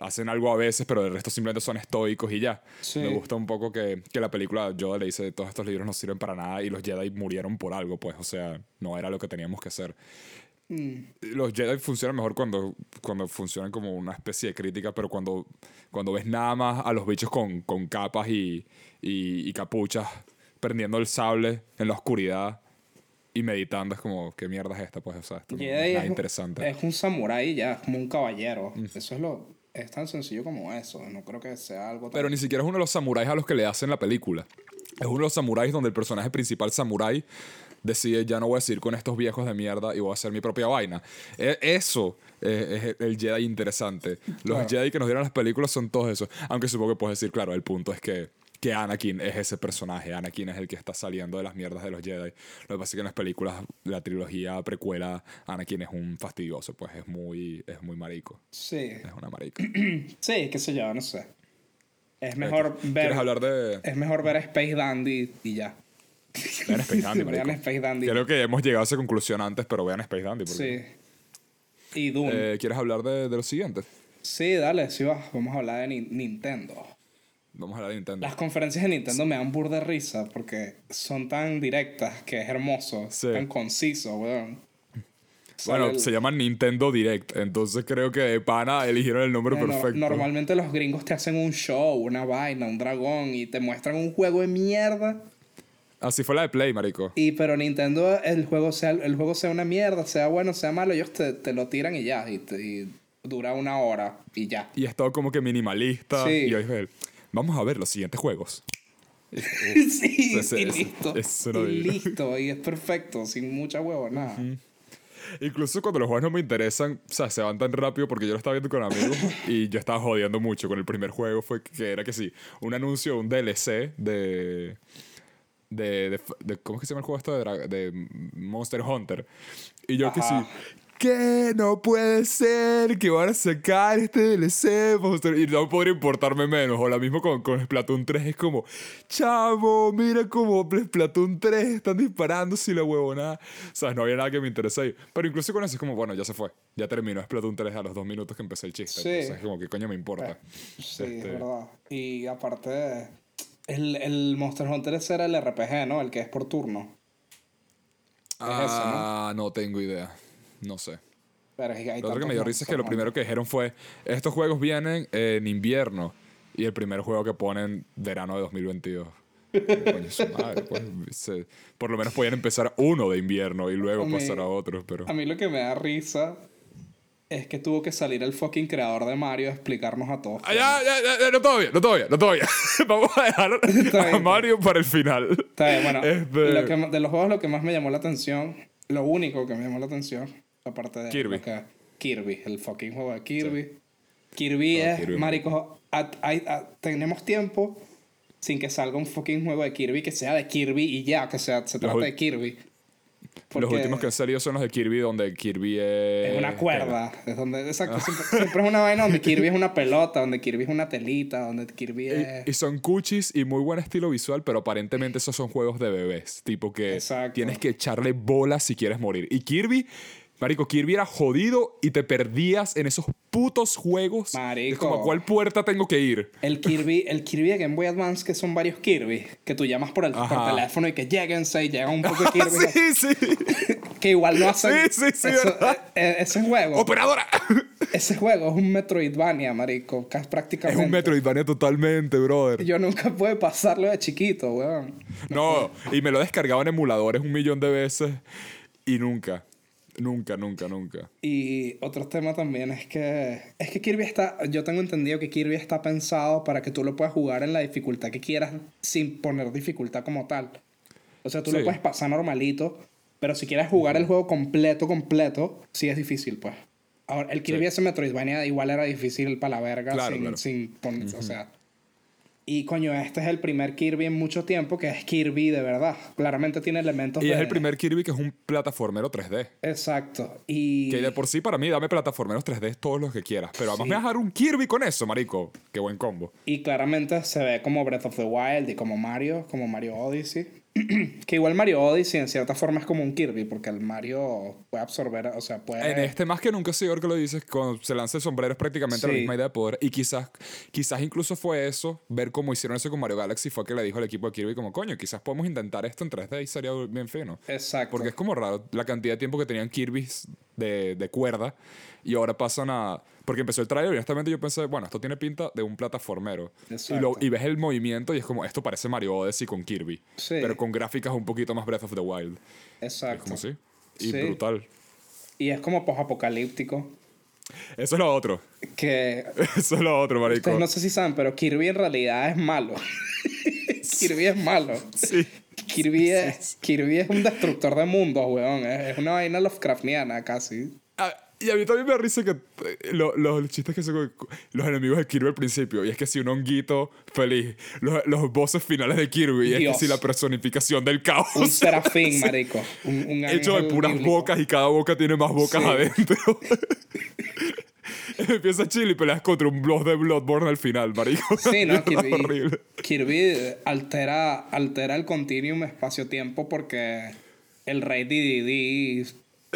Speaker 1: hacen algo a veces, pero el resto simplemente son estoicos y ya.
Speaker 2: Sí.
Speaker 1: Me gusta un poco que, que la película Yoda le dice todos estos libros no sirven para nada y los Jedi murieron por algo, pues, o sea, no era lo que teníamos que hacer. Los Jedi funcionan mejor cuando, cuando funcionan como una especie de crítica, pero cuando, cuando ves nada más a los bichos con, con capas y, y, y capuchas prendiendo el sable en la oscuridad y meditando, es como, ¿qué mierda es esta? Pues, o sea, esto no es
Speaker 2: es,
Speaker 1: interesante.
Speaker 2: es un samurái ya, es como un caballero. Eso es lo. Es tan sencillo como eso. No creo que sea algo tan.
Speaker 1: Pero ni siquiera es uno de los samuráis a los que le hacen la película. Es uno de los samuráis donde el personaje principal samurái decide ya no voy a seguir con estos viejos de mierda y voy a hacer mi propia vaina. E- Eso es, es el Jedi interesante. Los
Speaker 2: Claro.
Speaker 1: Jedi que nos dieron las películas son todos esos. Aunque supongo que puedes decir, claro, el punto es que, que Anakin es ese personaje. Anakin es el que está saliendo de las mierdas de los Jedi. Lo que pasa es que en las películas, la trilogía precuela, Anakin es un fastidioso, pues es muy, es muy marico.
Speaker 2: Sí.
Speaker 1: Es una marica.
Speaker 2: Sí, qué sé yo, no sé. Es mejor ver.
Speaker 1: ¿Quieres hablar de...?
Speaker 2: Es mejor ver Space Dandy y ya.
Speaker 1: Vean Space Dandy,
Speaker 2: Vean
Speaker 1: marico.
Speaker 2: Space Dandy.
Speaker 1: Creo que hemos llegado a esa conclusión antes, pero vean Space Dandy. porque-
Speaker 2: Sí. Y Dune.
Speaker 1: Eh, ¿Quieres hablar de, de lo siguiente?
Speaker 2: Sí, dale, sí va. Vamos a hablar de Ni- Nintendo.
Speaker 1: Vamos a hablar de Nintendo.
Speaker 2: Las conferencias de Nintendo me dan burda de risa porque son tan directas que es hermoso.
Speaker 1: Sí.
Speaker 2: Tan conciso, weón.
Speaker 1: Bueno,
Speaker 2: el-
Speaker 1: se llama Nintendo Direct, entonces creo que de pana eligieron el nombre
Speaker 2: Bueno,
Speaker 1: perfecto.
Speaker 2: Normalmente los gringos te hacen un show, una vaina, un dragón y te muestran un juego de mierda.
Speaker 1: Así fue la de Play, marico.
Speaker 2: Y pero Nintendo, el juego sea, el juego sea una mierda, sea bueno, sea malo, ellos te, te lo tiran y ya. Y, te- y dura una hora y ya.
Speaker 1: Y es todo como que minimalista.
Speaker 2: Sí.
Speaker 1: Y hoy es, vamos a ver los siguientes juegos.
Speaker 2: sí,
Speaker 1: Ese-
Speaker 2: y listo.
Speaker 1: no
Speaker 2: y listo, y es perfecto, sin mucha huevo, nada.
Speaker 1: Incluso cuando los juegos no me interesan, o sea, se van tan rápido porque yo lo estaba viendo con amigos y yo estaba jodiendo mucho con el primer juego. Fue que era que sí, un anuncio, un DLC de. De, de, de- ¿Cómo es que se llama el juego esto de, de Monster Hunter? Y yo que sí. ¿Qué? No puede ser que van a sacar este DLC. Monster-". Y no podría importarme menos. O la mismo con, con Splatoon 3. Es como, chavo, mira cómo Splatoon 3 están disparando sin la huevonada. O sea, no había nada que me interese ahí. Pero incluso con eso es como, bueno, ya se fue. Ya terminó Splatoon 3 a los dos minutos que empecé el chiste.
Speaker 2: Sí.
Speaker 1: Entonces, como, ¿qué coño me importa?
Speaker 2: Sí,
Speaker 1: Este-
Speaker 2: es verdad. Y aparte, el, el Monster Hunter era el RPG, ¿no? El que es por turno. ese,
Speaker 1: ah, ¿no? tengo idea. No sé.
Speaker 2: Pero es que hay
Speaker 1: Lo otro que me dio risa es que lo primero que dijeron fue, estos juegos vienen en invierno y el primer juego que ponen verano de 2022. Coño, su madre, pues, se- por lo menos podían empezar uno de invierno y luego
Speaker 2: A mí-
Speaker 1: pasar a otros, pero...
Speaker 2: A mí lo que me da risa es que tuvo que salir el fucking creador de Mario a explicarnos a todos.
Speaker 1: Ah, ya, ya, ya, no todavía, no todavía, no todavía. Vamos a dejar a Mario para el final.
Speaker 2: Está bien, bueno,
Speaker 1: Este-
Speaker 2: lo que de los juegos lo que más me llamó la atención, lo único que me llamó la atención, aparte de
Speaker 1: Kirby.
Speaker 2: Kirby, el fucking juego de Kirby. Kirby
Speaker 1: No,
Speaker 2: es,
Speaker 1: Kirby,
Speaker 2: marico, a- tenemos tiempo sin que salga un fucking juego de Kirby que sea de Kirby y ya, que sea, se trate
Speaker 1: ul-
Speaker 2: de Kirby.
Speaker 1: Los últimos que han salido son los de Kirby, donde Kirby es.
Speaker 2: es una cuerda, es donde, exacto, siempre, siempre es una vaina donde Kirby es una pelota, donde Kirby es una telita, donde Kirby es...
Speaker 1: Y, y son cuchis y muy buen estilo visual, pero aparentemente esos son juegos de bebés. Tipo que
Speaker 2: Exacto.
Speaker 1: tienes que echarle bolas si quieres morir. Y Kirby, Marico, Kirby era jodido y te perdías en esos putos juegos.
Speaker 2: Marico.
Speaker 1: Es como, ¿a cuál puerta tengo que ir?
Speaker 2: El Kirby, el Kirby de Game Boy Advance, que son varios Kirby, que tú llamas por, el, por teléfono y que lleguen seis, llega un poco de Kirby,
Speaker 1: sí, sí.
Speaker 2: que igual no hacen...
Speaker 1: Sí, sí, sí,
Speaker 2: eso- eh, eh, ese juego,
Speaker 1: ¡Operadora!
Speaker 2: ese juego es un Metroidvania, marico, casi
Speaker 1: es
Speaker 2: prácticamente.
Speaker 1: un Metroidvania totalmente, brother.
Speaker 2: Yo nunca pude pasarlo de chiquito, weón.
Speaker 1: No, y me lo he descargado en emuladores un millón de veces y nunca, nunca, nunca, nunca.
Speaker 2: Y otro tema también es que es que Kirby está, yo tengo entendido que Kirby está pensado para que tú lo puedas jugar en la dificultad que quieras sin poner dificultad como tal. O sea, tú lo puedes pasar normalito, pero si quieres jugar el juego completo, completo, sí es difícil, pues. Ahora, el Kirby
Speaker 1: Sí.
Speaker 2: ese Metroidvania igual era difícil para la verga
Speaker 1: Claro,
Speaker 2: sin,
Speaker 1: claro.
Speaker 2: sin poner, o sea. Y coño, este es el primer Kirby en mucho tiempo que es Kirby de verdad. Claramente tiene elementos
Speaker 1: Y
Speaker 2: de...
Speaker 1: es el primer Kirby que es un plataformero 3D.
Speaker 2: Exacto. Y...
Speaker 1: Que de por sí, para mí, dame plataformeros 3D todos los que quieras. Pero además
Speaker 2: Sí.
Speaker 1: me vas a dar un Kirby con eso, marico. Qué buen combo.
Speaker 2: Y claramente se ve como Breath of the Wild y como Mario, como Mario Odyssey. que igual Mario Odyssey en cierta forma es como un Kirby, porque el Mario puede absorber, o sea, puede...
Speaker 1: En este, más que nunca, señor, que lo dices, cuando se lanza el sombrero es prácticamente la misma idea de poder. Y quizás, quizás incluso fue eso, ver cómo hicieron eso con Mario Galaxy, fue que le dijo al equipo de Kirby como, coño, quizás podemos intentar esto en 3D y sería bien fino.
Speaker 2: Exacto.
Speaker 1: Porque es como raro la cantidad de tiempo que tenían Kirby's de, de cuerda y ahora pasan a... Porque empezó el trailer y honestamente yo pensé, bueno, esto tiene pinta de un plataformero. Y, lo, y ves el movimiento y es como, esto parece Mario Odyssey con Kirby.
Speaker 2: Sí.
Speaker 1: Pero con gráficas un poquito más Breath of the Wild. Es
Speaker 2: Exacto.
Speaker 1: como así. Y
Speaker 2: Sí.
Speaker 1: brutal.
Speaker 2: Y es como posapocalíptico.
Speaker 1: Eso es lo otro.
Speaker 2: Que
Speaker 1: Eso es lo otro, marico.
Speaker 2: ustedes no sé si saben, pero Kirby en realidad es malo. Kirby es malo.
Speaker 1: Sí.
Speaker 2: Kirby es, Kirby es un destructor de mundos, weón. Es es una vaina Lovecraftiana casi.
Speaker 1: Ah, y a mí también me risa que eh, lo- los chistes que son los enemigos de Kirby al principio. Y es que si un honguito feliz. Los, los bosses finales de Kirby. Y es que si la personificación del caos.
Speaker 2: Un serafín, marico. Un, un
Speaker 1: Hecho de puras
Speaker 2: bíblico.
Speaker 1: bocas y cada boca tiene más bocas
Speaker 2: Sí.
Speaker 1: adentro. Empieza chill y peleas contra un boss de Bloodborne al final, marico.
Speaker 2: Sí, ¿no? Kirby,
Speaker 1: horrible.
Speaker 2: Kirby altera, altera el continuum espacio-tiempo porque el rey Didi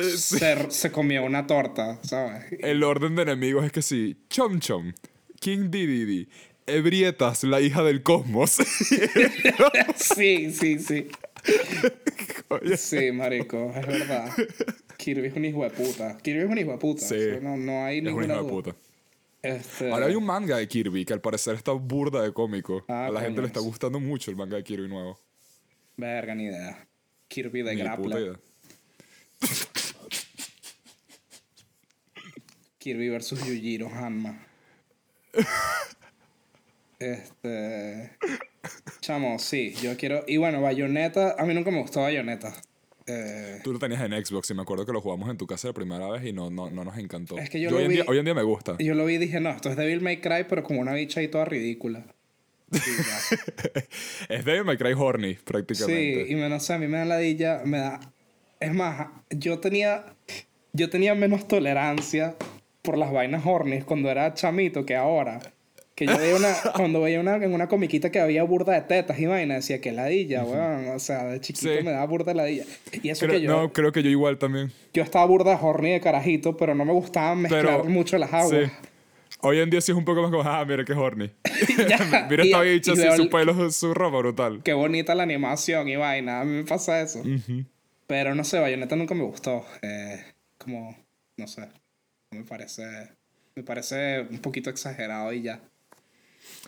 Speaker 2: se, se comió una torta, ¿sabes?
Speaker 1: El orden de enemigos es que sí. Chom Chom, King Dedede, Ebrietas, la hija del cosmos.
Speaker 2: Sí, sí, sí.
Speaker 1: Oye,
Speaker 2: Sí, marico, es verdad. Kirby es un hijo de puta. Kirby es un hijo de puta.
Speaker 1: Sí.
Speaker 2: o sea, no, no hay
Speaker 1: es un
Speaker 2: ninguna
Speaker 1: hijo de puta.
Speaker 2: Este,
Speaker 1: Ahora hay un manga de Kirby que al parecer está burda de cómico.
Speaker 2: Ah,
Speaker 1: a la gente le está gustando mucho el manga de Kirby nuevo.
Speaker 2: Verga, ni idea. Kirby de
Speaker 1: Ni puta
Speaker 2: Grappler. Kirby versus Yujiro Hanma. Este. Chamo, sí, yo quiero. Y bueno, Bayonetta. A mí nunca me gustó Bayonetta. Eh,
Speaker 1: Tú lo tenías en Xbox y me acuerdo que lo jugamos en tu casa la primera vez y no, no, no nos encantó.
Speaker 2: Es que yo
Speaker 1: hoy,
Speaker 2: lo
Speaker 1: en
Speaker 2: vi-
Speaker 1: día, hoy en día me gusta.
Speaker 2: yo lo vi y dije, no, esto es Devil May Cry, pero como una bicha ahí toda ridícula. Sí,
Speaker 1: es Devil May Cry Horny,
Speaker 2: Sí,
Speaker 1: prácticamente.
Speaker 2: y me, no sé, a mí me da ladilla, me da... Es más, yo tenía, yo tenía menos tolerancia por las vainas horny cuando era chamito que ahora. Que yo veía una, cuando veía una, en una comiquita que había burda de tetas y vaina, decía que ladilla, weón. O sea, de chiquito
Speaker 1: Sí.
Speaker 2: me daba burda de ladilla. Y eso
Speaker 1: Creo-
Speaker 2: que yo,
Speaker 1: No, creo que yo igual también.
Speaker 2: yo estaba burda de horny de carajito, pero no me gustaba mezclar
Speaker 1: Pero,
Speaker 2: mucho las aguas.
Speaker 1: Sí. Hoy en día sí es un poco más como, ah, mira qué horny. Mira esta bicha así,
Speaker 2: veo
Speaker 1: su
Speaker 2: el-
Speaker 1: pelo, su ropa brutal.
Speaker 2: Qué bonita la animación y vaina. A mí me pasa eso. Pero no sé, Bayonetta nunca me gustó. Eh, como, no sé. Me parece. Me parece un poquito exagerado y ya.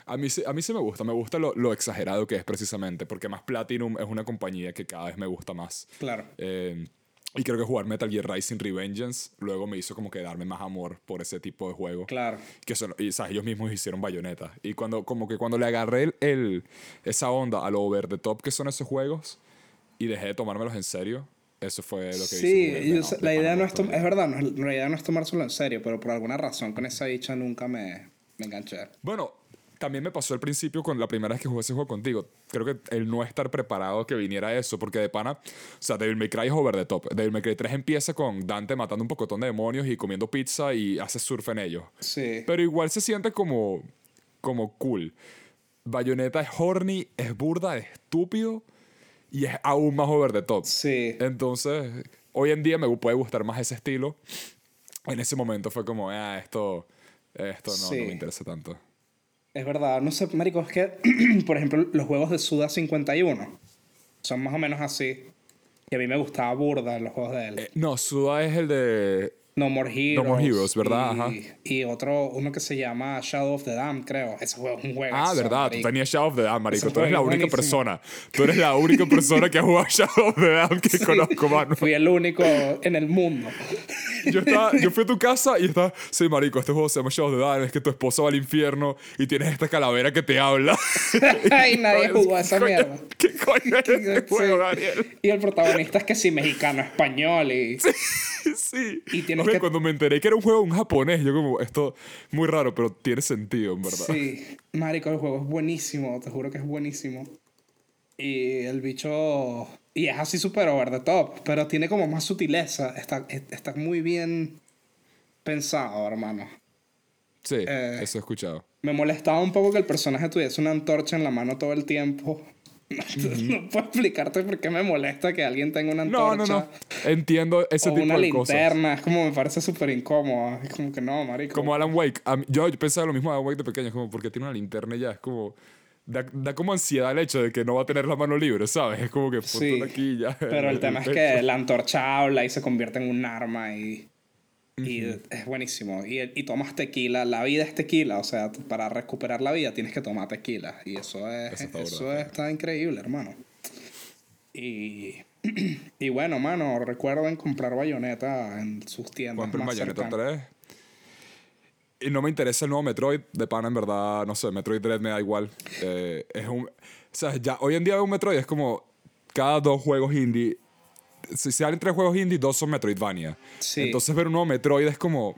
Speaker 1: A mí, sí- a mí sí me gusta, me gusta lo, lo exagerado que es precisamente, porque más Platinum es una compañía que cada vez me gusta más.
Speaker 2: Claro.
Speaker 1: Eh, y creo que jugar Metal Gear Rising Revengeance luego me hizo como que darme más amor por ese tipo de juego.
Speaker 2: Claro.
Speaker 1: Que son, y ¿sabes? ellos mismos hicieron bayoneta. Y cuando, como que cuando le agarré el, el- esa onda a lo over the top que son esos juegos y dejé de tomármelos en serio, Eso fue lo que
Speaker 2: Sí,
Speaker 1: hizo.
Speaker 2: y, o sea, la idea no es, es verdad, no la idea no es tomárselo en serio, pero por alguna razón con esa dicha nunca me, me enganché.
Speaker 1: Bueno, también me pasó al principio con la primera vez que jugué ese juego contigo. Creo que el no estar preparado que viniera eso, porque de pana, o sea, Devil May Cry es over the top. Devil May Cry 3 empieza con Dante matando un pocotón de demonios y comiendo pizza y hace surf en ellos.
Speaker 2: Sí.
Speaker 1: Pero igual se siente como, como cool. Bayonetta es horny, es burda, es estúpido y es aún más over the top.
Speaker 2: Sí.
Speaker 1: Entonces, hoy en día me puede gustar más ese estilo. En ese momento fue como, ah, esto, esto no,
Speaker 2: Sí.
Speaker 1: no me interesa tanto.
Speaker 2: Es verdad, no sé, marico, es que, por ejemplo, los juegos de Suda 51 son más o menos así. Y a mí me gustaba burda los juegos de él.
Speaker 1: Eh, no, Suda es el de...
Speaker 2: no More Heroes.
Speaker 1: No More Heroes, ¿verdad?
Speaker 2: Y,
Speaker 1: Ajá.
Speaker 2: y otro, uno que se llama Shadow of the Dam, creo. Ese juego es un juego.
Speaker 1: Ah, verdad, tú tenías Shadow of the Dam, marico.
Speaker 2: Ese
Speaker 1: Tú eres la única
Speaker 2: buenísimo.
Speaker 1: persona. Tú eres la única persona que ha jugado Shadow of the Dam que conozco, mano.
Speaker 2: Fui el único en el mundo.
Speaker 1: Yo, estaba, yo fui a tu casa y estaba, sí, marico, este juego se llama Shadow of the Dam, es que tu esposa va al infierno y tienes esta calavera que te habla.
Speaker 2: Ay, nadie jugó a esa
Speaker 1: ¿Qué coño-
Speaker 2: mierda.
Speaker 1: ¿Qué coño es este
Speaker 2: Sí.
Speaker 1: juego, Daniel?
Speaker 2: Y el protagonista es que sí, mexicano, español y...
Speaker 1: Sí.
Speaker 2: Y tienes
Speaker 1: Oye,
Speaker 2: que-
Speaker 1: cuando me enteré que era un juego en japonés, yo como, esto muy raro, pero tiene sentido, en verdad.
Speaker 2: Sí, marico, el juego es buenísimo, te juro que es buenísimo. Y el bicho... Y es así súper over the top, pero tiene como más sutileza. Está, está muy bien pensado, hermano.
Speaker 1: Sí,
Speaker 2: Eh,
Speaker 1: eso he escuchado.
Speaker 2: Me molestaba un poco que el personaje tuviese una antorcha en la mano todo el tiempo. No puedo explicarte por qué me molesta que alguien tenga una
Speaker 1: No,
Speaker 2: antorcha.
Speaker 1: no, no. Entiendo ese
Speaker 2: O
Speaker 1: tipo
Speaker 2: una
Speaker 1: de cosas.
Speaker 2: linterna, es como me parece súper incómodo. Es como que no, marico.
Speaker 1: Como Alan Wake. Mí- yo, yo pensaba lo mismo de Alan Wake de pequeño, es como porque tiene una linterna y ya, es como... Da, da como ansiedad el hecho de que no va a tener la mano libre, ¿sabes? Es como que ponte
Speaker 2: Sí,
Speaker 1: aquí ya.
Speaker 2: Pero el tema es que la antorcha habla y se convierte en un arma y, y es buenísimo. Y, y tomas tequila, la vida es tequila, o sea, para recuperar la vida tienes que tomar tequila. Y eso es,
Speaker 1: Eso
Speaker 2: eso,
Speaker 1: está brutal.
Speaker 2: está increíble, hermano. Y, y bueno, mano, recuerden comprar bayoneta en sus tiendas
Speaker 1: Compren
Speaker 2: cercanas.
Speaker 1: 3. Y no me interesa el nuevo Metroid. De pana, en verdad, no sé, Metroid Dread me da igual. Eh, es un... O sea, ya hoy en día un Metroid, es como cada dos juegos indie... Si salen tres juegos indie, dos son Metroidvania.
Speaker 2: Sí.
Speaker 1: Entonces ver un nuevo Metroid es como...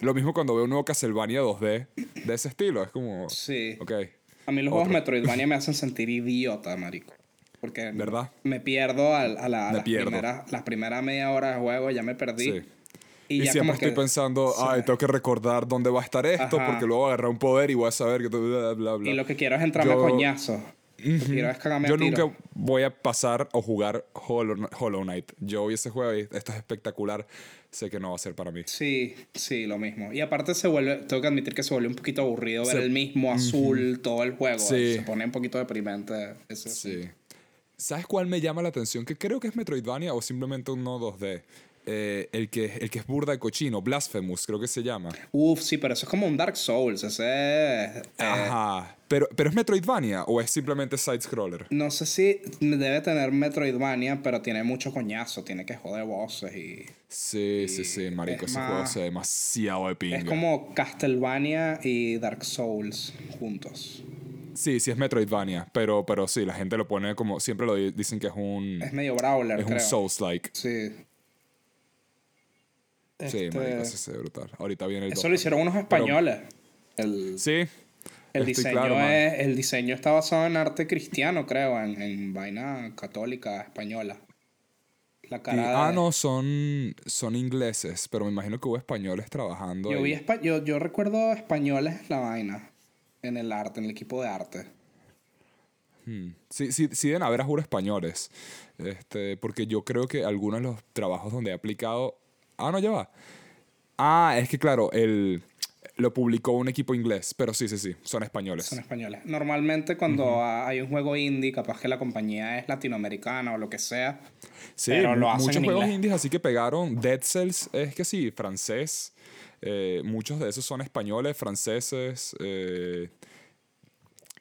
Speaker 1: Lo mismo cuando veo un nuevo Castlevania 2D de ese estilo. Es como...
Speaker 2: Sí.
Speaker 1: Ok.
Speaker 2: A mí los juegos
Speaker 1: Otro.
Speaker 2: Metroidvania me hacen sentir idiota, marico. Porque
Speaker 1: ¿Verdad?
Speaker 2: me pierdo al- a, la, a
Speaker 1: Me
Speaker 2: las,
Speaker 1: pierdo.
Speaker 2: primeras, las primeras media hora de juego, ya me perdí.
Speaker 1: Sí.
Speaker 2: Y,
Speaker 1: Y,
Speaker 2: ya
Speaker 1: siempre
Speaker 2: como
Speaker 1: estoy
Speaker 2: que-
Speaker 1: pensando,
Speaker 2: sí.
Speaker 1: ay, tengo que recordar dónde va a estar esto,
Speaker 2: Ajá.
Speaker 1: porque luego voy a agarrar un poder y voy a saber que... Bla, bla, bla.
Speaker 2: Y lo que quiero es entrarme
Speaker 1: Yo-
Speaker 2: a coñazo. Es cagarme
Speaker 1: Yo
Speaker 2: a tiro.
Speaker 1: nunca voy a pasar o jugar Hollow, Hollow Knight. Yo vi ese juego y esto es espectacular. Sé que no va a ser para mí.
Speaker 2: Sí, sí, lo mismo. Y aparte se vuelve, tengo que admitir que se vuelve un poquito aburrido ver
Speaker 1: Se-
Speaker 2: el mismo azul todo el juego.
Speaker 1: Sí.
Speaker 2: Se pone un poquito deprimente. ese-
Speaker 1: Sí. ¿Sabes cuál me llama la atención? Que creo que es Metroidvania o simplemente un no 2D. Eh, el, que, el que es burda de cochino, Blasphemous, creo que se llama.
Speaker 2: Uf, sí, pero eso es como un Dark Souls. Ese. eh,
Speaker 1: Ajá. Pero, pero es Metroidvania o es simplemente side-scroller.
Speaker 2: no sé si debe tener Metroidvania, pero tiene mucho coñazo. Tiene que joder voces y.
Speaker 1: Sí, sí, sí, marico.
Speaker 2: es
Speaker 1: Ese
Speaker 2: más-
Speaker 1: juego se ve demasiado de pinga.
Speaker 2: Es como Castlevania y Dark Souls juntos.
Speaker 1: Sí, sí es Metroidvania, pero, pero sí, la gente lo pone como... Siempre lo di- dicen que es un...
Speaker 2: Es medio Brawler,
Speaker 1: es un. Souls-like.
Speaker 2: Sí.
Speaker 1: Sí,
Speaker 2: Este,
Speaker 1: marico, ese se ve brutal. Ahorita viene el
Speaker 2: Eso lo hicieron unos españoles. el,
Speaker 1: Sí.
Speaker 2: El
Speaker 1: estoy
Speaker 2: diseño
Speaker 1: claro,
Speaker 2: es, el diseño está basado en arte cristiano, creo, en, en vaina católica española. La
Speaker 1: Y-
Speaker 2: cara de-
Speaker 1: ah, no, son, son ingleses, pero me imagino que hubo españoles trabajando.
Speaker 2: Yo, vi espa- yo, yo recuerdo españoles la vaina, en el arte, en el equipo de arte.
Speaker 1: Hmm. Sí, sí, sí deben haber, juro, españoles. Este, porque yo creo que algunos de los trabajos donde he aplicado... Ah, no, ya va. Ah, es que claro, el, lo publicó un equipo inglés, pero sí, sí, sí, son españoles.
Speaker 2: Son españoles. Normalmente cuando ha- hay un juego indie, capaz que la compañía es latinoamericana o lo que sea.
Speaker 1: Sí,
Speaker 2: pero lo hacen
Speaker 1: muchos
Speaker 2: en
Speaker 1: juegos
Speaker 2: inglés.
Speaker 1: indies así que pegaron. Dead Cells es que sí, francés. Eh, muchos de esos son españoles, franceses. eh,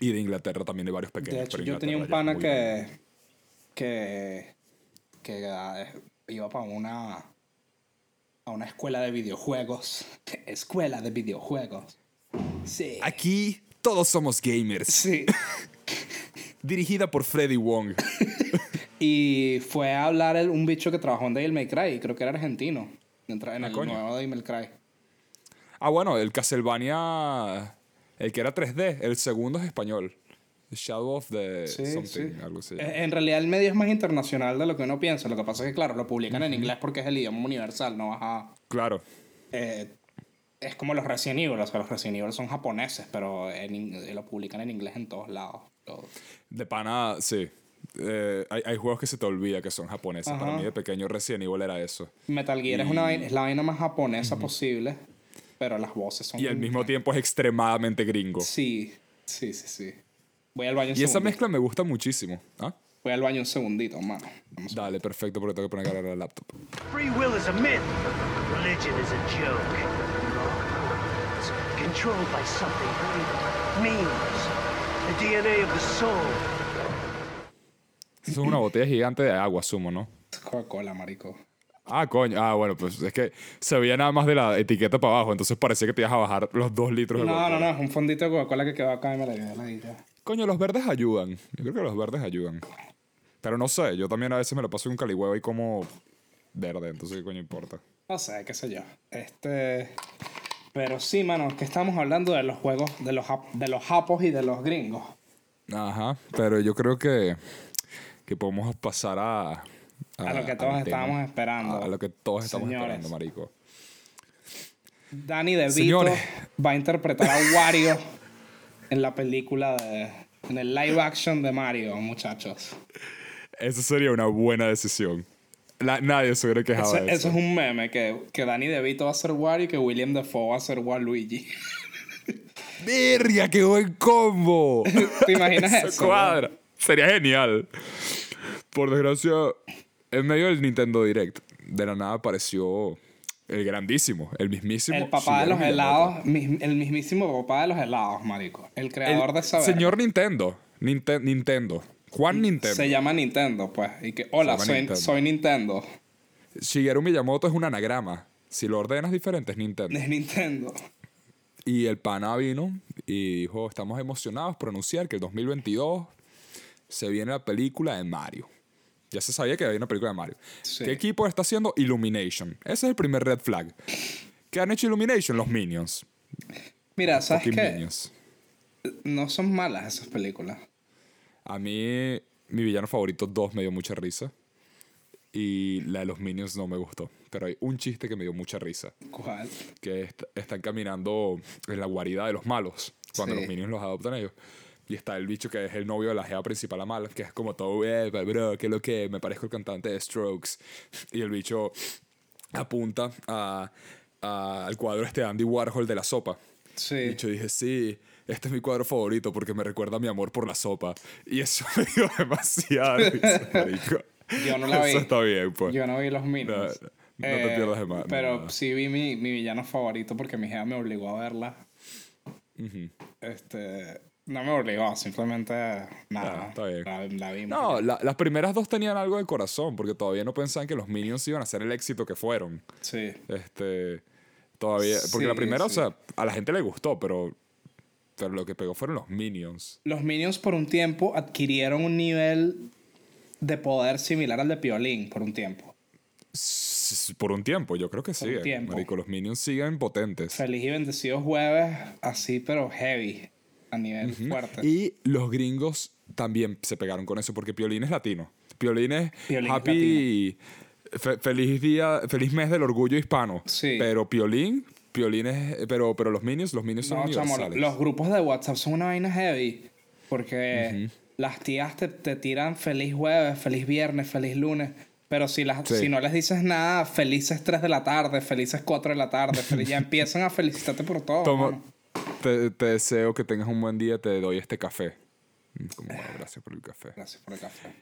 Speaker 1: y de Inglaterra también hay varios pequeños.
Speaker 2: De hecho, yo tenía un pana que, que, que ah, iba para una, a una escuela de videojuegos. Escuela de videojuegos. Sí.
Speaker 1: Aquí todos somos gamers.
Speaker 2: Sí.
Speaker 1: Dirigida por Freddy Wong.
Speaker 2: Y fue a hablar el- un bicho que trabajó en Devil May Cry, creo que era argentino, en,
Speaker 1: Ah,
Speaker 2: el
Speaker 1: coño.
Speaker 2: nuevo Devil May Cry.
Speaker 1: Ah, bueno, el Castlevania. El que era 3D, el segundo es español. Shadow of the
Speaker 2: Sí,
Speaker 1: something,
Speaker 2: sí.
Speaker 1: algo así.
Speaker 2: En realidad el medio es más internacional de lo que uno piensa. Lo que pasa es que, claro, lo publican en inglés porque es el idioma universal, no vas a...
Speaker 1: Claro.
Speaker 2: eh, es como los Resident Evil, o sea, los Resident Evil son japoneses, pero en eh, lo publican en inglés en todos lados.
Speaker 1: De pana, sí. Eh, hay, hay juegos que se te olvida que son japoneses. Para mí de pequeño Resident Evil era eso.
Speaker 2: Metal Gear es, una, vaina- es la vaina más japonesa posible, pero las voces son...
Speaker 1: Y al mismo tiempo es extremadamente gringo.
Speaker 2: Sí, sí, sí, sí. Voy al baño un
Speaker 1: Y esa
Speaker 2: segundito.
Speaker 1: mezcla me gusta muchísimo. ¿Ah?
Speaker 2: Voy al baño un segundito, mano. Vamos
Speaker 1: Dale, perfecto, porque tengo que poner a cargar el laptop.
Speaker 4: Free will is a myth. Religion is a joke. It's controlled by something. Memes. The DNA of the soul.
Speaker 1: Eso es una botella gigante de agua, sumo, ¿no?
Speaker 2: Coca-Cola, marico.
Speaker 1: Ah, coño. Ah, bueno, pues es que se veía nada más de la etiqueta para abajo, entonces parecía que te ibas a bajar los dos litros de
Speaker 2: No, no,
Speaker 1: Coca-Cola.
Speaker 2: no, es un fondito de Coca-Cola que quedó acá y me la llevé la.
Speaker 1: Coño, los verdes ayudan. Yo creo que los verdes ayudan. Pero no sé, yo también a veces me lo paso en un calihuevo y como verde, entonces qué coño importa.
Speaker 2: No sé, qué sé yo. Este. Pero sí, mano, que estamos hablando de los juegos, de los, de los japos y de los gringos.
Speaker 1: Ajá, pero yo creo que, que podemos pasar a...
Speaker 2: A lo que todos
Speaker 1: tema.
Speaker 2: estábamos esperando.
Speaker 1: A lo que todos estamos
Speaker 2: Señores.
Speaker 1: esperando, marico.
Speaker 2: Danny DeVito
Speaker 1: Señores.
Speaker 2: va a interpretar a Wario en la película de. En el live action de Mario, muchachos.
Speaker 1: Esa sería una buena decisión. La- nadie se hubiera quejado
Speaker 2: Eso,
Speaker 1: de
Speaker 2: eso
Speaker 1: eso.
Speaker 2: es un meme, que, que Danny DeVito va a ser Wario y que William Dafoe va a ser Waluigi.
Speaker 1: ¡Verga, qué buen combo!
Speaker 2: ¿Te imaginas
Speaker 1: Eso
Speaker 2: eso?
Speaker 1: cuadra. Sería genial. Por desgracia, en medio del Nintendo Direct, de la nada apareció el grandísimo, el mismísimo.
Speaker 2: El papá de los helados, mis- el mismísimo papá de los helados, marico. El creador
Speaker 1: El
Speaker 2: de esa
Speaker 1: Señor Nintendo. Ninte- Nintendo. Juan Nintendo.
Speaker 2: Se llama Nintendo, pues. Y que, hola, soy
Speaker 1: Nintendo.
Speaker 2: soy Nintendo.
Speaker 1: Shigeru Miyamoto es un anagrama. Si lo ordenas diferente es Nintendo.
Speaker 2: De Nintendo.
Speaker 1: Y el pana vino y dijo, estamos emocionados por anunciar que el 2022 se viene la película de Mario. Ya se sabía que había una película de Mario.
Speaker 2: Sí.
Speaker 1: ¿Qué equipo está haciendo Illumination? Ese es el primer red flag. ¿Qué han hecho Illumination? Los Minions.
Speaker 2: Mira, ¿sabes qué?
Speaker 1: Minions.
Speaker 2: No son malas esas películas.
Speaker 1: A mí, mi villano favorito 2 me dio mucha risa. Y la de los Minions no me gustó. Pero hay un chiste que me dio mucha risa.
Speaker 2: ¿Cuál?
Speaker 1: que est- están caminando en la guarida de los malos, cuando
Speaker 2: Sí.
Speaker 1: los minions los adoptan ellos. Y está el bicho que es el novio de la jeva principal, la mala, que es como todo, eh, bro, que lo que, me parezco el cantante de Strokes. Y el bicho apunta a, a- al cuadro este de Andy Warhol de la sopa.
Speaker 2: Sí.
Speaker 1: El bicho dije, sí, este es mi cuadro favorito porque me recuerda a mi amor por la sopa. Y eso me dio risa, marico.
Speaker 2: Yo no la vi.
Speaker 1: Eso está bien, pues.
Speaker 2: Yo no vi los Minions.
Speaker 1: No, no te pierdas de más,
Speaker 2: Pero sí vi mi, mi villano favorito porque mi jefa me obligó a verla. Este. No me obligó, simplemente. Nada.
Speaker 1: Ah, está bien.
Speaker 2: La.
Speaker 1: No, la- las primeras dos tenían algo de corazón, porque todavía no pensaban que los Minions iban a ser el éxito que fueron.
Speaker 2: Sí.
Speaker 1: Este, todavía, porque la primera,
Speaker 2: sí.
Speaker 1: o sea, a la gente le gustó, pero, pero lo que pegó fueron los Minions.
Speaker 2: Los Minions por un tiempo adquirieron un nivel de poder similar al de Piolín por un tiempo.
Speaker 1: Por un tiempo, yo creo que sí.
Speaker 2: un tiempo.
Speaker 1: Marico, los Minions siguen potentes.
Speaker 2: Feliz y bendecido jueves, así pero heavy, a nivel fuerte.
Speaker 1: Y los gringos también se pegaron con eso, porque Piolín es latino. Piolín es
Speaker 2: Piolín es
Speaker 1: happy. fe- feliz día, feliz mes del orgullo hispano.
Speaker 2: Sí.
Speaker 1: Pero Piolín, Piolín es. Pero, pero los Minions, los Minions son
Speaker 2: No, chamo,
Speaker 1: universales.
Speaker 2: los grupos de WhatsApp son una vaina heavy. Porque las tías te, te tiran feliz jueves, feliz viernes, feliz lunes. Pero si, las,
Speaker 1: Sí.
Speaker 2: si no les dices nada, felices 3 de la tarde, felices 4 de la tarde, feliz- ya empiezan a felicitarte por todo.
Speaker 1: Toma. Te, te deseo que tengas un buen día, te doy este café. Mm, Como, bueno, gracias por el café.
Speaker 2: Gracias por el café.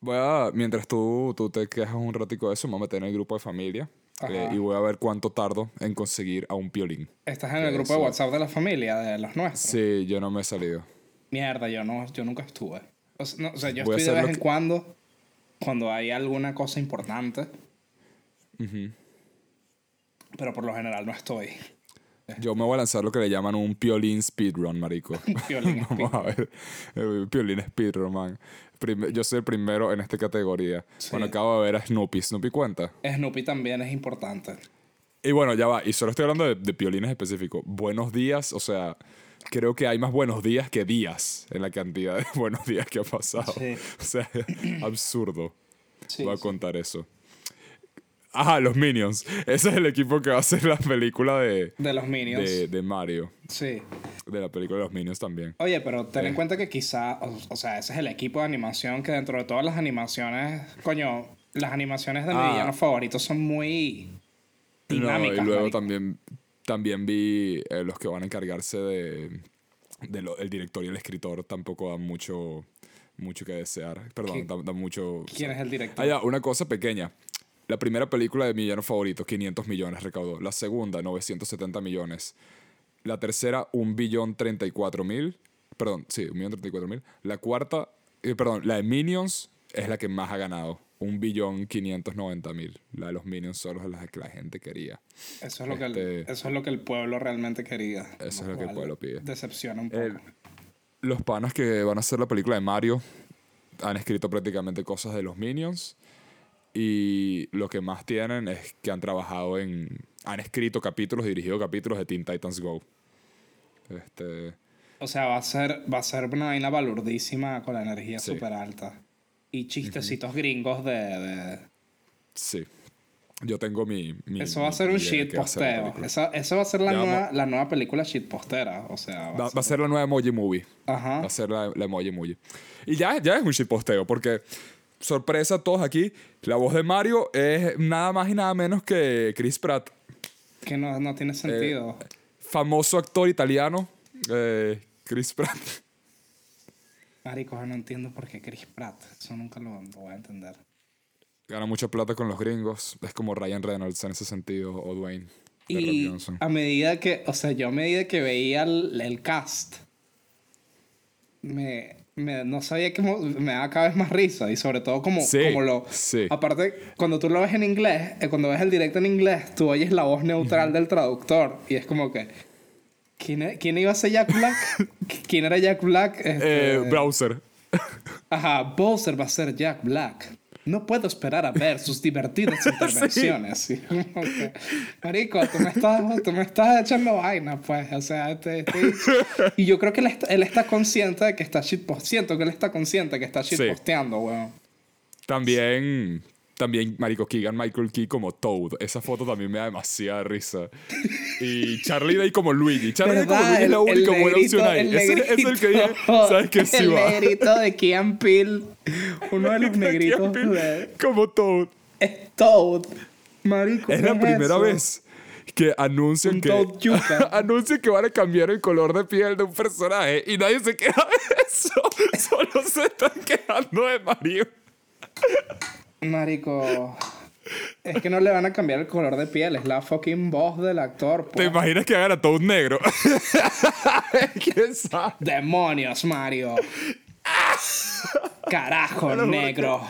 Speaker 1: Voy a, mientras tú, tú te quejas un ratico de eso, me voy a meter en el grupo de familia eh, y voy a ver cuánto tardo en conseguir a un piolín.
Speaker 2: Estás en el grupo de WhatsApp de la familia, de los nuestros.
Speaker 1: Sí, yo no me he salido.
Speaker 2: Mierda, yo no, yo nunca estuve. O sea, no, o sea, yo
Speaker 1: Voy
Speaker 2: estoy de vez en
Speaker 1: que-
Speaker 2: cuando, cuando hay alguna cosa importante. Pero por lo general no estoy.
Speaker 1: Yo me voy a lanzar lo que le llaman un piolín speedrun, marico.
Speaker 2: Piolín
Speaker 1: Vamos a ver. Eh, Piolín speedrun, man. Yo soy el primero en esta categoría. Bueno, acabo de ver a Snoopy. ¿Snoopy cuenta?
Speaker 2: Snoopy también es importante.
Speaker 1: Y bueno, ya va. Y solo estoy hablando de, de piolines específicos. Buenos días, o sea, creo que hay más buenos días que días en la cantidad de buenos días que ha pasado.
Speaker 2: Sí.
Speaker 1: O sea, absurdo.
Speaker 2: Sí,
Speaker 1: Voy a
Speaker 2: sí.
Speaker 1: contar eso. Ajá, los Minions. Ese es el equipo que va a hacer la película de,
Speaker 2: De los Minions.
Speaker 1: de, de Mario.
Speaker 2: Sí.
Speaker 1: De la película de los Minions también.
Speaker 2: Oye, pero ten
Speaker 1: Eh.
Speaker 2: en cuenta que quizá, o, o sea, ese es el equipo de animación que dentro de todas las animaciones, coño, las animaciones de mi
Speaker 1: Ah.
Speaker 2: villano favorito son muy
Speaker 1: No,
Speaker 2: dinámicas.
Speaker 1: y luego
Speaker 2: marico.
Speaker 1: también, también vi eh, los que van a encargarse de, de lo- el director y el escritor tampoco dan mucho, mucho que desear. Perdón,
Speaker 2: ¿Qué-
Speaker 1: dan, dan mucho...
Speaker 2: ¿Quién es el director?
Speaker 1: Ah, ya, una cosa pequeña. La primera película de mi villano favorito, 500 millones recaudó. La segunda, 970 millones. La tercera, 1 billón 34 mil. Perdón, sí, 1 billón 34 mil. La cuarta, eh, perdón, la de Minions es la que más ha ganado. 1 billón 590 mil. La de los Minions solo es la que la gente quería.
Speaker 2: Eso es, lo que el,
Speaker 1: este-
Speaker 2: eso es lo que el pueblo realmente quería.
Speaker 1: Eso es lo que el pueblo pide.
Speaker 2: Decepciona un poco.
Speaker 1: El- los panas que van a hacer la película de Mario han escrito prácticamente cosas de los Minions. Y lo que más tienen es que han trabajado en. Han escrito capítulos, dirigido capítulos de Teen Titans Go. Este.
Speaker 2: O sea, va a ser, va a ser una vaina balurdísima con la energía
Speaker 1: Sí.
Speaker 2: súper alta. Y chistecitos gringos de, de-
Speaker 1: Sí. Yo tengo mi. mi-
Speaker 2: Eso va a ser un shit
Speaker 1: va a ser
Speaker 2: posteo. Esa, eso va a ser la
Speaker 1: Ya
Speaker 2: nueva, la nueva película shit postera. O sea,
Speaker 1: Va, va a ser la nueva Emoji Movie.
Speaker 2: Ajá.
Speaker 1: Va a ser la, la Emoji Movie. Y ya, ya es un shitposteo, porque, sorpresa a todos aquí, la voz de Mario es nada más y nada menos que Chris Pratt.
Speaker 2: Que no, no tiene sentido.
Speaker 1: famoso actor italiano, eh, Chris Pratt.
Speaker 2: Marico, no entiendo por qué Chris Pratt. Eso nunca lo, lo voy a entender.
Speaker 1: Gana mucha plata con los gringos. Es como Ryan Reynolds en ese sentido, o Dwayne. de
Speaker 2: Y a medida que, o sea, yo a medida que veía el, el cast, me, me- no sabía que me daba cada vez más risa. Y sobre todo como,
Speaker 1: Sí,
Speaker 2: como lo...
Speaker 1: sí.
Speaker 2: Aparte, cuando tú lo ves en inglés, eh, cuando ves el directo en inglés, tú oyes la voz neutral del traductor. Y es como que... ¿Quién, e- quién iba a ser Jack Black? ¿Quién era Jack Black? Este,
Speaker 1: Eh, Browser.
Speaker 2: Ajá, Bowser va a ser Jack Black. No puedo esperar a ver sus divertidas intervenciones. Y como que, Marico, tú me, estás, tú me estás echando vaina, pues. O sea, este, este- Y yo creo que él está, él está consciente de que está shitposteando. Siento que él está consciente de que está shitposteando, weón.
Speaker 1: También, también Marico Keegan Michael Key como Toad. Esa foto también me da demasiada risa. Y Charlie Day como Luigi. Charlie Day como Luigi es la única buena opción ahí. Ese ese es el que dije, ¿sabes qué? Sí
Speaker 2: El
Speaker 1: va.
Speaker 2: negrito de Kean Peele. Uno de los negritos
Speaker 1: Keegan
Speaker 2: de...
Speaker 1: Como Toad.
Speaker 2: Es Toad. Marico,
Speaker 1: Es
Speaker 2: ¿qué
Speaker 1: la primera
Speaker 2: eso?
Speaker 1: vez que anuncian
Speaker 2: Un
Speaker 1: que anuncian que van a cambiar el color de piel de un personaje y nadie se queja de eso. Solo se están quejando de Mario.
Speaker 2: Marico. Es que no le van a cambiar el color de piel, es la fucking voz del actor.
Speaker 1: ¿Te imaginas que hagan a Toad negro? ¿Quién sabe?
Speaker 2: Demonios, Mario. Carajo, negro.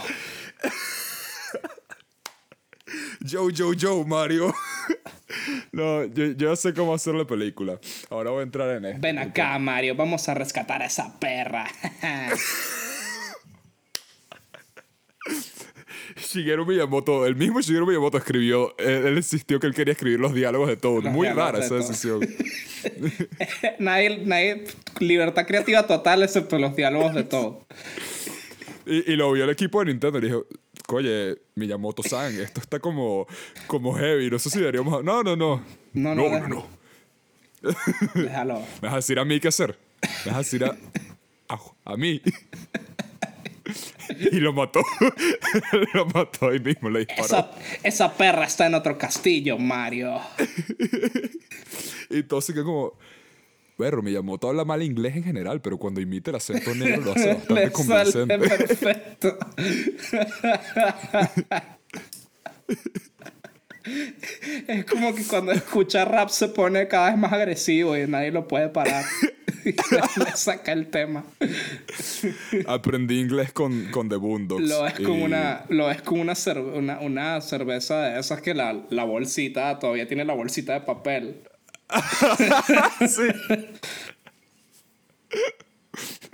Speaker 1: Joe, Joe, Joe, Mario. No, yo, yo sé cómo hacer la película. Ahora voy a entrar en esto.
Speaker 2: Ven acá, Mario, vamos a rescatar a esa perra.
Speaker 1: Shigeru Miyamoto, el mismo Shigeru Miyamoto escribió, él, él insistió que él quería escribir los diálogos de Toad.
Speaker 2: Los
Speaker 1: Muy rara esa decisión.
Speaker 2: nadie, nadie, libertad creativa total excepto los diálogos de todo.
Speaker 1: Y, y lo vio el equipo de Nintendo y dijo, oye, Miyamoto-san, esto está como, como heavy, no sé si deberíamos... No, no, no.
Speaker 2: No, no,
Speaker 1: no,
Speaker 2: deja-
Speaker 1: no.
Speaker 2: Déjalo.
Speaker 1: ¿Me vas a decir a mí qué hacer? ¿Me vas a decir a, a, a mí? y lo mató. lo mató ahí mismo, le disparó.
Speaker 2: Esa, esa perra está en otro castillo, Mario.
Speaker 1: Y quedó como... Bueno, Miyamoto habla mal inglés en general, pero cuando imita el acento negro lo hace bastante
Speaker 2: Le sale
Speaker 1: convincente.
Speaker 2: perfecto. Es como que cuando escucha rap se pone cada vez más agresivo y nadie lo puede parar. Le saca el tema.
Speaker 1: Aprendí inglés con, con The Boondocks.
Speaker 2: Lo es como
Speaker 1: y-
Speaker 2: una, lo es como una, cerve- una, una cerveza de esas que la, la bolsita todavía tiene la bolsita de papel.
Speaker 1: sí.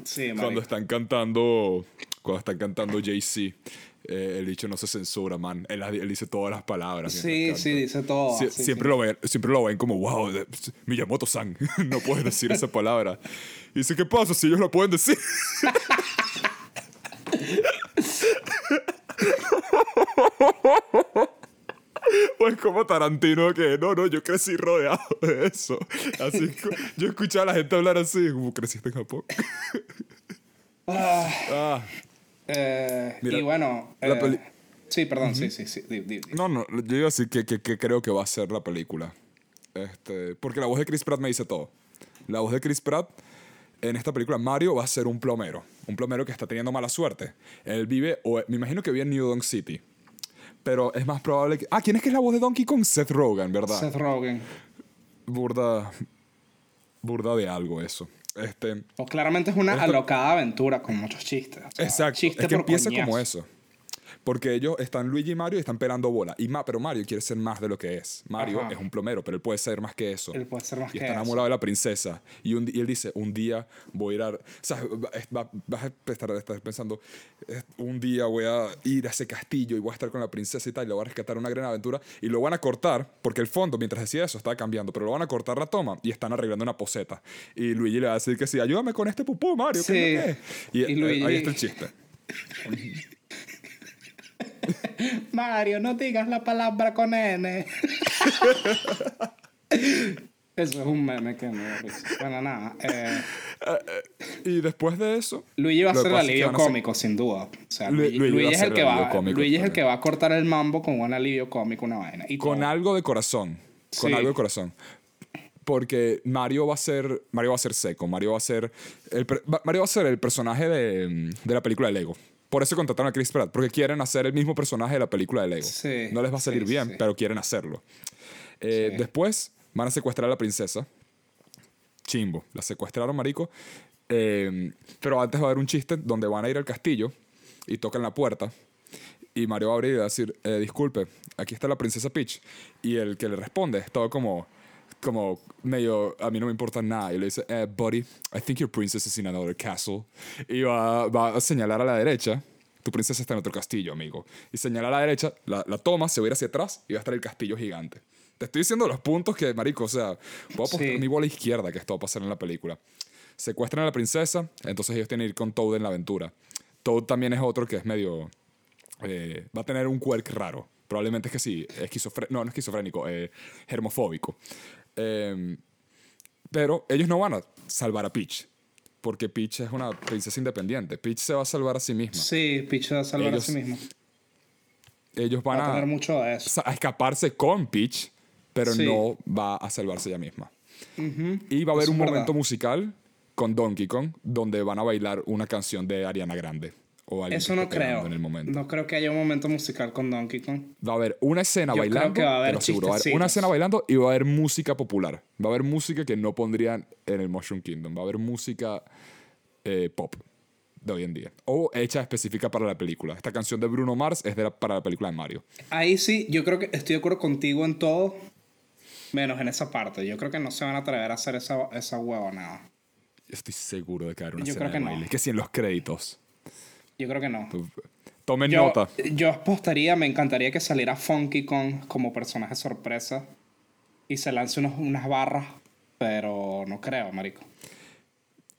Speaker 2: Sí,
Speaker 1: Cuando están cantando. Cuando están cantando Jay-Z. Eh, el dicho no se censura, man. Él, él dice todas las palabras.
Speaker 2: Sí, sí, dice todo.
Speaker 1: Sie-
Speaker 2: sí,
Speaker 1: siempre,
Speaker 2: sí.
Speaker 1: Lo ven, siempre lo ven como, wow, Miyamoto-san, no puedes decir esa palabra. Y dice, ¿qué pasa si ellos lo pueden decir? Pues como Tarantino que, no, no, yo crecí rodeado de eso. Así, yo escuchaba a la gente hablar así, como creciste en Japón. Ah,
Speaker 2: Eh,
Speaker 1: Mira,
Speaker 2: y bueno.
Speaker 1: la
Speaker 2: eh, Sí, perdón, sí, sí, sí. di- di- di.
Speaker 1: no, no, yo iba a decir que, que, que creo que va a ser la película. Este, porque la voz de Chris Pratt me dice todo. La voz de Chris Pratt en esta película, Mario va a ser un plomero. Un plomero que está teniendo mala suerte. Él vive, o me imagino que vive en New Donk City. Pero es más probable que... Ah, ¿quién es que es la voz de Donkey Kong? Seth Rogen, ¿verdad?
Speaker 2: Seth Rogen.
Speaker 1: Burda... Burda de algo eso. Este...
Speaker 2: O claramente es una alocada aventura con muchos chistes. o sea,
Speaker 1: Exacto.
Speaker 2: chiste
Speaker 1: es que empieza
Speaker 2: coñazo.
Speaker 1: como eso. Porque ellos están Luigi y Mario y están pelando bola. Y ma, pero Mario quiere ser más de lo que es. Mario
Speaker 2: Ajá.
Speaker 1: es un plomero, pero él puede ser más que eso.
Speaker 2: Él puede ser más
Speaker 1: y
Speaker 2: que
Speaker 1: está
Speaker 2: eso.
Speaker 1: enamorado de la princesa. Y, un, y él dice, un día voy a ir a... O sea, va- va- vas a estar, estar pensando, un día voy a ir a ese castillo y voy a estar con la princesa y tal, y lo voy a rescatar una gran aventura. Y lo van a cortar, porque el fondo, mientras decía eso, estaba cambiando, pero lo van a cortar la toma y están arreglando una poseta. Y Luigi le va a decir que sí, ayúdame con este pupú, Mario. ¿qué es lo
Speaker 2: Sí.
Speaker 1: que es?". Y,
Speaker 2: Y
Speaker 1: eh,
Speaker 2: Luigi-
Speaker 1: ahí está el chiste.
Speaker 2: Mario, no digas la palabra con N. Eso es un meme que me. Bueno, nada. eh,
Speaker 1: Y después de eso,
Speaker 2: Luigi va a ser el alivio
Speaker 1: a
Speaker 2: cómico, sin duda. O sea,
Speaker 1: Lu-
Speaker 2: Luigi,
Speaker 1: Luigi
Speaker 2: es el que va,
Speaker 1: cómico
Speaker 2: Luigi es el que va a cortar el mambo con un alivio cómico, una vaina. Y
Speaker 1: con
Speaker 2: todo.
Speaker 1: algo de corazón. Con
Speaker 2: Sí.
Speaker 1: algo de corazón. Porque Mario va a ser. Mario va a ser seco. Mario va a ser. El, Mario va a ser el personaje de, de la película de Lego. Por eso contrataron a Chris Pratt. Porque quieren hacer el mismo personaje de la película de Lego.
Speaker 2: Sí,
Speaker 1: no les va a
Speaker 2: sí,
Speaker 1: salir bien,
Speaker 2: sí.
Speaker 1: pero quieren hacerlo. Eh. Después van a secuestrar a la princesa. Chimbo. La secuestraron, marico. Eh, pero antes va a haber un chiste donde van a ir al castillo y tocan la puerta. Y Mario va a abrir y va a decir, eh, disculpe, aquí está la princesa Peach. Y el que le responde es todo como, como medio, a mí no me importa nada. Y le dice, eh, buddy, I think your princess is in another castle. Y va, va a señalar a la derecha. Tu princesa está en otro castillo, amigo. Y señala a la derecha, la, la toma, se va a ir hacia atrás y va a estar el castillo gigante. Te estoy diciendo los puntos que, marico, o sea, puedo apostar
Speaker 2: Sí.
Speaker 1: mi bola izquierda que esto va a pasar en la película. Secuestran a la princesa, entonces ellos tienen que ir con Toad en la aventura. Toad también es otro que es medio... eh, va a tener un quirk raro. Probablemente es que sí, esquizofrénico, no, no esquizofrénico, eh, germofóbico. Eh, pero ellos no van a salvar a Peach, porque Peach es una princesa independiente. Peach se va a salvar a sí misma.
Speaker 2: Sí, Peach va a salvar
Speaker 1: Ellos
Speaker 2: a sí mismo.
Speaker 1: Ellos van
Speaker 2: Va a tener mucho de eso.
Speaker 1: sa- a escaparse con Peach, pero
Speaker 2: Sí.
Speaker 1: no va a salvarse ella misma. Y va a haber
Speaker 2: Eso
Speaker 1: un
Speaker 2: verdad.
Speaker 1: momento musical con Donkey Kong donde van a bailar una canción de Ariana Grande. O
Speaker 2: Eso no creo.
Speaker 1: En el momento.
Speaker 2: No creo que haya un momento musical con Donkey Kong.
Speaker 1: Va a haber una escena
Speaker 2: Yo creo
Speaker 1: bailando,
Speaker 2: que va a haber
Speaker 1: va a haber una escena bailando y va a haber música popular. Va a haber música que no pondrían en el Mushroom Kingdom. Va a haber música eh, pop de hoy en día. O hecha específica para la película. Esta canción de Bruno Mars es de la- para la película de Mario.
Speaker 2: Ahí sí, yo creo que estoy de acuerdo contigo en todo, menos en esa parte. Yo creo que no se van a atrever a hacer esa, esa huevonada.
Speaker 1: Estoy seguro de que va a haber una
Speaker 2: Yo
Speaker 1: escena
Speaker 2: creo que
Speaker 1: de
Speaker 2: no.
Speaker 1: baile. Que si en los créditos.
Speaker 2: Yo creo que no.
Speaker 1: Tomen
Speaker 2: Yo,
Speaker 1: nota.
Speaker 2: yo apostaría, me encantaría que saliera Funky Kong como personaje sorpresa y se lance unos, unas barras, pero no creo, marico.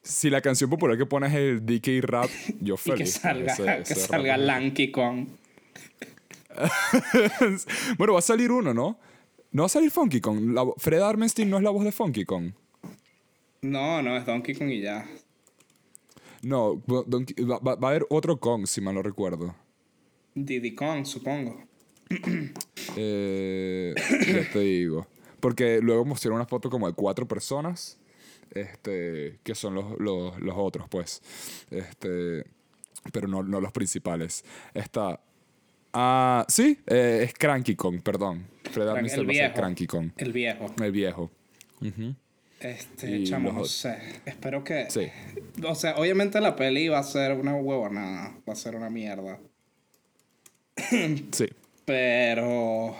Speaker 1: Si la canción popular que pones es el DK Rap, yo
Speaker 2: Y
Speaker 1: feliz.
Speaker 2: que salga,
Speaker 1: Ese-
Speaker 2: que
Speaker 1: ese
Speaker 2: salga. Lanky Kong.
Speaker 1: bueno, va a salir uno, ¿no? No va a salir Funky Kong. La Fred Armstein no es la voz de Funky Kong.
Speaker 2: No, no, es Donkey Kong y ya.
Speaker 1: No, va, Donkey- va- va- va a haber otro Kong, si mal no recuerdo.
Speaker 2: Diddy Kong, supongo.
Speaker 1: Eh, ya te digo. Porque luego mostraron una foto como de cuatro personas. Este, que son los, los, los otros, pues. Este, pero no, no los principales. Está. Ah, sí, eh, es Cranky Kong, perdón. Fred
Speaker 2: El
Speaker 1: va a ser
Speaker 2: viejo.
Speaker 1: Cranky Kong.
Speaker 2: El viejo.
Speaker 1: El viejo.
Speaker 2: Este, chamo, no sé. Espero que.
Speaker 1: Sí.
Speaker 2: O sea, obviamente la peli va a ser una huevonada. Va a ser una mierda.
Speaker 1: Sí.
Speaker 2: Pero.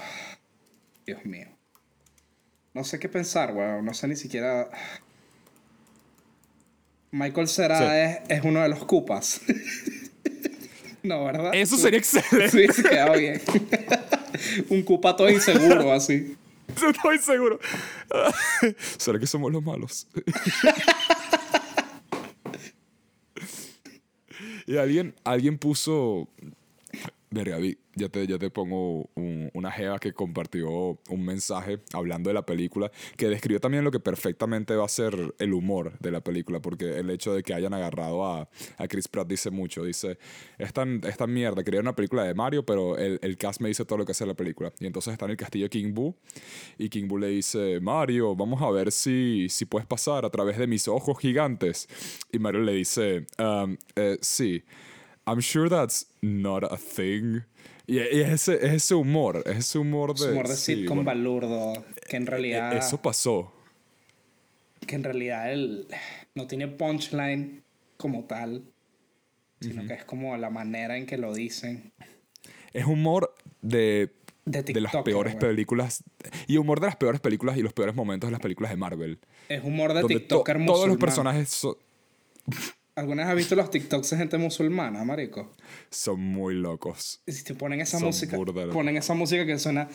Speaker 2: Dios mío. No sé qué pensar, weón. No sé ni siquiera. Michael Cera es, es uno de los cupas. no, ¿verdad?
Speaker 1: Eso sería excelente.
Speaker 2: Sí, se quedaba bien. Un cupa todo inseguro, así.
Speaker 1: Estoy seguro. ¿Será que somos los malos? y alguien, alguien puso. Verga, ya te, ya te pongo un- una jeva que compartió un mensaje hablando de la película que describió también lo que perfectamente va a ser el humor de la película, porque el hecho de que hayan agarrado a, a Chris Pratt dice mucho. Dice: Esta, esta mierda, quería una película de Mario, pero el, el cast me dice todo lo que hace la película. Y entonces está en el castillo King Boo y King Boo le dice: Mario, vamos a ver si, si puedes pasar a través de mis ojos gigantes. Y Mario le dice: "Um, eh, Sí. I'm sure that's not a thing. Y, es, ese, es ese humor, es ese humor de.
Speaker 2: Humor de
Speaker 1: sí,
Speaker 2: sitcom
Speaker 1: bueno,
Speaker 2: balurdo. Que en realidad.
Speaker 1: e- Eso pasó.
Speaker 2: que en realidad él no tiene punchline como tal, sino que es como la manera en que lo dicen.
Speaker 1: Es humor de,
Speaker 2: De
Speaker 1: de las
Speaker 2: TikToker,
Speaker 1: peores
Speaker 2: güey.
Speaker 1: películas. Y humor de las peores películas y los peores momentos de las películas de Marvel.
Speaker 2: Es humor de
Speaker 1: donde to-
Speaker 2: TikToker
Speaker 1: todos los
Speaker 2: musulmán.
Speaker 1: personajes so-
Speaker 2: ¿Alguna vez has visto los TikToks de gente musulmana, marico?
Speaker 1: son muy locos.
Speaker 2: Y si te ponen esa
Speaker 1: Son
Speaker 2: música,
Speaker 1: burda
Speaker 2: ponen esa música que suena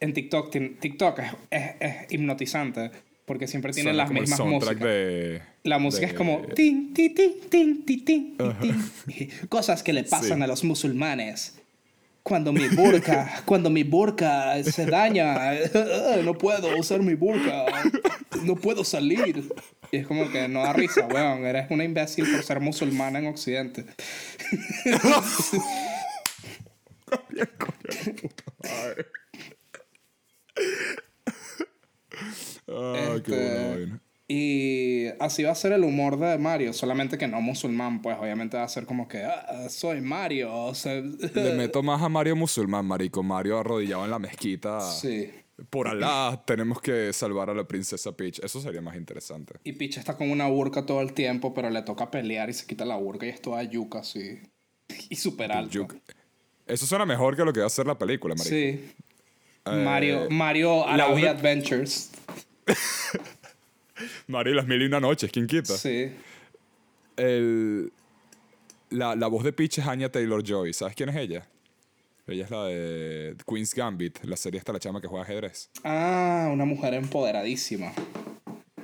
Speaker 2: en TikTok. TikTok es, es, es hipnotizante porque siempre tiene
Speaker 1: Suena
Speaker 2: las
Speaker 1: como
Speaker 2: mismas músicas.
Speaker 1: de.
Speaker 2: La música
Speaker 1: de-
Speaker 2: es como tin, tin, tin, tin, tin, tin, tin, tin. cosas que le pasan
Speaker 1: Sí.
Speaker 2: a los musulmanes. Cuando mi burka, cuando mi burka se daña, no puedo usar mi burka, no puedo salir. Y es como que no da risa, weón, eres una imbécil por ser musulmana en Occidente.
Speaker 1: Qué
Speaker 2: Este. Y así va a ser el humor de Mario, solamente que no musulmán, pues obviamente va a ser como que, "Ah, soy Mario. o sea,
Speaker 1: Le meto más a Mario musulmán, marico. Mario arrodillado en la mezquita.
Speaker 2: Sí.
Speaker 1: Por Alá, tenemos que salvar a la princesa Peach. Eso sería más interesante.
Speaker 2: Y Peach está con una burka todo el tiempo, pero le toca pelear y se quita la burka y es toda yuca así. Y súper alto.
Speaker 1: Yuk. Eso suena mejor que lo que va a ser la película, marico.
Speaker 2: Sí.
Speaker 1: Eh,
Speaker 2: Mario, Mario
Speaker 1: de-
Speaker 2: Adventures.
Speaker 1: Mario las mil y una noches, ¿quién quita?
Speaker 2: Sí.
Speaker 1: El, la, la voz de Peach es Anya Taylor-Joy. ¿Sabes quién es ella? Ella es la de Queen's Gambit, la serie esta la chama que juega ajedrez.
Speaker 2: Ah, una mujer empoderadísima.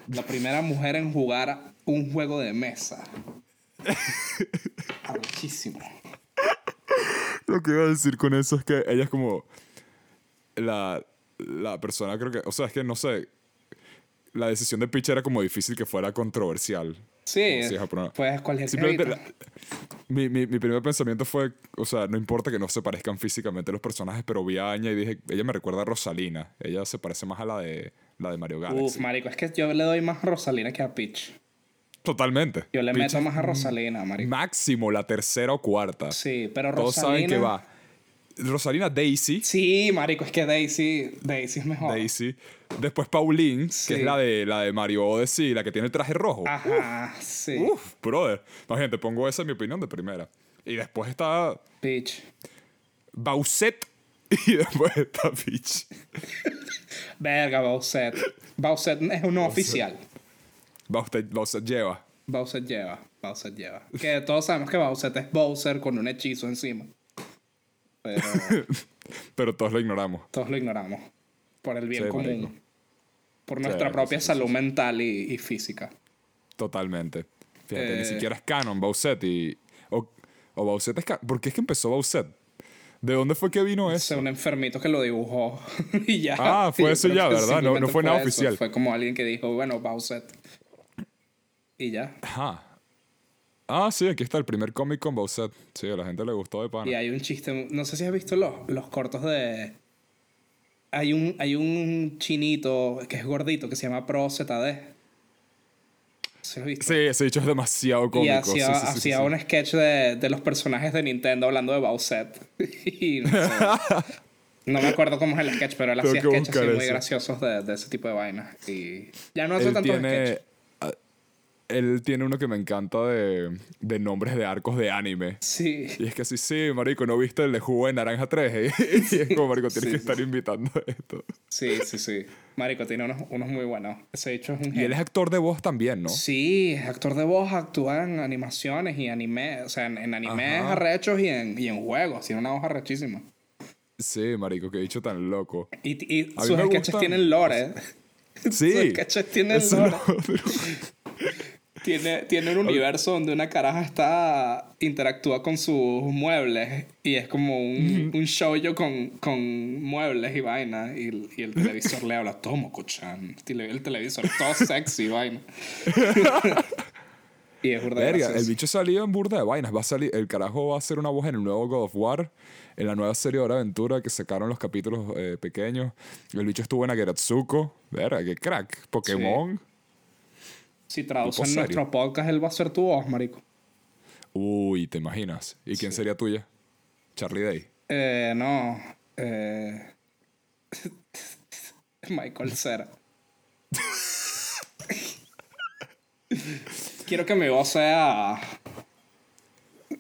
Speaker 2: La primera mujer en jugar un juego de mesa. Arrechísimo.
Speaker 1: Lo que iba a decir con eso es que ella es como la, la persona, creo que, o sea, es que no sé, la decisión de Peach era como difícil que fuera controversial.
Speaker 2: Sí,
Speaker 1: si
Speaker 2: pues cualquier
Speaker 1: Simplemente la- mi, mi, mi primer pensamiento fue, o sea, no importa que no se parezcan físicamente los personajes, pero vi a Anya y dije, ella me recuerda a Rosalina. Ella se parece más a la de, la de Mario Galaxy.
Speaker 2: Uf, marico, es que yo le doy más a Rosalina que a Peach.
Speaker 1: Totalmente.
Speaker 2: Yo le
Speaker 1: Peach
Speaker 2: meto más a Rosalina, marico.
Speaker 1: Máximo la tercera o cuarta.
Speaker 2: Sí, pero
Speaker 1: Todos
Speaker 2: Rosalina...
Speaker 1: saben que va. Rosalina Daisy.
Speaker 2: Sí, marico, es que Daisy, Daisy es mejor.
Speaker 1: Daisy. Después Pauline,
Speaker 2: Sí.
Speaker 1: que es la de, la de Mario Odyssey, la que tiene el traje rojo.
Speaker 2: Ajá, sí.
Speaker 1: Uf, brother. Más bien, te pongo esa en mi opinión de primera. Y después está
Speaker 2: Peach.
Speaker 1: Bowsette. Y después está Peach.
Speaker 2: Verga, Bowsette. Bowsette es uno oficial.
Speaker 1: Bowsette lleva.
Speaker 2: Bowsette lleva, Bowsette lleva. Que todos sabemos que Bowsette es Bowser con un hechizo encima. Pero
Speaker 1: Pero todos lo ignoramos.
Speaker 2: todos lo ignoramos. Por el bien
Speaker 1: Sí,
Speaker 2: común.
Speaker 1: marico.
Speaker 2: Por nuestra
Speaker 1: Sí,
Speaker 2: propia
Speaker 1: sí,
Speaker 2: salud mental y, y física.
Speaker 1: Totalmente. Fíjate,
Speaker 2: Eh.
Speaker 1: ni siquiera es canon Bowsette y... O, o es canon. ¿Por qué es que empezó Bowsette? ¿De dónde fue que vino
Speaker 2: Es
Speaker 1: eso?
Speaker 2: un enfermito que lo dibujó y ya.
Speaker 1: Ah, fue eso ya, ¿verdad? No- no fue nada
Speaker 2: eso.
Speaker 1: oficial.
Speaker 2: Fue como alguien que dijo, bueno, Bowsette. Y ya.
Speaker 1: Ajá. Ah, sí, aquí está el primer cómic con Bowsette. Sí, a la gente le gustó de pana.
Speaker 2: Y hay un chiste, no sé si has visto los, los cortos de... Hay un, hay un chinito que es gordito que se llama Pro ZD. ¿Sí lo visto?
Speaker 1: Sí, ese dicho es demasiado cómico.
Speaker 2: Y hacía,
Speaker 1: sí, sí, sí,
Speaker 2: hacía
Speaker 1: sí.
Speaker 2: un sketch de, de los personajes de Nintendo hablando de Bowsette. no, sé. No me acuerdo cómo es el sketch, pero él hacía sketches muy graciosos de, de ese tipo de vainas. Y ya no hace
Speaker 1: Él
Speaker 2: tantos
Speaker 1: tiene...
Speaker 2: sketches.
Speaker 1: Él tiene uno que me encanta de, de nombres de arcos de anime.
Speaker 2: Sí.
Speaker 1: Y es que sí, sí, marico, ¿no viste el de jugo de naranja 3? y es como, marico, tienes
Speaker 2: Sí,
Speaker 1: que
Speaker 2: sí.
Speaker 1: estar invitando esto.
Speaker 2: Sí, sí, sí. Marico tiene unos, unos muy buenos. Ese hecho es un
Speaker 1: Y él es actor de voz también, ¿no?
Speaker 2: Sí, es actor de voz, actúa en animaciones y anime, o sea, en, en animes arrechos y en, y en juegos. Tiene una voz arrechísima.
Speaker 1: Sí, marico, qué dicho tan loco.
Speaker 2: Y, y
Speaker 1: A
Speaker 2: sus sketches
Speaker 1: gustan.
Speaker 2: tienen lore.
Speaker 1: Sí.
Speaker 2: Sus sketches tienen lore. Tiene, tiene un universo donde una caraja está interactúa con sus muebles y es como un, un show yo con, con muebles y vaina y, el- y el televisor le habla tomo cochan el televisor todo sexy y vaina y es burda
Speaker 1: Verga, el bicho salió en burda de vainas. Va a salir, el carajo va a hacer una voz en el nuevo God of War, en la nueva serie de Hora de Aventura que sacaron los capítulos eh, pequeños. El bicho estuvo en Ageratsuko. Verga, qué crack. Pokémon.
Speaker 2: Si traducen nuestro podcast él va a ser tu voz marico
Speaker 1: Uy, ¿te imaginas? ¿Y quién sería tuya? Charlie Day.
Speaker 2: eh, no eh, Michael Cera Quiero que mi voz sea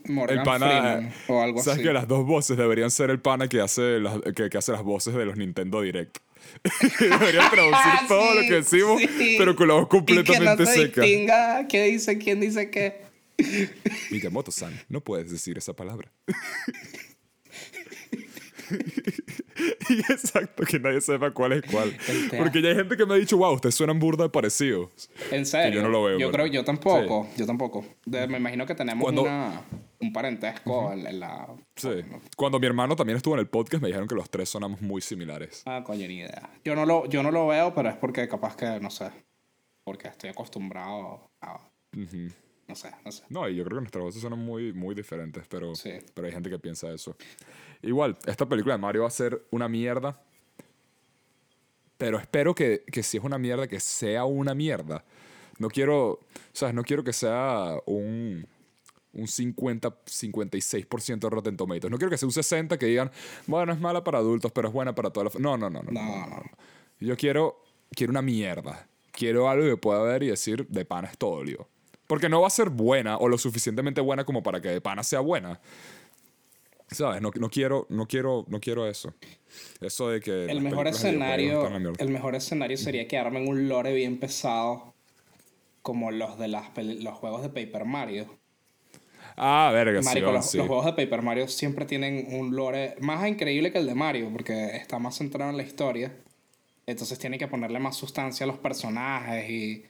Speaker 2: Morgan
Speaker 1: el pana.
Speaker 2: Freeman o algo
Speaker 1: ¿Sabes
Speaker 2: así.
Speaker 1: que las dos voces deberían ser el pana que hace las, que, que hace las voces de los Nintendo Direct? deberían traducir todo lo
Speaker 2: Sí,
Speaker 1: que decimos,
Speaker 2: sí.
Speaker 1: pero con la voz completamente
Speaker 2: y que no se
Speaker 1: seca.
Speaker 2: distinga qué dice quién dice qué.
Speaker 1: Miyamoto-san, no puedes decir esa palabra. y exacto, que nadie sepa cuál es cuál. Porque ya hay gente que me ha dicho, wow, ustedes suenan burda de parecidos.
Speaker 2: En serio.
Speaker 1: yo no lo veo,
Speaker 2: Yo
Speaker 1: pero-
Speaker 2: creo, yo tampoco. Yo tampoco. De- me imagino que tenemos
Speaker 1: Cuando-
Speaker 2: una, un parentesco en, en la.
Speaker 1: Sí. Cuando mi hermano también estuvo en el podcast, me dijeron que los tres sonamos muy similares.
Speaker 2: Ah, coño, ni idea. Yo no lo, yo no lo veo, pero es porque capaz que, no sé. Porque estoy acostumbrado a. No sé, no sé.
Speaker 1: No, y yo creo que nuestras voces son muy, muy diferentes, pero,
Speaker 2: Sí.
Speaker 1: pero hay gente que piensa eso. Igual, esta película de Mario va a ser una mierda, pero espero que, que si es una mierda, que sea una mierda. No quiero, ¿sabes? No quiero que sea un, un 50, 56% de Rotten Tomatoes. No quiero que sea un 60 que digan, bueno, es mala para adultos, pero es buena para toda la... fa-". No, no, no, no. no,
Speaker 2: No,
Speaker 1: no. Yo quiero, quiero una mierda. Quiero algo que pueda ver y decir, de pana es todo lío. Porque no va a ser buena o lo suficientemente buena como para que de pana sea buena. ¿Sabes? No, no quiero, no quiero, no quiero eso. Eso de que.
Speaker 2: El mejor escenario. El mejor escenario sería que armen un lore bien pesado. Como los de las los juegos de Paper Mario.
Speaker 1: Ah, verga, sí,
Speaker 2: Marico,
Speaker 1: ahora
Speaker 2: los,
Speaker 1: sí.
Speaker 2: los juegos de Paper Mario siempre tienen un lore más increíble que el de Mario, porque está más centrado en la historia. Entonces tiene que ponerle más sustancia a los personajes. Y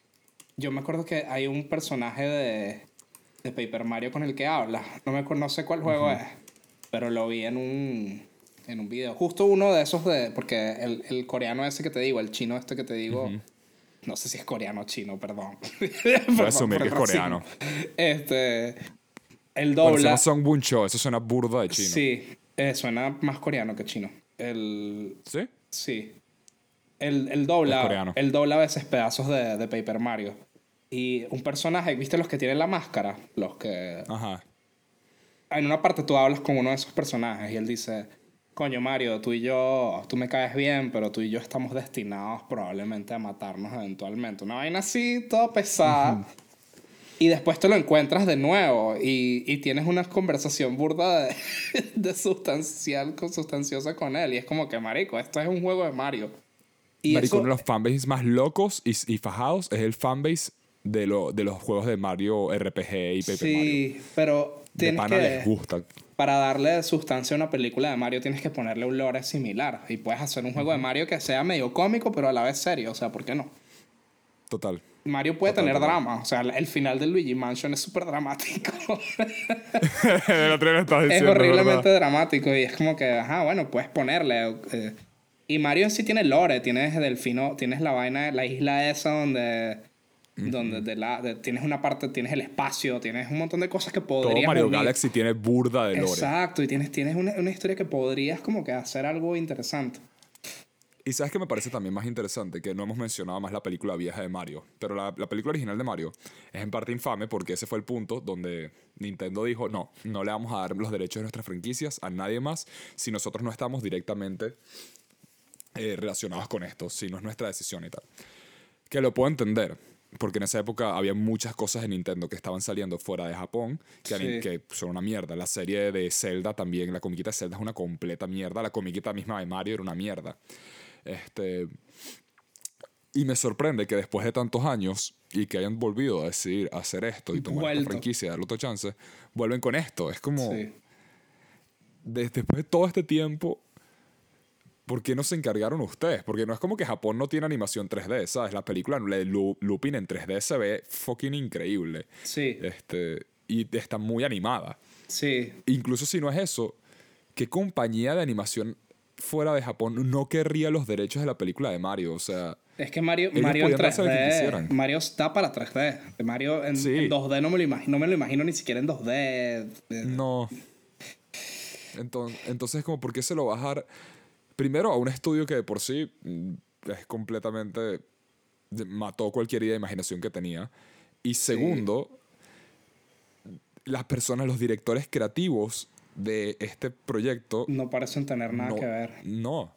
Speaker 2: yo me acuerdo que hay un personaje de, de Paper Mario con el que habla. No, me, no sé cuál juego es, pero lo vi en un, en un video. Justo uno de esos de. Porque el, el coreano ese que te digo, el chino este que te digo. No sé si es coreano o chino, perdón.
Speaker 1: Voy a asumir que es coreano.
Speaker 2: Este. El
Speaker 1: Bueno, se
Speaker 2: dobla.
Speaker 1: llama Song Bun Cho, eso suena burda de chino.
Speaker 2: Sí, eh, suena más coreano que chino. El.
Speaker 1: ¿Sí?
Speaker 2: Sí. El, el dobla. El dobla a veces pedazos de, de Paper Mario. Y un personaje, ¿viste los que tienen la máscara? Los que.
Speaker 1: Ajá.
Speaker 2: En una parte tú hablas con uno de esos personajes y él dice. Coño, Mario, tú y yo, tú me caes bien, pero tú y yo estamos destinados probablemente a matarnos eventualmente. Una vaina así, toda pesada. Y después te lo encuentras de nuevo y, y tienes una conversación burda de, de sustancial, con sustanciosa con él. Y es como que, marico, esto es un juego de Mario. Y
Speaker 1: Marico,
Speaker 2: eso,
Speaker 1: uno de los fanbases más locos y, y fajados es el fanbase de, lo, de los juegos de Mario RPG y Paper Mario.
Speaker 2: sí, pero
Speaker 1: De
Speaker 2: tienes
Speaker 1: pana
Speaker 2: que...
Speaker 1: les gusta.
Speaker 2: Para darle sustancia a una película de Mario tienes que ponerle un lore similar. Y puedes hacer un juego de Mario que sea medio cómico, pero a la vez serio. O sea, ¿por qué no?
Speaker 1: Total.
Speaker 2: Mario puede tener drama. O sea, el final de Luigi Mansion es súper dramático.
Speaker 1: el otro lo estabas
Speaker 2: es
Speaker 1: diciendo,
Speaker 2: horriblemente
Speaker 1: ¿verdad?
Speaker 2: dramático y es como que, ajá, bueno, puedes ponerle. eh, y Mario en sí tiene lore, tienes Delfino, tienes la vaina, la isla esa donde, donde de la, de- tienes una parte, tienes el espacio, tienes un montón de cosas que
Speaker 1: Todo
Speaker 2: podrías
Speaker 1: Mario
Speaker 2: unir.
Speaker 1: Galaxy tiene burda de lore.
Speaker 2: Exacto, y tienes, tienes una, una historia que podrías como que hacer algo interesante.
Speaker 1: Y sabes que me parece también más interesante que no hemos mencionado más la película vieja de Mario. Pero la, la película original de Mario es en parte infame porque ese fue el punto donde Nintendo dijo: no, no le vamos a dar los derechos de nuestras franquicias a nadie más si nosotros no estamos directamente eh, relacionados con esto, si no es nuestra decisión y tal. Que lo puedo entender. porque en esa época había muchas cosas de Nintendo que estaban saliendo fuera de Japón, que,
Speaker 2: Sí.
Speaker 1: que son una mierda. La serie de Zelda también, la comiquita de Zelda es una completa mierda. La comiquita misma de Mario era una mierda. Este, y me sorprende que después de tantos años y que hayan volvido a decidir hacer esto y tomar
Speaker 2: Vuelto.
Speaker 1: esta franquicia, darle otro chance, vuelven con esto. Es como,
Speaker 2: Sí.
Speaker 1: de- después de todo este tiempo, ¿por qué no se encargaron ustedes? Porque no es como que Japón no tiene animación 3D, ¿sabes? La película de Lu- Lupin en 3D se ve fucking increíble.
Speaker 2: Sí,
Speaker 1: Este, y está muy animada.
Speaker 2: sí.
Speaker 1: Incluso si no es eso, ¿qué compañía de animación fuera de Japón no querría los derechos de la película de Mario? O sea,
Speaker 2: Es que Mario, Mario en
Speaker 1: podían darse lo que
Speaker 2: 3D.
Speaker 1: quisieran.
Speaker 2: Mario está para 3D. Mario en,
Speaker 1: Sí.
Speaker 2: en 2D no me lo imagino, no me lo imagino ni siquiera en 2D. Eh,
Speaker 1: no. Entonces, entonces como, ¿por qué se lo va a dejar primero a un estudio que de por sí mm, es completamente... mató cualquier idea de imaginación que tenía? Y segundo, las personas, los directores creativos de este proyecto
Speaker 2: No parecen tener nada
Speaker 1: no,
Speaker 2: que ver.
Speaker 1: No.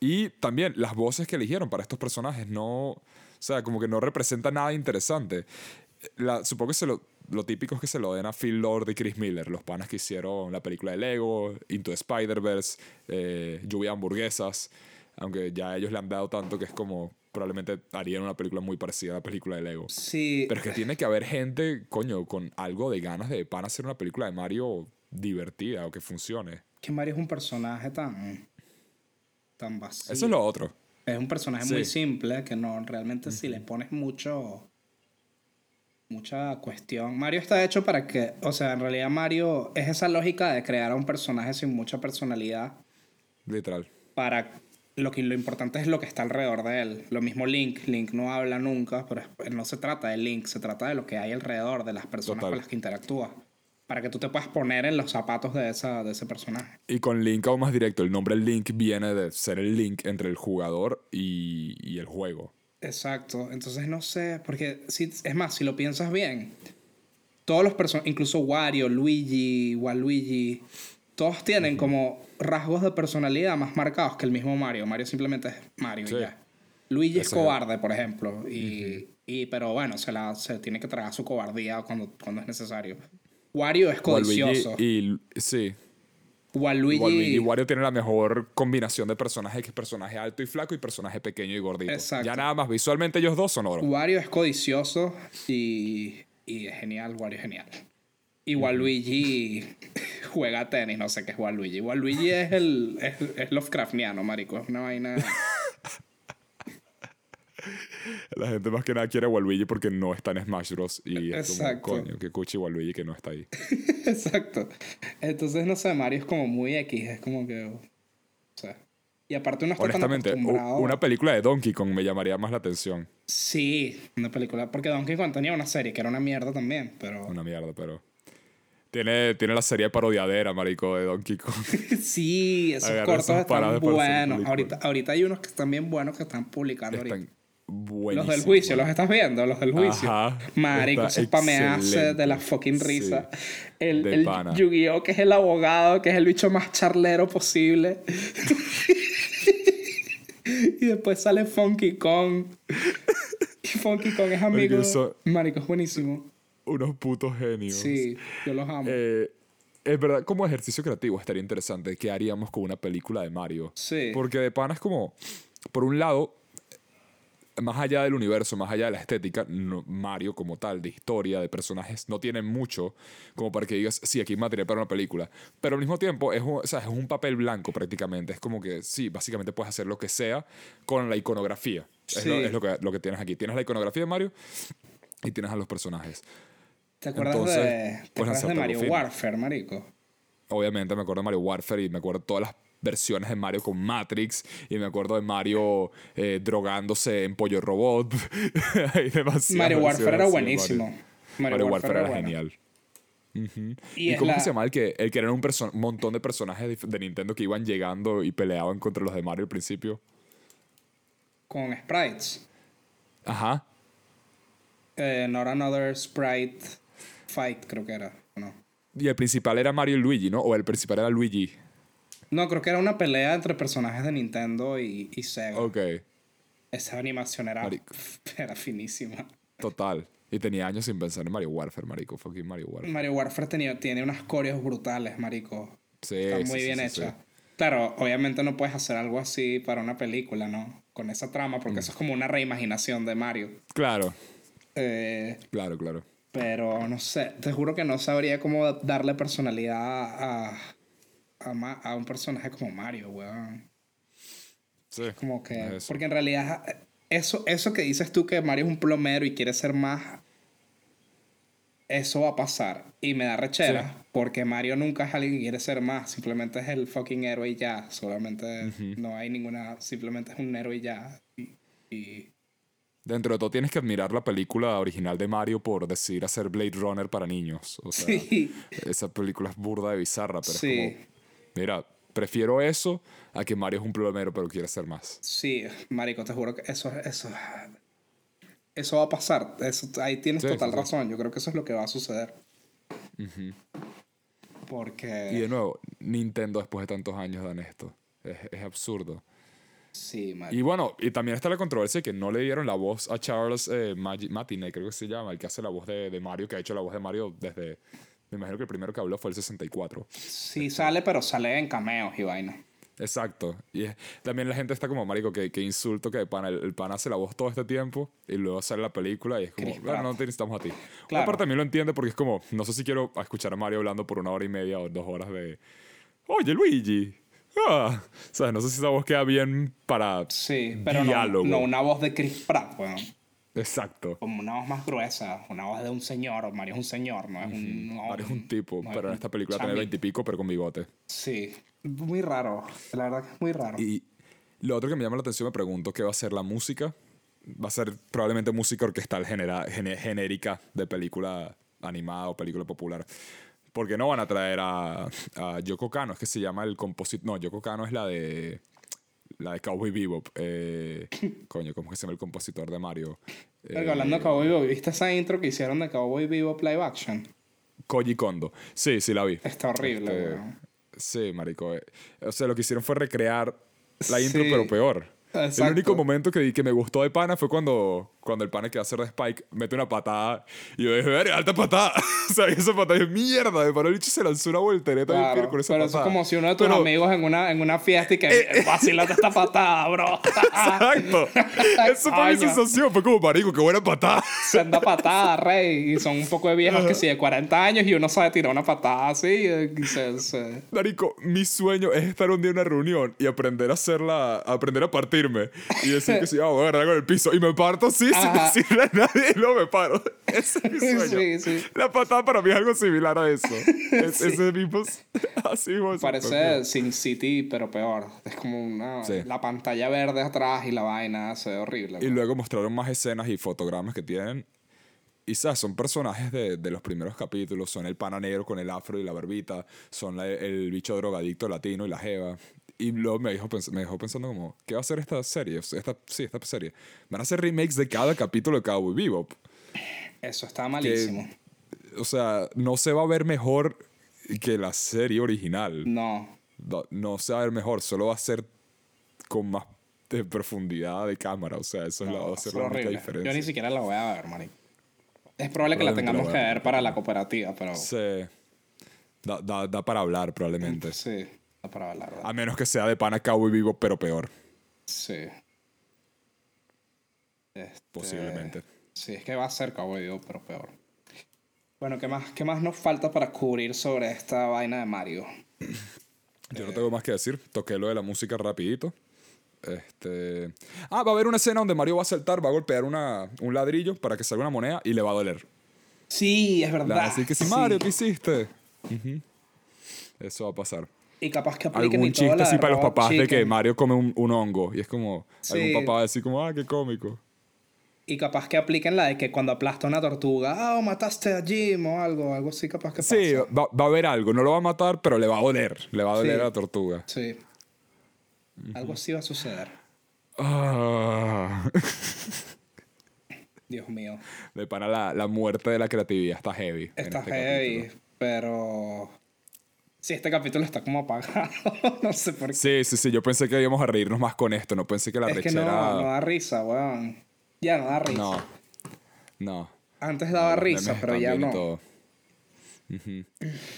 Speaker 1: Y también las voces que eligieron para estos personajes no. O sea, como que no representa nada interesante. La, supongo que se lo, lo típico es que se lo den a Phil Lord y Chris Miller, los panas que hicieron la película de Lego, Into Spider-Verse, eh, Lluvia de Hamburguesas. Aunque ya ellos le han dado tanto que es como. Probablemente harían una película muy parecida a la película de Lego.
Speaker 2: Sí.
Speaker 1: Pero es que tiene que haber gente, coño, con algo de ganas de pan hacer una película de Mario divertida o que funcione.
Speaker 2: que Mario es un personaje tan. tan vacío.
Speaker 1: Eso es lo otro.
Speaker 2: Es un personaje
Speaker 1: Sí.
Speaker 2: muy simple que no realmente si le pones mucho mucha cuestión. Mario está hecho para que, o sea, en realidad Mario es esa lógica de crear a un personaje sin mucha personalidad
Speaker 1: Literal.
Speaker 2: para lo que lo importante es lo que está alrededor de él. Lo mismo Link, Link no habla nunca, pero no se trata de Link, se trata de lo que hay alrededor de las personas
Speaker 1: Total.
Speaker 2: con las que interactúa, para que tú te puedas poner en los zapatos de esa de ese personaje.
Speaker 1: Y con Link aún más directo, el nombre Link viene de ser el link entre el jugador y, y el juego.
Speaker 2: Exacto, entonces no sé, porque si, es más, si lo piensas bien, todos los personajes, incluso Wario, Luigi, Waluigi, todos tienen como rasgos de personalidad más marcados que el mismo Mario. Mario simplemente es Mario
Speaker 1: Sí.
Speaker 2: y ya. Luigi es
Speaker 1: Ese es-
Speaker 2: cobarde, por ejemplo, y, y- pero bueno, se, la, se tiene que tragar su cobardía cuando, cuando es necesario. Wario es
Speaker 1: Waluigi
Speaker 2: codicioso.
Speaker 1: y sí.
Speaker 2: Waluigi,
Speaker 1: Waluigi y Wario tienen la mejor combinación de personajes, que es personaje alto y flaco y personaje pequeño y gordito.
Speaker 2: Exacto.
Speaker 1: Ya nada más, visualmente ellos dos son oro.
Speaker 2: Wario es codicioso y, y es genial, Wario es genial. Y Waluigi juega tenis, no sé qué es Waluigi. Waluigi es el es, es Lovecraftiano, marico, es una vaina...
Speaker 1: La gente más que nada quiere a Waluigi porque no está en Smash Bros. Y es como,
Speaker 2: Exacto.
Speaker 1: coño, que cuchi Waluigi que no está ahí.
Speaker 2: Exacto. Entonces, no sé, Mario es como muy X, es como que... O sea, y aparte uno está
Speaker 1: Honestamente, una película de Donkey Kong me llamaría más la atención.
Speaker 2: Sí, una película, porque Donkey Kong tenía una serie que era una mierda también, pero...
Speaker 1: Una mierda, pero... Tiene, tiene la serie parodiadera, marico, de Donkey Kong.
Speaker 2: Sí, esos
Speaker 1: Agarra
Speaker 2: cortos están buenos. Ahorita, ahorita hay unos que están bien buenos que están publicando ahorita. Los del juicio, ¿los estás viendo? Los del juicio.
Speaker 1: Ajá,
Speaker 2: Marico, pameaces
Speaker 1: excelente.
Speaker 2: de la fucking risa. El, el. Yu-Gi-Oh! que es el abogado, que es el bicho más charlero posible. y después sale Funky Kong. Y Funky Kong es amigo.
Speaker 1: Marico,
Speaker 2: es buenísimo.
Speaker 1: Unos putos genios.
Speaker 2: Sí, yo los amo.
Speaker 1: Eh, es verdad, como ejercicio creativo estaría interesante. ¿Qué haríamos con una película de Mario?
Speaker 2: Sí.
Speaker 1: Porque de pana es como, por un lado, más allá del universo, más allá de la estética, no- Mario como tal, de historia, de personajes, no tiene mucho como para que digas, sí, aquí hay material para una película. Pero al mismo tiempo es un, o sea, es un papel blanco prácticamente. Es como que, sí, básicamente puedes hacer lo que sea con la iconografía. Es, lo,
Speaker 2: Sí.
Speaker 1: es lo, que, lo que tienes aquí. Tienes la iconografía de Mario y tienes a los personajes.
Speaker 2: ¿Te acuerdas
Speaker 1: entonces,
Speaker 2: de, ¿te acuerdas de Mario. Warfare, marico?
Speaker 1: Obviamente me acuerdo de Mario Warfare y me acuerdo de todas las versiones de Mario con Matrix y me acuerdo de Mario eh, drogándose en Pollo Robot. Hay
Speaker 2: Mario Warfare era buenísimo.
Speaker 1: Mario.
Speaker 2: Mario,
Speaker 1: Mario
Speaker 2: Warfare,
Speaker 1: era genial.
Speaker 2: Y
Speaker 1: ¿Y,
Speaker 2: es
Speaker 1: cómo
Speaker 2: la-
Speaker 1: que se llama el que, el que eran un montón de personajes de, de Nintendo que iban llegando y peleaban contra los de Mario al principio?
Speaker 2: Con sprites.
Speaker 1: Ajá.
Speaker 2: Eh, Not Another Sprite Fight, creo que era. ¿o No.
Speaker 1: Y el principal era Mario y Luigi, ¿no? O el principal era Luigi.
Speaker 2: No, creo que era una pelea entre personajes de Nintendo y, y Sega.
Speaker 1: Ok.
Speaker 2: Esa animación era,
Speaker 1: Marico.
Speaker 2: era finísima.
Speaker 1: Total. Y tenía años sin pensar en Mario Warfare, marico. Fucking Mario Warfare.
Speaker 2: Mario Warfare tenía, tiene unas coreos brutales, marico.
Speaker 1: Sí,
Speaker 2: Está muy
Speaker 1: sí,
Speaker 2: bien
Speaker 1: sí,
Speaker 2: hecha. Claro, obviamente no puedes hacer algo así para una película, ¿no? Con esa trama,
Speaker 1: Mm.
Speaker 2: porque eso es como una reimaginación de Mario.
Speaker 1: Claro,
Speaker 2: Eh,
Speaker 1: claro, claro.
Speaker 2: pero no sé, te juro que no sabría cómo darle personalidad a, a, Ma- a un personaje como Mario, weón.
Speaker 1: Sí.
Speaker 2: Como que.
Speaker 1: es.
Speaker 2: Porque en realidad, eso, eso que dices tú que Mario es un plomero y quiere ser más. Eso va a pasar. Y me da rechera.
Speaker 1: Sí.
Speaker 2: Porque Mario nunca es alguien que quiere ser más. Simplemente es el fucking héroe y ya. Solamente no hay ninguna. Simplemente es un héroe y ya. Y. y-
Speaker 1: Dentro de todo tienes que admirar la película original de Mario por decidir hacer Blade Runner para niños. O sea,
Speaker 2: Sí.
Speaker 1: esa película es burda de bizarra, pero
Speaker 2: Sí.
Speaker 1: es como, mira, prefiero eso a que Mario es un plomero pero quiere ser más.
Speaker 2: Sí, Marico, te juro que eso, eso, eso va a pasar. Eso, ahí tienes
Speaker 1: Sí,
Speaker 2: total
Speaker 1: sí,
Speaker 2: razón. Yo creo que eso es lo que va a suceder. Porque.
Speaker 1: Y de nuevo, Nintendo después de tantos años dan esto. Es, es absurdo.
Speaker 2: Sí, Marico.
Speaker 1: Y bueno, y también está la controversia de que no le dieron la voz a Charles eh, Martinet, creo que se llama, el que hace la voz de, de Mario, que ha hecho la voz de Mario desde... Me imagino que el primero que habló fue el 64.
Speaker 2: Sí sale, pero sale en cameos y vaina.
Speaker 1: Exacto. Y es- también la gente está como, marico, que, que insulto que el pan, el, el pan hace la voz todo este tiempo y luego sale la película y es como, bueno, no te necesitamos a ti. Una
Speaker 2: Claro.
Speaker 1: parte también lo entiende porque es como, no sé si quiero escuchar a Mario hablando por una hora y media o dos horas de, oye, Luigi. Ah. O sea, no sé si esa voz queda bien para
Speaker 2: Sí, pero no,
Speaker 1: diálogo.
Speaker 2: no una voz de Chris Pratt, weón.
Speaker 1: Exacto.
Speaker 2: Como una voz más gruesa, una voz de un señor. Mario es un señor, no es un. no,
Speaker 1: Mario es un tipo,
Speaker 2: no
Speaker 1: pero en
Speaker 2: un
Speaker 1: esta película tiene veintipico, pero con bigote.
Speaker 2: Sí, muy raro. La verdad que es muy raro.
Speaker 1: Y lo otro que me llama la atención, me pregunto qué va a ser la música. Va a ser probablemente música orquestal genera- gene- genérica de película animada o película popular. Porque no van a traer a, a Yoko Kano, es que se llama el compositor. No, Yoko Kano es la de. La de Cowboy Bebop. Eh, coño, ¿cómo que se llama el compositor de Mario?
Speaker 2: Hablando de Cowboy Bebop, ¿viste esa intro que hicieron de Cowboy Bebop live action?
Speaker 1: Koji Kondo. Sí, sí la vi.
Speaker 2: Está horrible,
Speaker 1: Este,
Speaker 2: weón.
Speaker 1: Sí, marico. eh, O sea, lo que hicieron fue recrear la intro,
Speaker 2: Sí.
Speaker 1: pero peor.
Speaker 2: Exacto.
Speaker 1: El único momento que, que me gustó de pana fue cuando, cuando el pana que va a hacer de Spike mete una patada y yo dije, verga, alta patada. o sea, esa patada es mierda. De el bicho se lanzó una voltereta
Speaker 2: Claro,
Speaker 1: con esa
Speaker 2: pero eso es
Speaker 1: patada.
Speaker 2: como si uno de tus
Speaker 1: Pero- Eh,
Speaker 2: amigos en una, en una fiesta y que vacilate esta patada, bro.
Speaker 1: Exacto. Esa fue mi sensación. Fue como, marico, qué buena patada.
Speaker 2: Senda patada, rey. Y son un poco de viejos que sí, de 40 años y uno sabe tirar una patada así. eh, Y se, se-
Speaker 1: Marico, mi sueño es estar un día en una reunión y aprender a hacerla, aprender a partirme y decir que sí, ah, voy a agarrar con el piso y me parto así sin
Speaker 2: Ajá.
Speaker 1: decirle a nadie y luego me paro. Ese es mi sueño.
Speaker 2: Sí, sí.
Speaker 1: La patada para mí es algo similar a eso. Es, Ese mismo, así mismo.
Speaker 2: Parece Sin City, pero peor. Es como una,
Speaker 1: Sí.
Speaker 2: la pantalla verde atrás y la vaina. Se ve horrible.
Speaker 1: Y luego mostraron más escenas y fotogramas que tienen. Y sabes, son personajes de, de los primeros capítulos. Son el pana negro con el afro y la barbita. Son la- el bicho drogadicto latino y la jeva. Y luego me dejó, me dejó pensando como, ¿qué va a hacer esta serie? Esta, sí, esta serie. Van a hacer remakes de cada capítulo de Cowboy Bebop.
Speaker 2: Eso está malísimo.
Speaker 1: O sea, no se va a ver mejor que la serie original.
Speaker 2: No.
Speaker 1: No, no se va a ver mejor, solo va a ser con más de profundidad de cámara. O sea, eso es la, va
Speaker 2: no
Speaker 1: a ser la única diferencia.
Speaker 2: Yo ni siquiera la voy a ver, marico. Es probable que la tengamos que ver para la cooperativa, pero...
Speaker 1: Sí. Da, da- da para hablar, probablemente.
Speaker 2: Sí, no para.
Speaker 1: A menos que sea de pana Cowboy Vivo, pero peor.
Speaker 2: Sí. Este,
Speaker 1: Posiblemente.
Speaker 2: Sí, es que va a ser Cowboy Bebop, pero peor. Bueno, ¿qué más, ¿qué más nos falta para cubrir sobre esta vaina de Mario?
Speaker 1: Yo no tengo más que decir. Toqué lo de la música rapidito. Este... Ah, va a haber una escena donde Mario va a saltar, va a golpear una, un ladrillo para que salga una moneda y le va a doler.
Speaker 2: Sí, es verdad.
Speaker 1: a decir que sí. Mario, ¿qué hiciste? Eso va a pasar.
Speaker 2: Y capaz que apliquen
Speaker 1: Algún
Speaker 2: y
Speaker 1: chiste así para los papás de que
Speaker 2: Chicken.
Speaker 1: Mario come un, un hongo. Y es como,
Speaker 2: Sí.
Speaker 1: algún papá va a decir como, ah, qué cómico.
Speaker 2: Y capaz que apliquen la de que cuando aplasta una tortuga, ah, o mataste a Jim o algo, algo así capaz que
Speaker 1: Sí,
Speaker 2: pasa.
Speaker 1: va, va a haber algo. No lo va a matar, pero le va a doler. Le va a doler
Speaker 2: Sí.
Speaker 1: a la tortuga.
Speaker 2: Sí. Algo así va a suceder.
Speaker 1: Ah.
Speaker 2: Dios mío.
Speaker 1: De para la, la muerte de la creatividad está heavy.
Speaker 2: Está
Speaker 1: este
Speaker 2: heavy,
Speaker 1: capítulo.
Speaker 2: pero... Sí, este capítulo está como apagado. no sé por qué.
Speaker 1: Sí, sí, sí. Yo pensé que íbamos a reírnos más con esto. No pensé que la
Speaker 2: es que no,
Speaker 1: rechera.
Speaker 2: no da risa, weón. Ya no da risa.
Speaker 1: No. No.
Speaker 2: Antes daba risa, pero ya no.
Speaker 1: todo.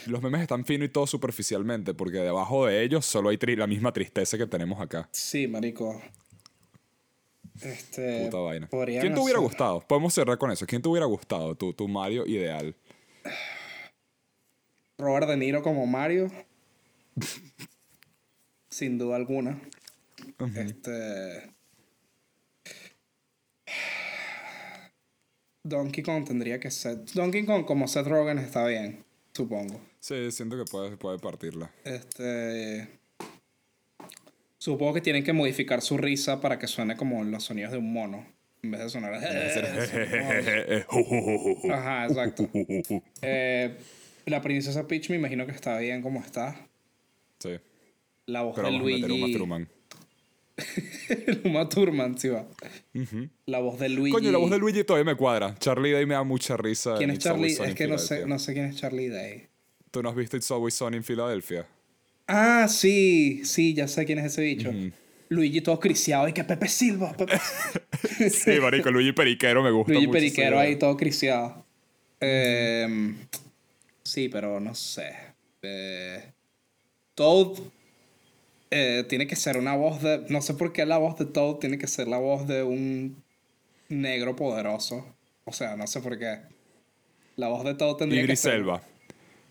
Speaker 1: Los memes están finos y todo superficialmente, porque debajo de ellos solo hay la misma tristeza que tenemos acá.
Speaker 2: Sí, marico. Este.
Speaker 1: Puta vaina. ¿Quién te hubiera gustado? Podemos cerrar con eso. ¿Quién te hubiera gustado? Tu, tu Mario ideal.
Speaker 2: Robert De Niro como Mario. Sin duda alguna. Este. Donkey Kong tendría que ser. Donkey Kong como Seth Rogen está bien, supongo.
Speaker 1: Sí, siento que puede, puede partirla.
Speaker 2: Este. Supongo que tienen que modificar su risa para que suene como los sonidos de un mono. En vez de sonar. Ajá, exacto. Eh, la princesa Peach me imagino que está bien como está.
Speaker 1: sí.
Speaker 2: La voz
Speaker 1: Pero
Speaker 2: de
Speaker 1: vamos a meter
Speaker 2: Luigi. Uma Thurman, sí va. La voz de Luigi.
Speaker 1: Coño, la voz de Luigi todavía me cuadra. Charlie Day me da mucha risa.
Speaker 2: ¿Quién es Charlie? Es que no sé, no sé quién es Charlie Day.
Speaker 1: ¿Tú no has visto It's Always Sunny en Filadelfia?
Speaker 2: Ah, sí, sí, ya sé quién es ese bicho. Luigi todo criciado y que Pepe Silva. Pepe...
Speaker 1: Sí, marico, Luigi Periquero me gusta
Speaker 2: Luigi
Speaker 1: mucho.
Speaker 2: Periquero ahí todo criciado. Em, sí, pero no sé. Eh, Toad eh, tiene que ser una voz de. No sé por qué la voz de Toad tiene que ser la voz de un negro poderoso. O sea, no sé por qué. La voz de Toad tendría que
Speaker 1: Idris
Speaker 2: ser.
Speaker 1: Elba.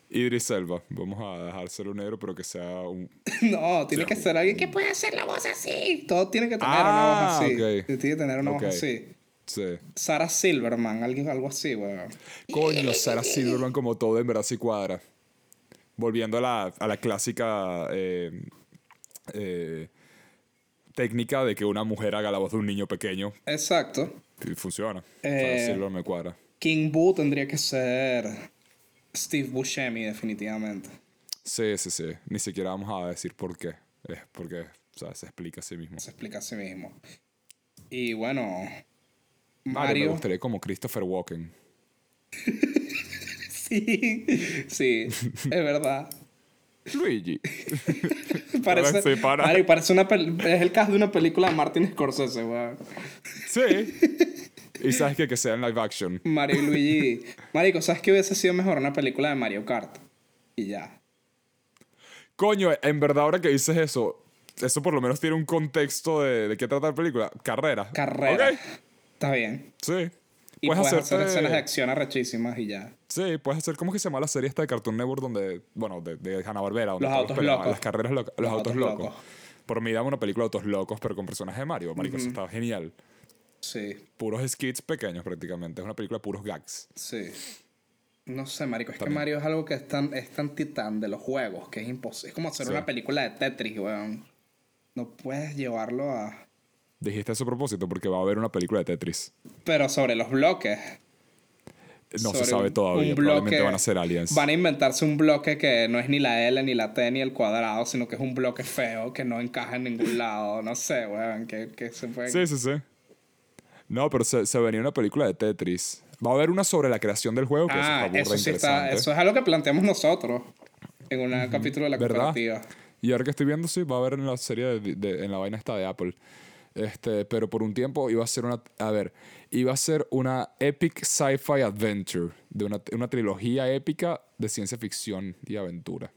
Speaker 1: Idris Elba. Vamos a dejárselo negro, pero que sea un...
Speaker 2: No, tiene que ser alguien que pueda hacer la voz así. Todo tiene que tener una
Speaker 1: Ah,
Speaker 2: voz así.
Speaker 1: ok.
Speaker 2: Tiene que tener una voz así.
Speaker 1: Sí.
Speaker 2: Sarah Silverman, alguien, algo así, weón.
Speaker 1: Coño, Sarah Silverman como todo en verdad sí cuadra. Volviendo a la, a la clásica eh, eh, técnica de que una mujer haga la voz de un niño pequeño.
Speaker 2: Exacto.
Speaker 1: Y funciona.
Speaker 2: Eh,
Speaker 1: Sarah Silverman me cuadra.
Speaker 2: King Boo tendría que ser Steve Buscemi, definitivamente.
Speaker 1: Sí, sí, sí. Ni siquiera vamos a decir por qué. Es porque o sea, se explica a sí mismo.
Speaker 2: Se explica a sí mismo. Y bueno,
Speaker 1: Mario me
Speaker 2: Mario.
Speaker 1: gustaría como Christopher Walken.
Speaker 2: sí, sí, es verdad.
Speaker 1: Luigi.
Speaker 2: Parece,
Speaker 1: Sí, para.
Speaker 2: Mario, parece una es el caso de una película de Martin Scorsese, weón.
Speaker 1: Sí. Y sabes que que sea en live action.
Speaker 2: Mario y Luigi. Marico, ¿sabes qué hubiese sido mejor una película de Mario Kart? Y ya.
Speaker 1: Coño, en verdad ahora que dices eso, eso por lo menos tiene un contexto de, de qué trata la película. Carrera.
Speaker 2: Carrera.
Speaker 1: Ok.
Speaker 2: Está bien.
Speaker 1: Sí.
Speaker 2: Y puedes, hacer escenas de acción arrechísimas y ya.
Speaker 1: Sí, puedes hacer, ¿cómo que se llama la serie esta de Cartoon Network donde, bueno, de, de Hanna-Barbera?
Speaker 2: Los autos locos.
Speaker 1: Las carreras locas, los,
Speaker 2: Los
Speaker 1: autos,
Speaker 2: autos
Speaker 1: locos.
Speaker 2: locos.
Speaker 1: Por mí dame una película de autos locos, pero con personajes de Mario. Marico, eso estaba genial.
Speaker 2: Sí,
Speaker 1: Puros skits pequeños prácticamente. Es una película de puros gags.
Speaker 2: sí. No sé, marico, es que. Mario es algo que es tan, es tan titán de los juegos que es imposible. Es como hacer
Speaker 1: Sí.
Speaker 2: una película de Tetris, weón. No puedes llevarlo a...
Speaker 1: Dijiste eso a propósito porque va a haber una película de Tetris.
Speaker 2: Pero sobre los bloques.
Speaker 1: No se sabe todavía. Probablemente van a ser aliens.
Speaker 2: Van a inventarse un bloque que no es ni la L, ni la T, ni el cuadrado, sino que es un bloque feo que no encaja en ningún lado. No sé, weón, que, que se puede...
Speaker 1: Sí, sí, sí. No, pero se, se venía una película de Tetris. Va a haber una sobre la creación del juego, que
Speaker 2: Ah,
Speaker 1: eso
Speaker 2: eso sí está... Eso es algo que planteamos nosotros en un capítulo de la
Speaker 1: ¿Verdad?
Speaker 2: cooperativa.
Speaker 1: Y ahora que estoy viendo, sí, va a haber en la serie, de, de- en la vaina esta de Apple. Este, pero por un tiempo iba a ser una, a ver, iba a ser una epic sci-fi adventure, de una, una trilogía épica de ciencia ficción y aventura.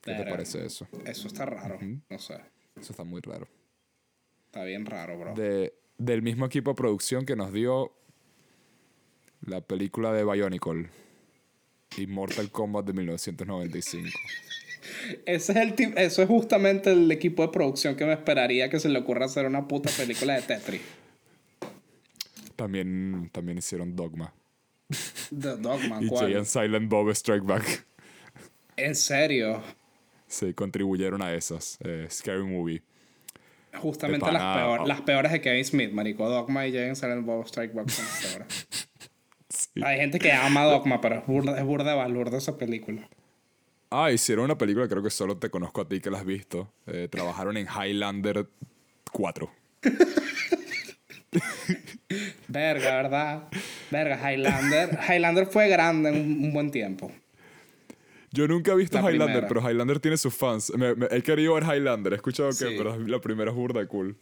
Speaker 1: ¿Qué te parece eso?
Speaker 2: Eso está raro. No sé.
Speaker 1: Eso está muy raro.
Speaker 2: Está bien raro, bro.
Speaker 1: De, del mismo equipo de producción que nos dio la película de Bionicle y Mortal Kombat de 1995.
Speaker 2: Ese es el eso es justamente el equipo de producción que me esperaría que se le ocurra hacer una puta película de Tetris.
Speaker 1: También, también hicieron Dogma.
Speaker 2: The Dogman,
Speaker 1: Y
Speaker 2: ¿cuál?
Speaker 1: Jay and Silent Bob Strike Back.
Speaker 2: En serio.
Speaker 1: Sí, contribuyeron a esas. Eh, Scary Movie.
Speaker 2: Justamente
Speaker 1: De
Speaker 2: las, peor- las peores de Kevin Smith, marico. Dogma y Jay and Silent Bob Strike Back son las peores. Hay gente que ama Dogma, pero es burda, es burda de balurda esa película.
Speaker 1: Ah, hicieron una película, creo que solo te conozco a ti que la has visto. Eh, trabajaron en Highlander 4.
Speaker 2: Verga, ¿verdad? Verga, Highlander. Highlander fue grande en un, un buen tiempo.
Speaker 1: Yo nunca he visto
Speaker 2: La
Speaker 1: Highlander,
Speaker 2: primera.
Speaker 1: pero Highlander tiene sus fans. Me- me- he querido ver Highlander, he escuchado que
Speaker 2: Sí.
Speaker 1: pero la primera es burda de cool.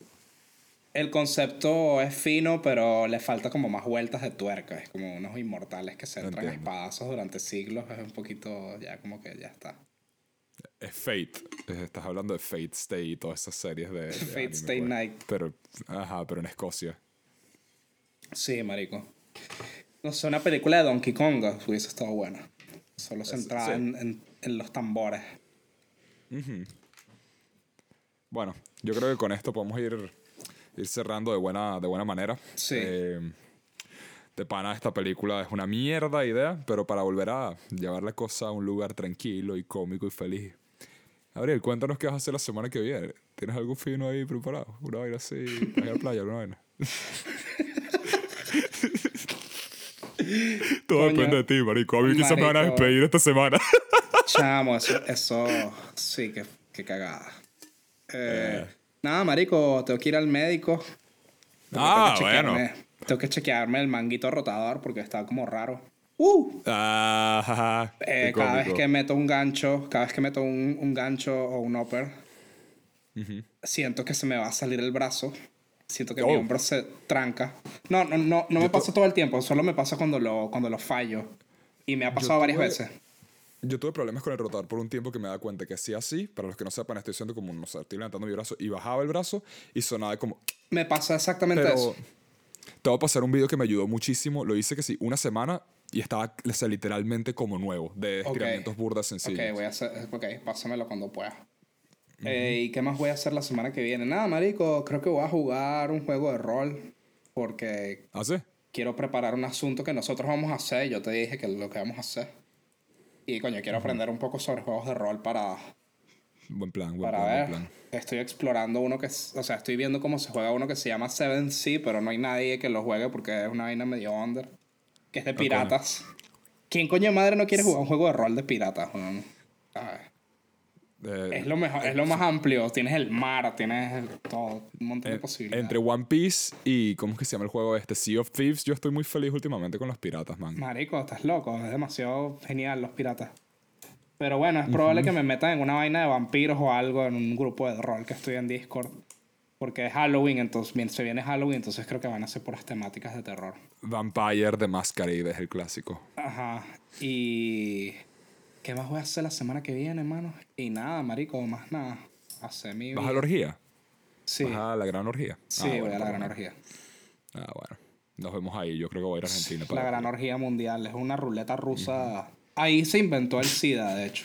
Speaker 2: El concepto es fino, pero le falta como más vueltas de tuerca. Es como unos inmortales que se entran a espadazos durante siglos. Es un poquito ya como que ya está.
Speaker 1: Es Fate. Estás hablando de Fate Stay y todas esas series de. de
Speaker 2: Fate
Speaker 1: anime,
Speaker 2: Stay
Speaker 1: pues.
Speaker 2: Night.
Speaker 1: Pero, ajá, pero en Escocia.
Speaker 2: Sí, marico. No sé, una película de Donkey Kong hubiese estado buena. Solo centrada
Speaker 1: sí.
Speaker 2: en, en- en los tambores.
Speaker 1: Bueno, yo creo que con esto podemos ir, ir cerrando de buena, de buena manera.
Speaker 2: Sí.
Speaker 1: Eh, de pana, esta película es una mierda de idea, pero para volver a llevar la cosa a un lugar tranquilo y cómico y feliz. Gabriel, cuéntanos qué vas a hacer la semana que viene. ¿Tienes algún fino ahí preparado? Una vaina así, ir a la playa, una vaina. Todo
Speaker 2: Coño.
Speaker 1: depende de ti, marico. A mí quizás me van a despedir esta semana.
Speaker 2: Chamo, eso, eso sí, que, que cagada. Eh, Nada, marico, tengo que ir al médico. Tengo
Speaker 1: Ah,
Speaker 2: que
Speaker 1: bueno.
Speaker 2: Tengo que chequearme el manguito rotador porque está como raro. Uh,
Speaker 1: Ah, jaja,
Speaker 2: eh,
Speaker 1: qué
Speaker 2: cada vez
Speaker 1: cómico.
Speaker 2: que meto un gancho, cada vez que meto un, un gancho o un upper, siento que se me va a salir el brazo. Siento que mi
Speaker 1: Oh.
Speaker 2: hombro se tranca. No, no, no, no me pasa todo el tiempo, solo me pasa cuando lo, cuando lo fallo. Y me ha pasado varias
Speaker 1: tuve-
Speaker 2: veces.
Speaker 1: Yo tuve problemas con el rotador por un tiempo que me da cuenta que hacía así, para los que no sepan, estoy haciendo como, no sé, estoy levantando mi brazo y bajaba el brazo y sonaba como...
Speaker 2: Me pasa exactamente
Speaker 1: Pero
Speaker 2: eso.
Speaker 1: te voy a pasar un video que me ayudó muchísimo. Lo hice que sí, una semana y estaba o sea, literalmente como nuevo, de estiramientos burdas sencillos.
Speaker 2: Ok, voy a hacer. Ok, pásamelo cuando pueda. Eh, ¿Y qué más voy a hacer la semana que viene? Nada, marico, creo que voy a jugar un juego de rol porque
Speaker 1: ¿Ah, sí?
Speaker 2: quiero preparar un asunto que nosotros vamos a hacer. Yo te dije que lo que vamos a hacer. Y coño, quiero aprender un poco sobre juegos de rol para,
Speaker 1: Buen plan, buen
Speaker 2: para
Speaker 1: plan, buen
Speaker 2: ver.
Speaker 1: plan.
Speaker 2: Estoy explorando uno que, o sea, estoy viendo cómo se juega uno que se llama Seven Sea, pero no hay nadie que lo juegue porque es una vaina medio under, que es de piratas. ¿Quién coño de madre no quiere jugar un juego de rol de piratas? weón? Ay.
Speaker 1: Eh,
Speaker 2: Es lo mejor, es lo más amplio. Tienes el mar, tienes el- todo, un montón de
Speaker 1: eh,
Speaker 2: posibilidades.
Speaker 1: entre One Piece y, ¿cómo es que se llama el juego este? Sea of Thieves, yo estoy muy feliz últimamente con los piratas, man.
Speaker 2: Marico, estás loco, es demasiado genial los piratas. Pero bueno, es probable que me metan en una vaina de vampiros o algo en un grupo de rol que estoy en Discord. Porque es Halloween, entonces se viene Halloween, entonces creo que van a ser puras temáticas de terror.
Speaker 1: Vampire de Masquerade es el clásico.
Speaker 2: Ajá. Y. ¿Qué más voy a hacer la semana que viene, hermano? Y nada, marico, más nada. Hacer mi.
Speaker 1: ¿Vas a la orgía?
Speaker 2: Sí,
Speaker 1: ¿Vas a la gran orgía?
Speaker 2: sí,
Speaker 1: Ah,
Speaker 2: voy
Speaker 1: bueno,
Speaker 2: a la gran orgía.
Speaker 1: Ah, bueno. Nos vemos ahí. Yo creo que voy a ir a Argentina.
Speaker 2: La
Speaker 1: para
Speaker 2: gran orgía mundial. Es una ruleta rusa. Ahí se inventó el SIDA, de hecho.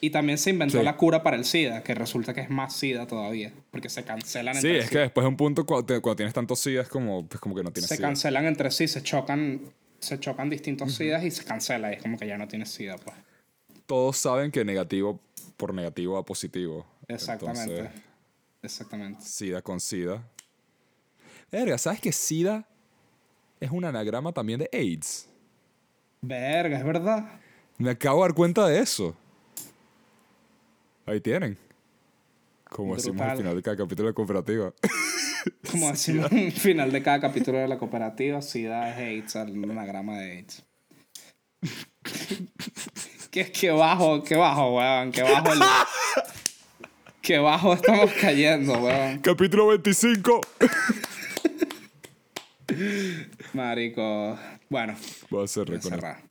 Speaker 2: Y también se inventó
Speaker 1: Sí.
Speaker 2: la cura para el SIDA, que resulta que es más SIDA todavía. Porque se cancelan
Speaker 1: Sí,
Speaker 2: entre
Speaker 1: es
Speaker 2: sí.
Speaker 1: que después de un punto, cuando, te- cuando tienes tantos SIDA, es como, es como que no tienes
Speaker 2: Se
Speaker 1: SIDA.
Speaker 2: cancelan entre sí, se chocan, se chocan distintos SIDAs y se cancela. Y es como que ya no tienes SIDA, pues.
Speaker 1: Todos saben que negativo por negativo a positivo.
Speaker 2: Exactamente.
Speaker 1: Entonces,
Speaker 2: Exactamente.
Speaker 1: SIDA con SIDA. Verga, ¿sabes que SIDA es un anagrama también de AIDS?
Speaker 2: Verga, es verdad.
Speaker 1: Me acabo de dar cuenta de eso. Ahí tienen. Como decimos al final de cada capítulo de cooperativa.
Speaker 2: Como decimos al final de cada capítulo de la cooperativa, SIDA es AIDS, el anagrama de AIDS. qué, qué bajo, qué bajo, weón, qué bajo el... Qué bajo estamos cayendo, weón.
Speaker 1: capítulo 25.
Speaker 2: Marico. Bueno,
Speaker 1: Voy a
Speaker 2: cerrar.